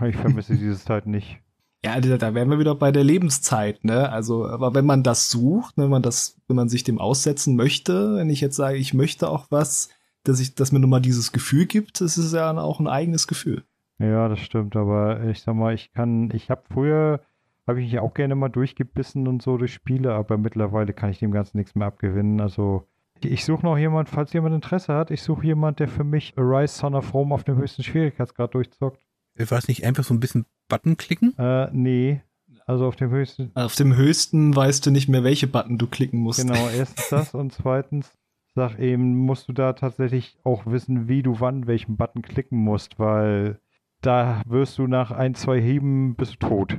Ich vermisse diese Zeit nicht. Ja, da wären wir wieder bei der Lebenszeit, ne? Also, aber wenn man das sucht, wenn man das, wenn man sich dem aussetzen möchte, wenn ich jetzt sage, ich möchte auch was, dass ich, dass mir nun mal dieses Gefühl gibt, das ist ja auch ein eigenes Gefühl. Ja, das stimmt, aber ich sag mal, ich kann, ich habe früher, habe ich mich auch gerne mal durchgebissen und so durch Spiele, aber mittlerweile kann ich dem Ganzen nichts mehr abgewinnen. Also ich suche noch jemand, falls jemand Interesse hat, ich suche jemand, der für mich Arise Son of Rome auf dem höchsten Schwierigkeitsgrad durchzockt. War es nicht einfach so ein bisschen Button klicken? Äh, nee. Also auf dem höchsten. Auf dem höchsten weißt du nicht mehr, welche Button du klicken musst. Genau, erstens das und zweitens sag eben, musst du da tatsächlich auch wissen, wie du wann welchen Button klicken musst, weil da wirst du nach ein, zwei Heben bist du tot.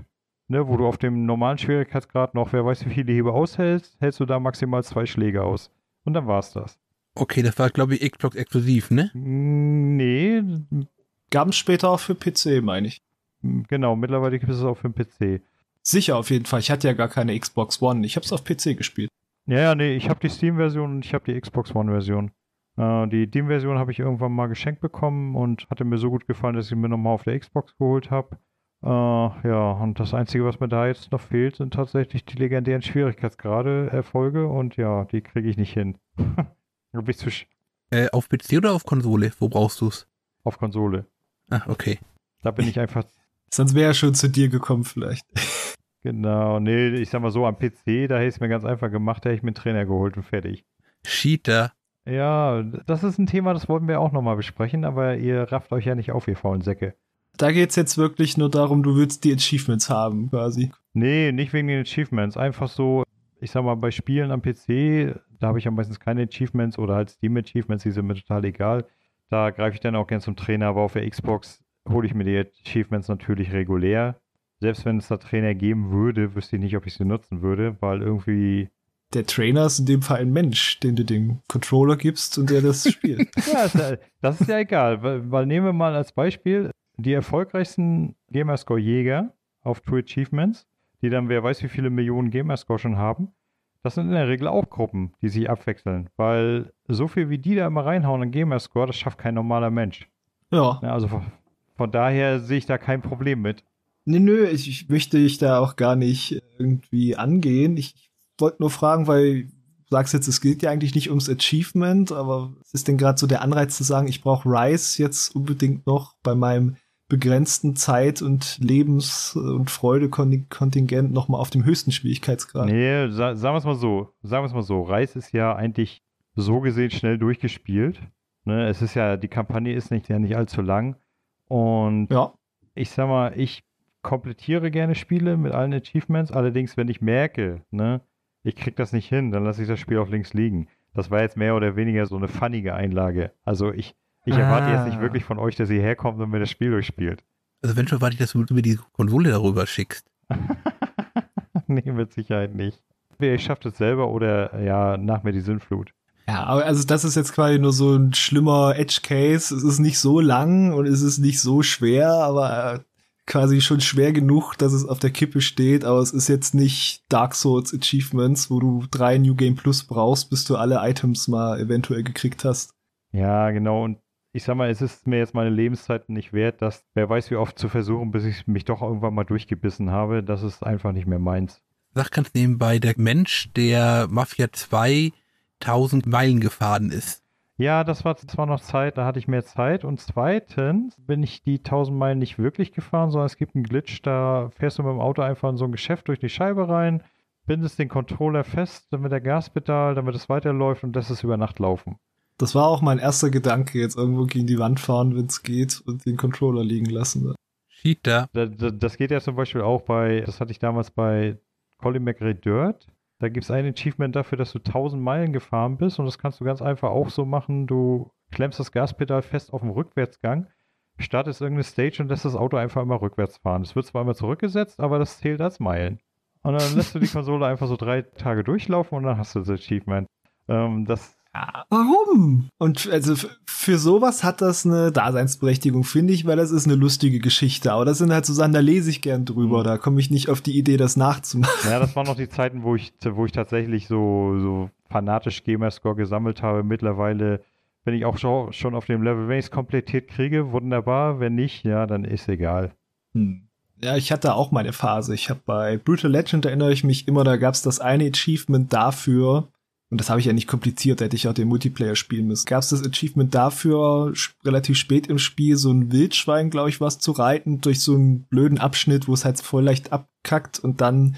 Ne, wo du auf dem normalen Schwierigkeitsgrad noch, wer weiß wie viele Hebe aushältst, hältst du da maximal zwei Schläge aus. Und dann war's das. Okay, das war, glaube ich, Xbox exklusiv, ne? Mm, Nee, Gab es später auch für PC, meine ich. genau, mittlerweile gibt es es auch für den PC. Sicher auf jeden Fall. Ich hatte ja gar keine Xbox One. Ich habe es auf PC gespielt. Ja, ja, nee, ich habe die Steam-Version und ich habe die Xbox One-Version. Äh, die Steam-Version habe ich irgendwann mal geschenkt bekommen und hatte mir so gut gefallen, dass ich mir nochmal auf der Xbox geholt habe. Äh, ja, und das Einzige, was mir da jetzt noch fehlt, sind tatsächlich die legendären Schwierigkeitsgrade, Erfolge und ja, die kriege ich nicht hin. du bist zu sch Äh, auf PC oder auf Konsole? Wo brauchst du's? auf Konsole. Ah, okay. Da bin ich einfach, Sonst wäre er schon zu dir gekommen vielleicht. genau, nee, ich sag mal so, am PC, da hätte ich es mir ganz einfach gemacht, da hätte ich mir einen Trainer geholt und fertig. Cheater. Ja, das ist ein Thema, das wollten wir auch nochmal besprechen, aber ihr rafft euch ja nicht auf, ihr faulen Säcke. Da geht's jetzt wirklich nur darum, du willst die Achievements haben, quasi. Nee, nicht wegen den Achievements. Einfach so, ich sag mal, bei Spielen am PC, da habe ich ja meistens keine Achievements oder halt Steam-Achievements, die sind mir total egal. Da greife ich dann auch gern zum Trainer, aber auf der Xbox hole ich mir die Achievements natürlich regulär. Selbst wenn es da Trainer geben würde, wüsste ich nicht, ob ich sie nutzen würde, weil irgendwie. Der Trainer ist in dem Fall ein Mensch, den du dem Controller gibst und der das spielt. Ja, ist ja das ist ja egal, weil, weil nehmen wir mal als Beispiel die erfolgreichsten Gamerscore-Jäger auf True Achievements, die dann wer weiß wie viele Millionen Gamerscore schon haben. Das sind in der Regel auch Gruppen, die sich abwechseln, weil so viel wie die da immer reinhauen an Gamerscore, das schafft kein normaler Mensch. ja. Ja, also von, von daher sehe ich da kein Problem mit. Nee, nö, ich, ich möchte dich da auch gar nicht irgendwie angehen. Ich, ich wollte nur fragen, weil du sagst jetzt, es geht ja eigentlich nicht ums Achievement, aber was ist denn gerade so der Anreiz zu sagen, ich brauche Rise jetzt unbedingt noch bei meinem begrenzten Zeit- und Lebens- und Freude-Kontingent nochmal auf dem höchsten Schwierigkeitsgrad? Nee, sa sagen wir es mal so. Sagen wir es mal so. Reis ist ja eigentlich so gesehen schnell durchgespielt. Ne? Es ist ja, die Kampagne ist nicht, ja nicht allzu lang. Und Ja, ich sag mal, ich komplettiere gerne Spiele mit allen Achievements. Allerdings, wenn ich merke, ne, ich krieg das nicht hin, dann lasse ich das Spiel auf links liegen. Das war jetzt mehr oder weniger so eine funnige Einlage. Also ich, ich erwarte jetzt nicht Ah. wirklich von euch, dass ihr herkommt und mir das Spiel durchspielt. Also wenn schon, warte ich, dass du mir die Konsole darüber schickst. nee, mit Sicherheit nicht. Entweder ich schaffe das selber oder ja, nach mir die Sinnflut. Ja, aber also das ist jetzt quasi nur so ein schlimmer Edge-Case. Es ist nicht so lang und es ist nicht so schwer, aber äh, quasi schon schwer genug, dass es auf der Kippe steht. Aber es ist jetzt nicht Dark Souls Achievements, wo du drei New Game Plus brauchst, bis du alle Items mal eventuell gekriegt hast. Ja, genau. Und ich sag mal, es ist mir jetzt meine Lebenszeit nicht wert, das wer weiß wie oft zu versuchen, bis ich mich doch irgendwann mal durchgebissen habe. Das ist einfach nicht mehr meins. Sag ganz nebenbei, der Mensch, der Mafia 2 1000 Meilen gefahren ist. Ja, das war zwar noch Zeit, da hatte ich mehr Zeit. Und zweitens bin ich die 1000 Meilen nicht wirklich gefahren, sondern es gibt einen Glitch, da fährst du mit dem Auto einfach in so ein Geschäft durch die Scheibe rein, bindest den Controller fest mit der Gaspedal, damit es weiterläuft und lässt es über Nacht laufen. Das war auch mein erster Gedanke, jetzt irgendwo gegen die Wand fahren, wenn es geht, und den Controller liegen lassen. Cheater. Da- da- Das geht ja zum Beispiel auch bei, das hatte ich damals bei Colin McRae Dirt. Da gibt es ein Achievement dafür, dass du 1000 Meilen gefahren bist und das kannst du ganz einfach auch so machen. Du klemmst das Gaspedal fest auf dem Rückwärtsgang, startest irgendeine Stage und lässt das Auto einfach immer rückwärts fahren. Es wird zwar immer zurückgesetzt, aber das zählt als Meilen. Und dann lässt du die Konsole einfach so drei Tage durchlaufen und dann hast du das Achievement. Ähm, das Warum? Und also für sowas hat das eine Daseinsberechtigung, finde ich, weil das ist eine lustige Geschichte. Aber das sind halt so Sachen, da lese ich gern drüber. Mhm. Da komme ich nicht auf die Idee, das nachzumachen. Ja, das waren noch die Zeiten, wo ich, wo ich tatsächlich so, so fanatisch Gamerscore gesammelt habe. Mittlerweile bin ich auch schon, schon auf dem Level. Wenn ich es komplettiert kriege, wunderbar. Wenn nicht, ja, dann ist egal. Hm. Ja, ich hatte auch meine Phase. Ich habe bei Brutal Legend erinnere ich mich immer, da gab es das eine Achievement dafür. Und das habe ich ja nicht kompliziert, hätte ich auch den Multiplayer spielen müssen. Gab es das Achievement dafür, relativ spät im Spiel, so ein Wildschwein, glaube ich, was zu reiten, durch so einen blöden Abschnitt, wo es halt voll leicht abkackt und dann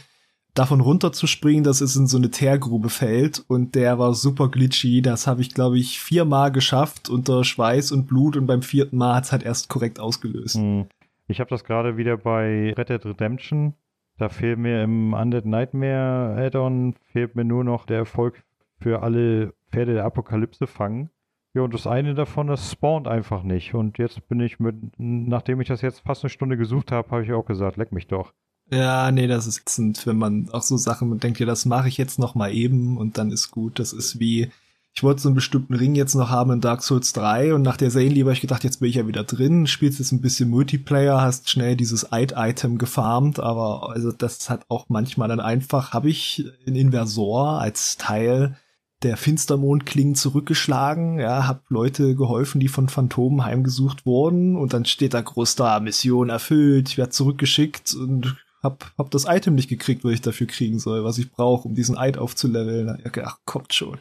davon runterzuspringen, dass es in so eine Teergrube fällt und der war super glitchy. Das habe ich, glaube ich, viermal geschafft unter Schweiß und Blut und beim vierten Mal hat's halt erst korrekt ausgelöst. Hm. Ich habe das gerade wieder bei Red Dead Redemption. Da fehlt mir im Undead Nightmare Add-on fehlt mir nur noch der Erfolg für alle Pferde der Apokalypse fangen. Ja, und das eine davon, das spawnt einfach nicht. Und jetzt bin ich mit, nachdem ich das jetzt fast eine Stunde gesucht habe, habe ich auch gesagt, leck mich doch. Ja, nee, das ist ätzend, wenn man auch so Sachen denkt, ja, das mache ich jetzt noch mal eben und dann ist gut. Das ist wie, ich wollte so einen bestimmten Ring jetzt noch haben in Dark Souls 3 und nach der Serie habe ich gedacht, jetzt bin ich ja wieder drin, spielst jetzt ein bisschen Multiplayer, hast schnell dieses Eid-Item gefarmt, aber also das hat auch manchmal dann einfach, habe ich in Inversor als Teil der Finstermondklingen zurückgeschlagen, ja, hab Leute geholfen, die von Phantomen heimgesucht wurden und dann steht da groß da, Mission erfüllt, ich werde zurückgeschickt und hab, hab das Item nicht gekriegt, was ich dafür kriegen soll, was ich brauche, um diesen Eid aufzuleveln. Ach, kommt schon.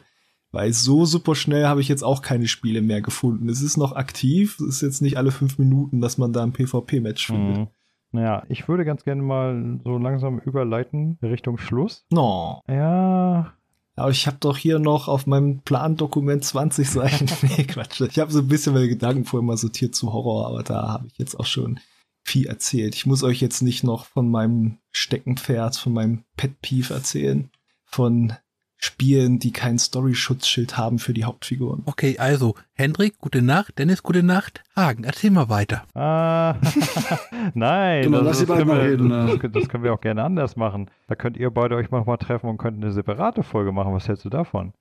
Weil so super schnell habe ich jetzt auch keine Spiele mehr gefunden. Es ist noch aktiv, es ist jetzt nicht alle fünf Minuten, dass man da ein PvP-Match findet. Mhm. Naja, ich würde ganz gerne mal so langsam überleiten Richtung Schluss. No. Ja, aber ich habe doch hier noch auf meinem Plandokument 20 Seiten. nee, Quatsch. Ich habe so ein bisschen meine Gedanken vorher mal sortiert zu Horror, aber da habe ich jetzt auch schon viel erzählt. Ich muss euch jetzt nicht noch von meinem Steckenpferd, von meinem Pet Peeve erzählen. Von Spielen, die kein Story-Schutzschild haben für die Hauptfiguren. Okay, also Hendrik, gute Nacht, Dennis, gute Nacht. Hagen, erzähl mal weiter. Ah, nein, genau, das, das, können wir, reden, das, das, können wir auch gerne anders machen. Da könnt ihr beide euch mal treffen und könnt eine separate Folge machen. Was hältst du davon?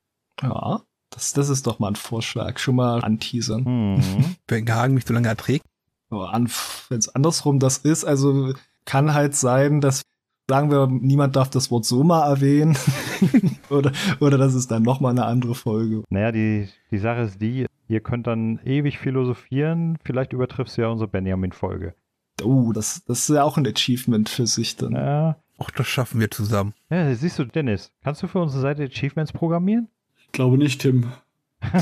Ja, das, das ist doch mal ein Vorschlag. Schon mal anteasern. Mhm. Wenn Hagen mich so lange erträgt. Wenn es andersrum das ist, also kann halt sein, dass sagen wir, niemand darf das Wort Soma erwähnen. Oder, oder das ist dann nochmal eine andere Folge. Naja, die, die Sache ist die, ihr könnt dann ewig philosophieren. Vielleicht übertriffst du ja unsere Benjamin-Folge. Oh, das, das ist ja auch ein Achievement für sich dann. Ja. Ach, das schaffen wir zusammen. Ja, siehst du, Dennis, kannst du für unsere Seite Achievements programmieren? Ich glaube nicht, Tim.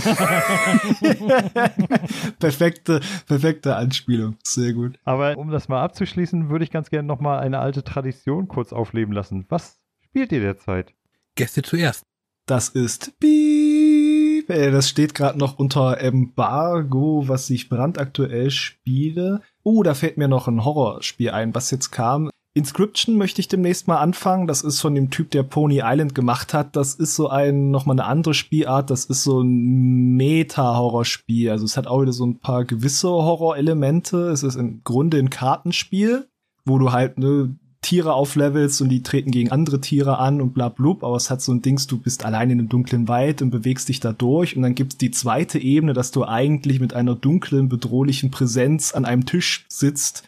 perfekte, perfekte Anspielung. Sehr gut. Aber um das mal abzuschließen, würde ich ganz gerne nochmal eine alte Tradition kurz aufleben lassen. Was spielt ihr derzeit? Gäste zuerst. Das ist Piep. Das steht gerade noch unter Embargo, was ich brandaktuell spiele. Oh, da fällt mir noch ein Horrorspiel ein, was jetzt kam. Inscription möchte ich demnächst mal anfangen. Das ist von dem Typ, der Pony Island gemacht hat. Das ist so ein, nochmal eine andere Spielart. Das ist so ein Meta-Horrorspiel. Also es hat auch wieder so ein paar gewisse Horrorelemente. Es ist im Grunde ein Kartenspiel, wo du halt, ne, Tiere auflevelst und die treten gegen andere Tiere an und bla blub, aber es hat so ein Dings, du bist allein in einem dunklen Wald und bewegst dich da durch. Und dann gibt's die zweite Ebene, dass du eigentlich mit einer dunklen, bedrohlichen Präsenz an einem Tisch sitzt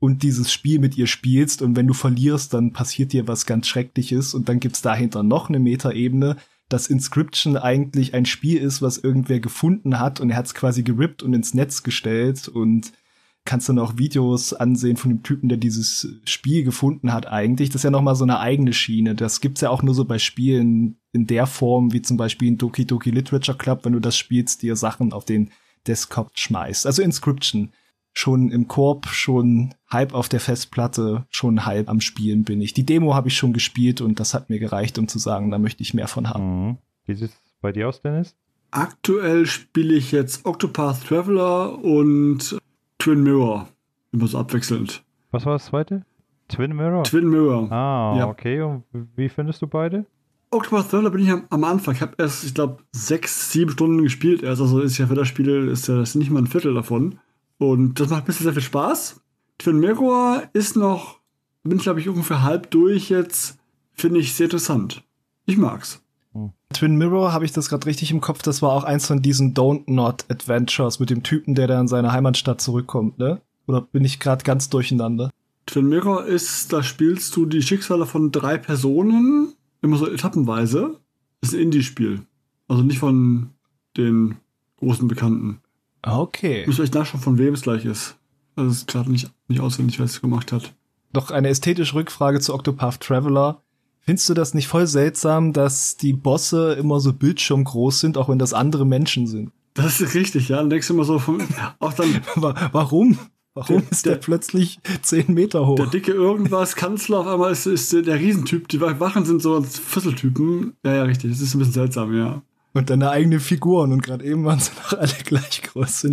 und dieses Spiel mit ihr spielst. Und wenn du verlierst, dann passiert dir was ganz Schreckliches. Und dann gibt's dahinter noch eine Metaebene, dass Inscription eigentlich ein Spiel ist, was irgendwer gefunden hat. Und er hat's quasi gerippt und ins Netz gestellt. Und kannst dann auch Videos ansehen von dem Typen, der dieses Spiel gefunden hat eigentlich. Das ist ja noch mal so eine eigene Schiene. Das gibt's ja auch nur so bei Spielen in der Form, wie zum Beispiel in Doki Doki Literature Club, wenn du das spielst, dir Sachen auf den Desktop schmeißt. Also Inscription schon im Korb, schon halb auf der Festplatte, schon halb am Spielen bin ich. Die Demo habe ich schon gespielt und das hat mir gereicht, um zu sagen, da möchte ich mehr von haben. Mhm. Wie sieht es bei dir aus, Dennis? Aktuell spiele ich jetzt Octopath Traveler und Twin Mirror. Immer so abwechselnd. Was war das zweite? Twin Mirror? Twin Mirror. Ah, ja. okay. Und wie findest du beide? Octopath Traveler bin ich am, am Anfang. Ich habe erst, ich glaube, sechs, sieben Stunden gespielt erst. Also ist ja für das Spiel ist ja das nicht mal ein Viertel davon. Und das macht ein bisschen sehr viel Spaß. Twin Mirror ist noch, bin ich glaube ich ungefähr halb durch jetzt. Finde ich sehr interessant. Ich mag's. Hm. Twin Mirror, habe ich das gerade richtig im Kopf? Das war auch eins von diesen Don't Not Adventures mit dem Typen, der da in seine Heimatstadt zurückkommt, ne? Oder bin ich gerade ganz durcheinander? Twin Mirror ist, da spielst du die Schicksale von drei Personen, immer so etappenweise. Das ist ein Indie-Spiel. Also nicht von den großen Bekannten. Okay. Muss euch nachschauen, von wem es gleich ist. Also es ist gerade nicht, nicht auswendig, wer es gemacht hat. Noch eine ästhetische Rückfrage zu Octopath Traveler. Findest du das nicht voll seltsam, dass die Bosse immer so bildschirmgroß sind, auch wenn das andere Menschen sind? Das ist richtig, ja. Dann denkst du immer so von, auch dann. Warum? Warum der, ist der, der, plötzlich zehn Meter hoch? Der dicke irgendwas Kanzler auf einmal ist, ist der Riesentyp. Die Wachen sind so Fusseltypen. Ja, ja, richtig. Das ist ein bisschen seltsam, ja. Und deine eigenen Figuren. Und gerade eben waren sie noch alle gleich groß.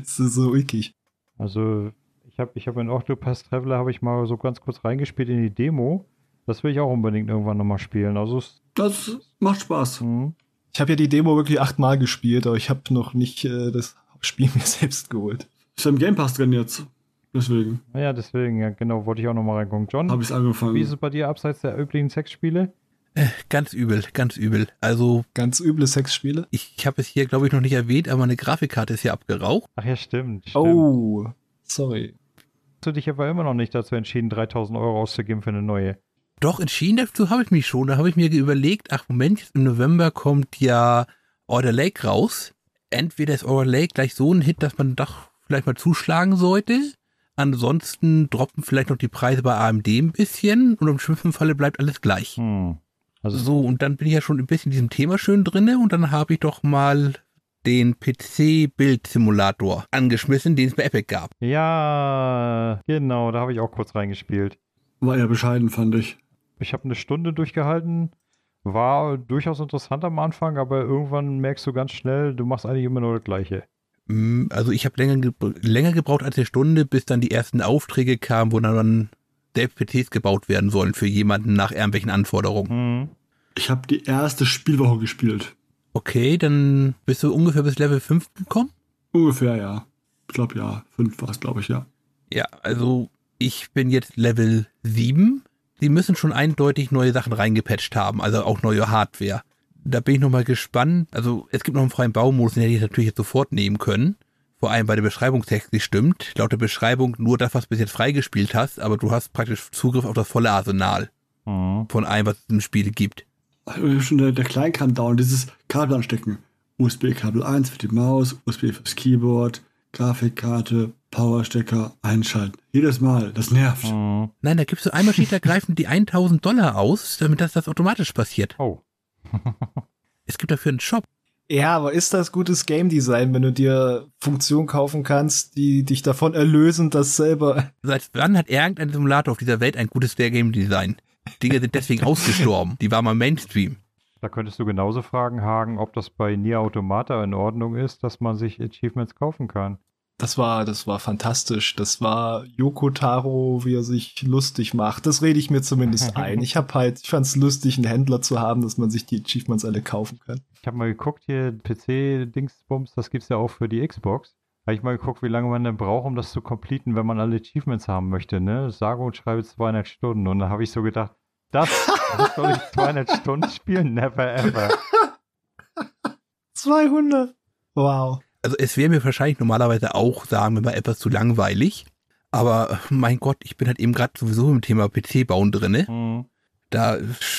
Das ist so ulkig. Also, Ich habe ich hab in Octopath Traveler habe ich mal so ganz kurz reingespielt in die Demo. Das will ich auch unbedingt irgendwann nochmal spielen. Also es, Das macht Spaß. hm. Ich habe ja die Demo wirklich achtmal gespielt, aber ich habe noch nicht äh, das Spiel mir selbst geholt. Ist ja im Game Pass drin jetzt. Deswegen ja, deswegen, ja, genau, wollte ich auch nochmal reingucken. John, habe ich es angefangen. wie ist es bei dir abseits der üblichen Sexspiele? Ganz übel, ganz übel. Also Ganz üble Sexspiele. ich, ich habe es hier, glaube ich, noch nicht erwähnt, aber meine Grafikkarte ist hier abgeraucht. Ach ja, stimmt. stimmt. Oh, sorry. Hast du dich aber immer noch nicht dazu entschieden, 3000 Euro auszugeben für eine neue? Doch, entschieden dazu habe ich mich schon. Da habe ich mir überlegt, ach Moment, jetzt im November kommt ja Order Lake raus. Entweder ist Order Lake gleich so ein Hit, dass man doch vielleicht mal zuschlagen sollte. Ansonsten droppen vielleicht noch die Preise bei AMD ein bisschen und im schlimmsten Falle bleibt alles gleich. Hm. Also So, und dann bin ich ja schon ein bisschen in diesem Thema schön drinne und dann habe ich doch mal den PC-Bild-Simulator angeschmissen, den es bei Epic gab. Ja, genau, da habe ich auch kurz reingespielt. War eher bescheiden, fand ich. Ich habe eine Stunde durchgehalten. War durchaus interessant am Anfang, aber irgendwann merkst du ganz schnell, du machst eigentlich immer nur das Gleiche. Mm, Also ich habe länger, ge länger gebraucht als eine Stunde, bis dann die ersten Aufträge kamen, wo dann selbst PCs gebaut werden sollen für jemanden nach irgendwelchen Anforderungen. Hm. Ich habe die erste Spielwoche gespielt. Okay, dann bist du ungefähr bis Level 5 gekommen? Ungefähr, ja. Ich glaube, ja. Fünf war es, glaube ich, ja. Ja, also ich bin jetzt Level 7. Sie müssen schon eindeutig neue Sachen reingepatcht haben, also auch neue Hardware. Da bin ich nochmal gespannt. Also es gibt noch einen freien Baumodus, den hätte ich natürlich jetzt sofort nehmen können. Vor allem bei der Beschreibungstext, die stimmt. Laut der Beschreibung nur das, was du bis jetzt freigespielt hast, aber du hast praktisch Zugriff auf das volle Arsenal Hm. von allem, was es im Spiel gibt. Also Schon der, der Kleinkram dauern, dieses Kabel anstecken. USB-Kabel 1 für die Maus, USB fürs Keyboard, Grafikkarte, Powerstecker, einschalten. Jedes Mal, das nervt. Hm. Nein, da gibst du einmal schlicht und ergreifend die 1000 Dollar aus, damit das, das automatisch passiert. Oh. Es gibt dafür einen Shop. Ja, aber ist das gutes Game Design, wenn du dir Funktionen kaufen kannst, die dich davon erlösen, das selber. Seit wann hat irgendein Simulator auf dieser Welt ein gutes Game Design? Dinge sind deswegen ausgestorben. Die waren mal Mainstream. Da könntest du genauso fragen, Hagen, ob das bei Nier Automata in Ordnung ist, dass man sich Achievements kaufen kann. Das war, das war fantastisch. Das war Yoko Taro, wie er sich lustig macht. Das rede ich mir zumindest ein. Ich hab halt, ich fand's lustig, einen Händler zu haben, dass man sich die Achievements alle kaufen kann. Ich habe mal geguckt hier, PC-Dingsbums, das gibt's ja auch für die Xbox. Habe ich mal geguckt, wie lange man denn braucht, um das zu completen, wenn man alle Achievements haben möchte, ne? Sage und schreibe 200 Stunden. Und da habe ich so gedacht, das, das soll ich 200 Stunden spielen? Never ever. 200! Wow. Also es wäre mir wahrscheinlich normalerweise auch, sagen wir mal, etwas zu langweilig. Aber mein Gott, ich bin halt eben gerade sowieso im Thema PC-Bauen drinne. Hm. Da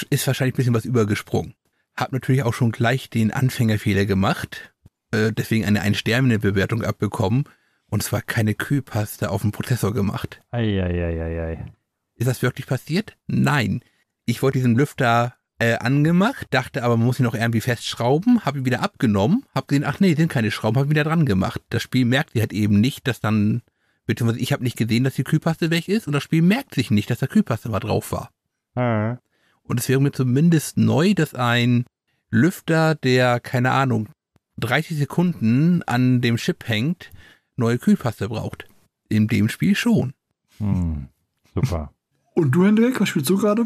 ist wahrscheinlich ein bisschen was übergesprungen. Hab natürlich auch schon gleich den Anfängerfehler gemacht. Äh, deswegen eine Ein-Sterne-Bewertung abbekommen. Und zwar keine Kühlpaste auf dem Prozessor gemacht. Eieieiei. Ist das wirklich passiert? Nein. Ich wollte diesen Lüfter äh, angemacht, dachte aber, man muss ihn noch irgendwie festschrauben, habe ihn wieder abgenommen, habe gesehen, ach nee, sind keine Schrauben, habe ihn wieder dran gemacht. Das Spiel merkt sich halt eben nicht, dass dann, beziehungsweise ich habe nicht gesehen, dass die Kühlpaste weg ist und das Spiel merkt sich nicht, dass da Kühlpaste mal drauf war. Ah, Und es wäre mir zumindest neu, dass ein Lüfter, der, keine Ahnung, 30 Sekunden an dem Chip hängt, neue Kühlpaste braucht. In dem Spiel schon. hm. Super. Und du, Hendrik, was spielst du gerade?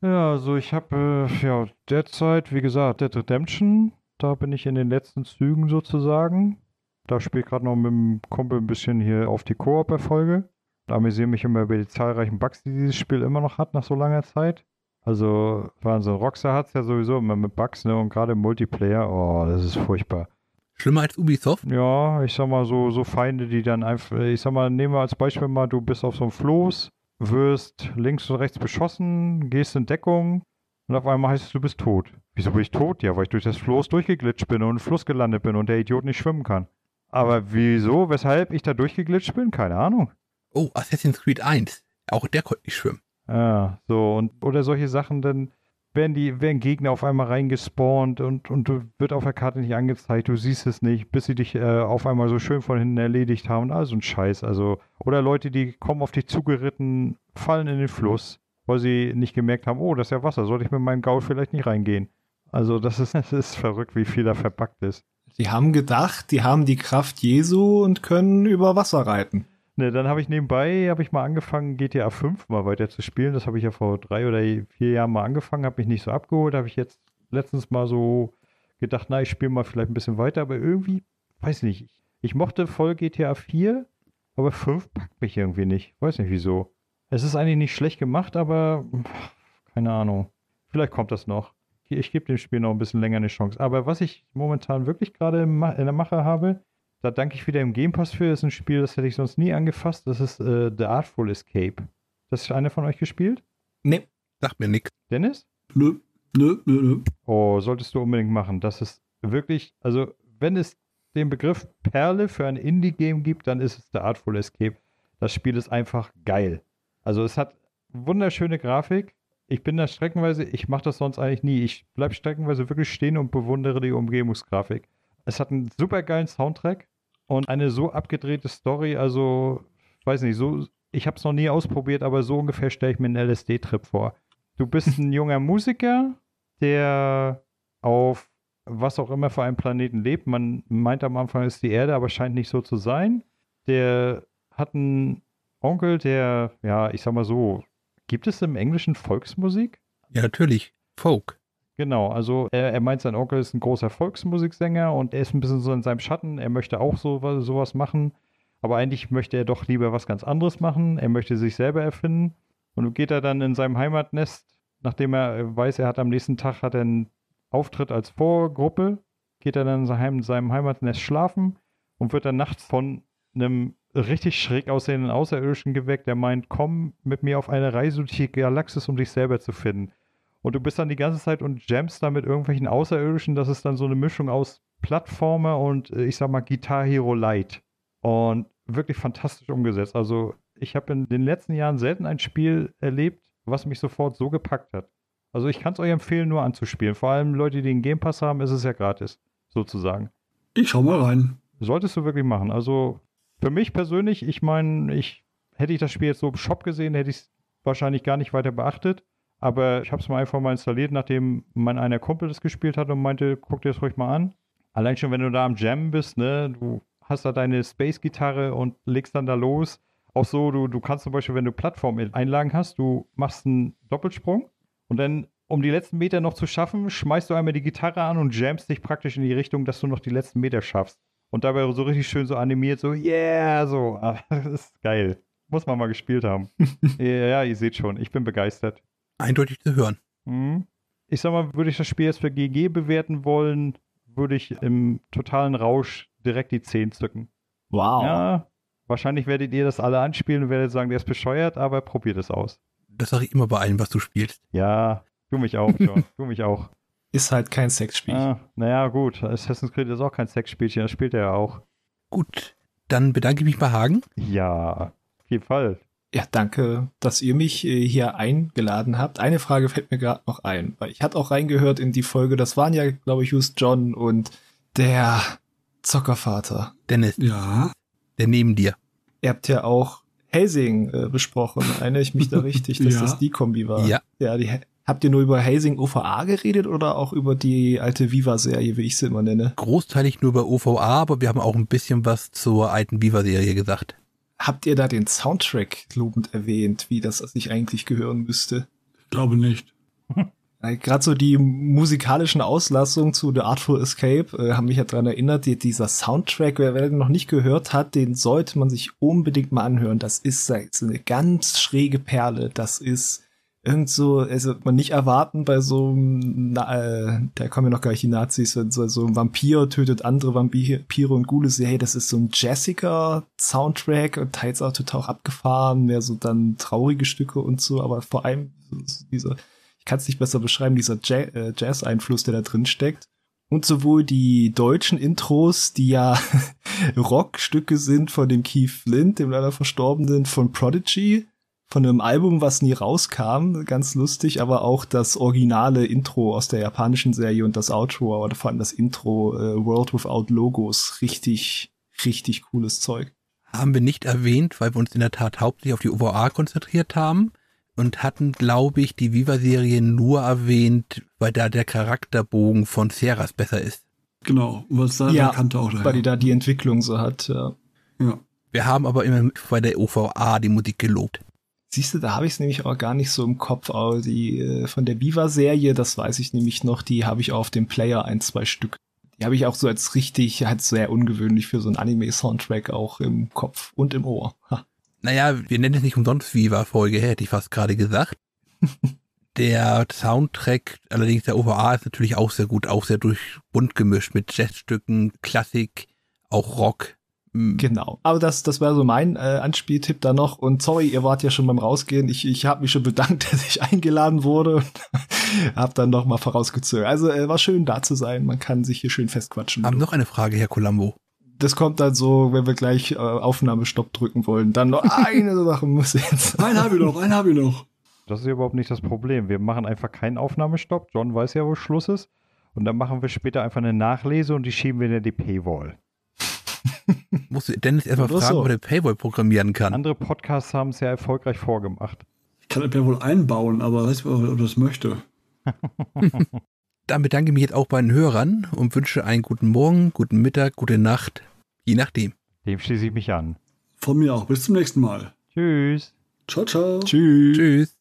Ja, also ich habe äh, ja derzeit, wie gesagt, Dead Redemption. Da bin ich in den letzten Zügen sozusagen. Da spiele ich gerade noch mit dem Kumpel ein bisschen hier auf die Koop-Erfolge. Da amüsiere mich immer über die zahlreichen Bugs, die dieses Spiel immer noch hat nach so langer Zeit. Also Wahnsinn, Rockstar hat es ja sowieso immer mit Bugs, ne? Und gerade im Multiplayer, oh, das ist furchtbar. Schlimmer als Ubisoft? Ja, ich sag mal so, so Feinde, die dann einfach, ich sag mal, nehmen wir als Beispiel mal, du bist auf so einem Floß, wirst links und rechts beschossen, gehst in Deckung und auf einmal heißt es, du bist tot. Wieso bin ich tot? Ja, weil ich durch das Floß durchgeglitscht bin und im Fluss gelandet bin und der Idiot nicht schwimmen kann. Aber wieso, weshalb ich da durchgeglitscht bin? Keine Ahnung. Oh, Assassin's Creed 1. Auch der konnte nicht schwimmen. Ja, so, und oder solche Sachen, dann werden die, werden Gegner auf einmal reingespawnt und, und wird auf der Karte nicht angezeigt, du siehst es nicht, bis sie dich äh, auf einmal so schön von hinten erledigt haben. Also ein Scheiß. Also, oder Leute, die kommen auf dich zugeritten, fallen in den Fluss, weil sie nicht gemerkt haben, oh, das ist ja Wasser, sollte ich mit meinem Gaul vielleicht nicht reingehen. Also, das ist, das ist verrückt, wie viel da verpackt ist. Die haben gedacht, die haben die Kraft Jesu und können über Wasser reiten. Ne, dann habe ich nebenbei, habe ich mal angefangen, GTA 5 mal weiter zu spielen. Das habe ich ja vor drei oder vier Jahren mal angefangen, habe mich nicht so abgeholt. Habe ich jetzt letztens mal so gedacht, na, ich spiele mal vielleicht ein bisschen weiter, aber irgendwie, weiß nicht. Ich mochte voll GTA 4, aber 5 packt mich irgendwie nicht. Weiß nicht wieso. Es ist eigentlich nicht schlecht gemacht, aber keine Ahnung. Vielleicht kommt das noch. Ich gebe dem Spiel noch ein bisschen länger eine Chance. Aber was ich momentan wirklich gerade in der Mache habe, da danke ich wieder im Game Pass für. Das ist ein Spiel, das hätte ich sonst nie angefasst. Das ist äh, The Artful Escape. Das ist einer von euch gespielt? Nee. Sagt mir nix. Dennis? Nö, nö, nö, nö. Oh, solltest du unbedingt machen. Das ist wirklich, also wenn es den Begriff Perle für ein Indie-Game gibt, dann ist es The Artful Escape. Das Spiel ist einfach geil. Also es hat wunderschöne Grafik. Ich bin da streckenweise, ich mache das sonst eigentlich nie. Ich bleibe streckenweise wirklich stehen und bewundere die Umgebungsgrafik. Es hat einen super geilen Soundtrack und eine so abgedrehte Story. Also, weiß nicht, so, ich habe es noch nie ausprobiert, aber so ungefähr stelle ich mir einen LSD-Trip vor. Du bist ein junger Musiker, der auf was auch immer für einem Planeten lebt. Man meint am Anfang ist die Erde, aber scheint nicht so zu sein. Der hat einen Onkel, der, ja, ich sag mal so, gibt es im Englischen Volksmusik? Ja, natürlich. Folk. Genau, also er, er meint, sein Onkel ist ein großer Volksmusiksänger und er ist ein bisschen so in seinem Schatten. Er möchte auch so, sowas machen, aber eigentlich möchte er doch lieber was ganz anderes machen. Er möchte sich selber erfinden. Und geht er dann in seinem Heimatnest, nachdem er weiß, er hat am nächsten Tag hat einen Auftritt als Vorgruppe, geht er dann in seinem Heimatnest schlafen und wird dann nachts von einem richtig schräg aussehenden Außerirdischen geweckt, der meint, komm mit mir auf eine Reise durch die Galaxis, um dich selber zu finden. Und du bist dann die ganze Zeit und jammst da mit irgendwelchen Außerirdischen. Das ist dann so eine Mischung aus Plattformer und äh, ich sag mal Guitar Hero Light. Und wirklich fantastisch umgesetzt. Also ich habe in den letzten Jahren selten ein Spiel erlebt, was mich sofort so gepackt hat. Also ich kann es euch empfehlen, nur anzuspielen. Vor allem Leute, die den Game Pass haben, ist es ja gratis, sozusagen. Ich schau mal rein. Solltest du wirklich machen. Also für mich persönlich, ich meine, ich hätte ich das Spiel jetzt so im Shop gesehen, hätte ich es wahrscheinlich gar nicht weiter beachtet. Aber ich habe es mal einfach mal installiert, nachdem mein einer Kumpel das gespielt hat und meinte, guck dir das ruhig mal an. Allein schon, wenn du da am Jam bist, ne, du hast da deine Space-Gitarre und legst dann da los. Auch so, du, du kannst zum Beispiel, wenn du Plattform-Einlagen hast, du machst einen Doppelsprung und dann, um die letzten Meter noch zu schaffen, schmeißt du einmal die Gitarre an und jammst dich praktisch in die Richtung, dass du noch die letzten Meter schaffst. Und dabei so richtig schön so animiert, so, yeah, so. Das ist geil. Muss man mal gespielt haben. ja, ihr seht schon, ich bin begeistert eindeutig zu hören. Mhm. Ich sag mal, würde ich das Spiel jetzt für GG bewerten wollen, würde ich im totalen Rausch direkt die 10 zücken. Wow. Ja, wahrscheinlich werdet ihr das alle anspielen und werdet sagen, der ist bescheuert, aber probiert es aus. Das sage ich immer bei allem, was du spielst. Ja, du mich auch, John. du mich auch. Ist halt kein Sexspiel. Ah, naja, gut. Assassin's Creed ist auch kein Sexspielchen, das spielt er ja auch. Gut, dann bedanke ich mich bei Hagen. Ja, auf jeden Fall. Ja, danke, dass ihr mich äh, hier eingeladen habt. Eine Frage fällt mir gerade noch ein, weil ich hatte auch reingehört in die Folge, das waren ja, glaube ich, just John und der Zockervater. Dennis. Ja. Der neben dir. Ihr habt ja auch Hazing äh, besprochen. Erinnere ich mich da richtig, dass Ja. das die Kombi war? Ja. Ja, die, habt ihr nur über Hazing OVA geredet oder auch über die alte Viva-Serie, wie ich sie immer nenne? Großteilig nur bei OVA, aber wir haben auch ein bisschen was zur alten Viva-Serie gesagt. Habt ihr da den Soundtrack lobend erwähnt, wie das sich eigentlich gehören müsste? Ich glaube nicht. Gerade so die musikalischen Auslassungen zu The Artful Escape äh, haben mich ja dran erinnert, die, dieser Soundtrack, wer, wer den noch nicht gehört hat, den sollte man sich unbedingt mal anhören. Das ist so eine ganz schräge Perle. Das ist irgend so, also man nicht erwarten bei so einem, na, äh, da kommen ja noch gar nicht die Nazis, wenn so, so ein Vampir tötet andere Vampire und Ghouls, hey, das ist so ein Jessica-Soundtrack und teils auch total abgefahren, mehr so dann traurige Stücke und so, aber vor allem dieser, ich kann es nicht besser beschreiben, dieser äh, Jazz-Einfluss, der da drin steckt. Und sowohl die deutschen Intros, die ja Rockstücke sind von dem Keith Flint, dem leider Verstorbenen, von Prodigy, von einem Album, was nie rauskam, ganz lustig, aber auch das originale Intro aus der japanischen Serie und das Outro, oder vor allem das Intro äh, World Without Logos, richtig, richtig cooles Zeug. Haben wir nicht erwähnt, weil wir uns in der Tat hauptsächlich auf die OVA konzentriert haben und hatten, glaube ich, die Viva-Serie nur erwähnt, weil da der Charakterbogen von Seras besser ist. Genau. Was da Ja, kannte auch daher. Weil die da die Entwicklung so hat, ja. ja. Wir haben aber immer bei der OVA die Musik gelobt. Siehst du, da habe ich es nämlich auch gar nicht so im Kopf. Aber die äh, von der Viva-Serie, das weiß ich nämlich noch, die habe ich auf dem Player ein, zwei Stück. Die habe ich auch so als richtig, halt sehr ungewöhnlich für so einen Anime-Soundtrack auch im Kopf und im Ohr. Ha. Naja, wir nennen es nicht umsonst Viva-Folge, hätte ich fast gerade gesagt. der Soundtrack, allerdings der OVA, ist natürlich auch sehr gut, auch sehr durchbunt gemischt mit Jazzstücken, Klassik, auch Rock. Genau. Aber das, das wäre so mein äh, Anspieltipp da noch. Und sorry, ihr wart ja schon beim Rausgehen. Ich, ich habe mich schon bedankt, dass ich eingeladen wurde und habe dann noch mal vorausgezögert. Also äh, war schön da zu sein. Man kann sich hier schön festquatschen. Haben noch eine Frage, Herr Colombo. Das kommt dann so, wenn wir gleich äh, Aufnahmestopp drücken wollen. Dann noch eine Sache muss jetzt. Einen habe ich noch, einen habe ich noch. Das ist ja überhaupt nicht das Problem. Wir machen einfach keinen Aufnahmestopp. John weiß ja, wo Schluss ist. Und dann machen wir später einfach eine Nachlese und die schieben wir in die Paywall. Musst du Dennis erstmal fragen, so. ob er Paywall programmieren kann. Andere Podcasts haben es ja erfolgreich vorgemacht. Ich kann das ja wohl einbauen, aber weiß nicht, ob er das möchte. Dann bedanke ich mich jetzt auch bei den Hörern und wünsche einen guten Morgen, guten Mittag, gute Nacht, je nachdem. Dem schließe ich mich an. Von mir auch. Bis zum nächsten Mal. Tschüss. Ciao, ciao. Tschüss. Tschüss.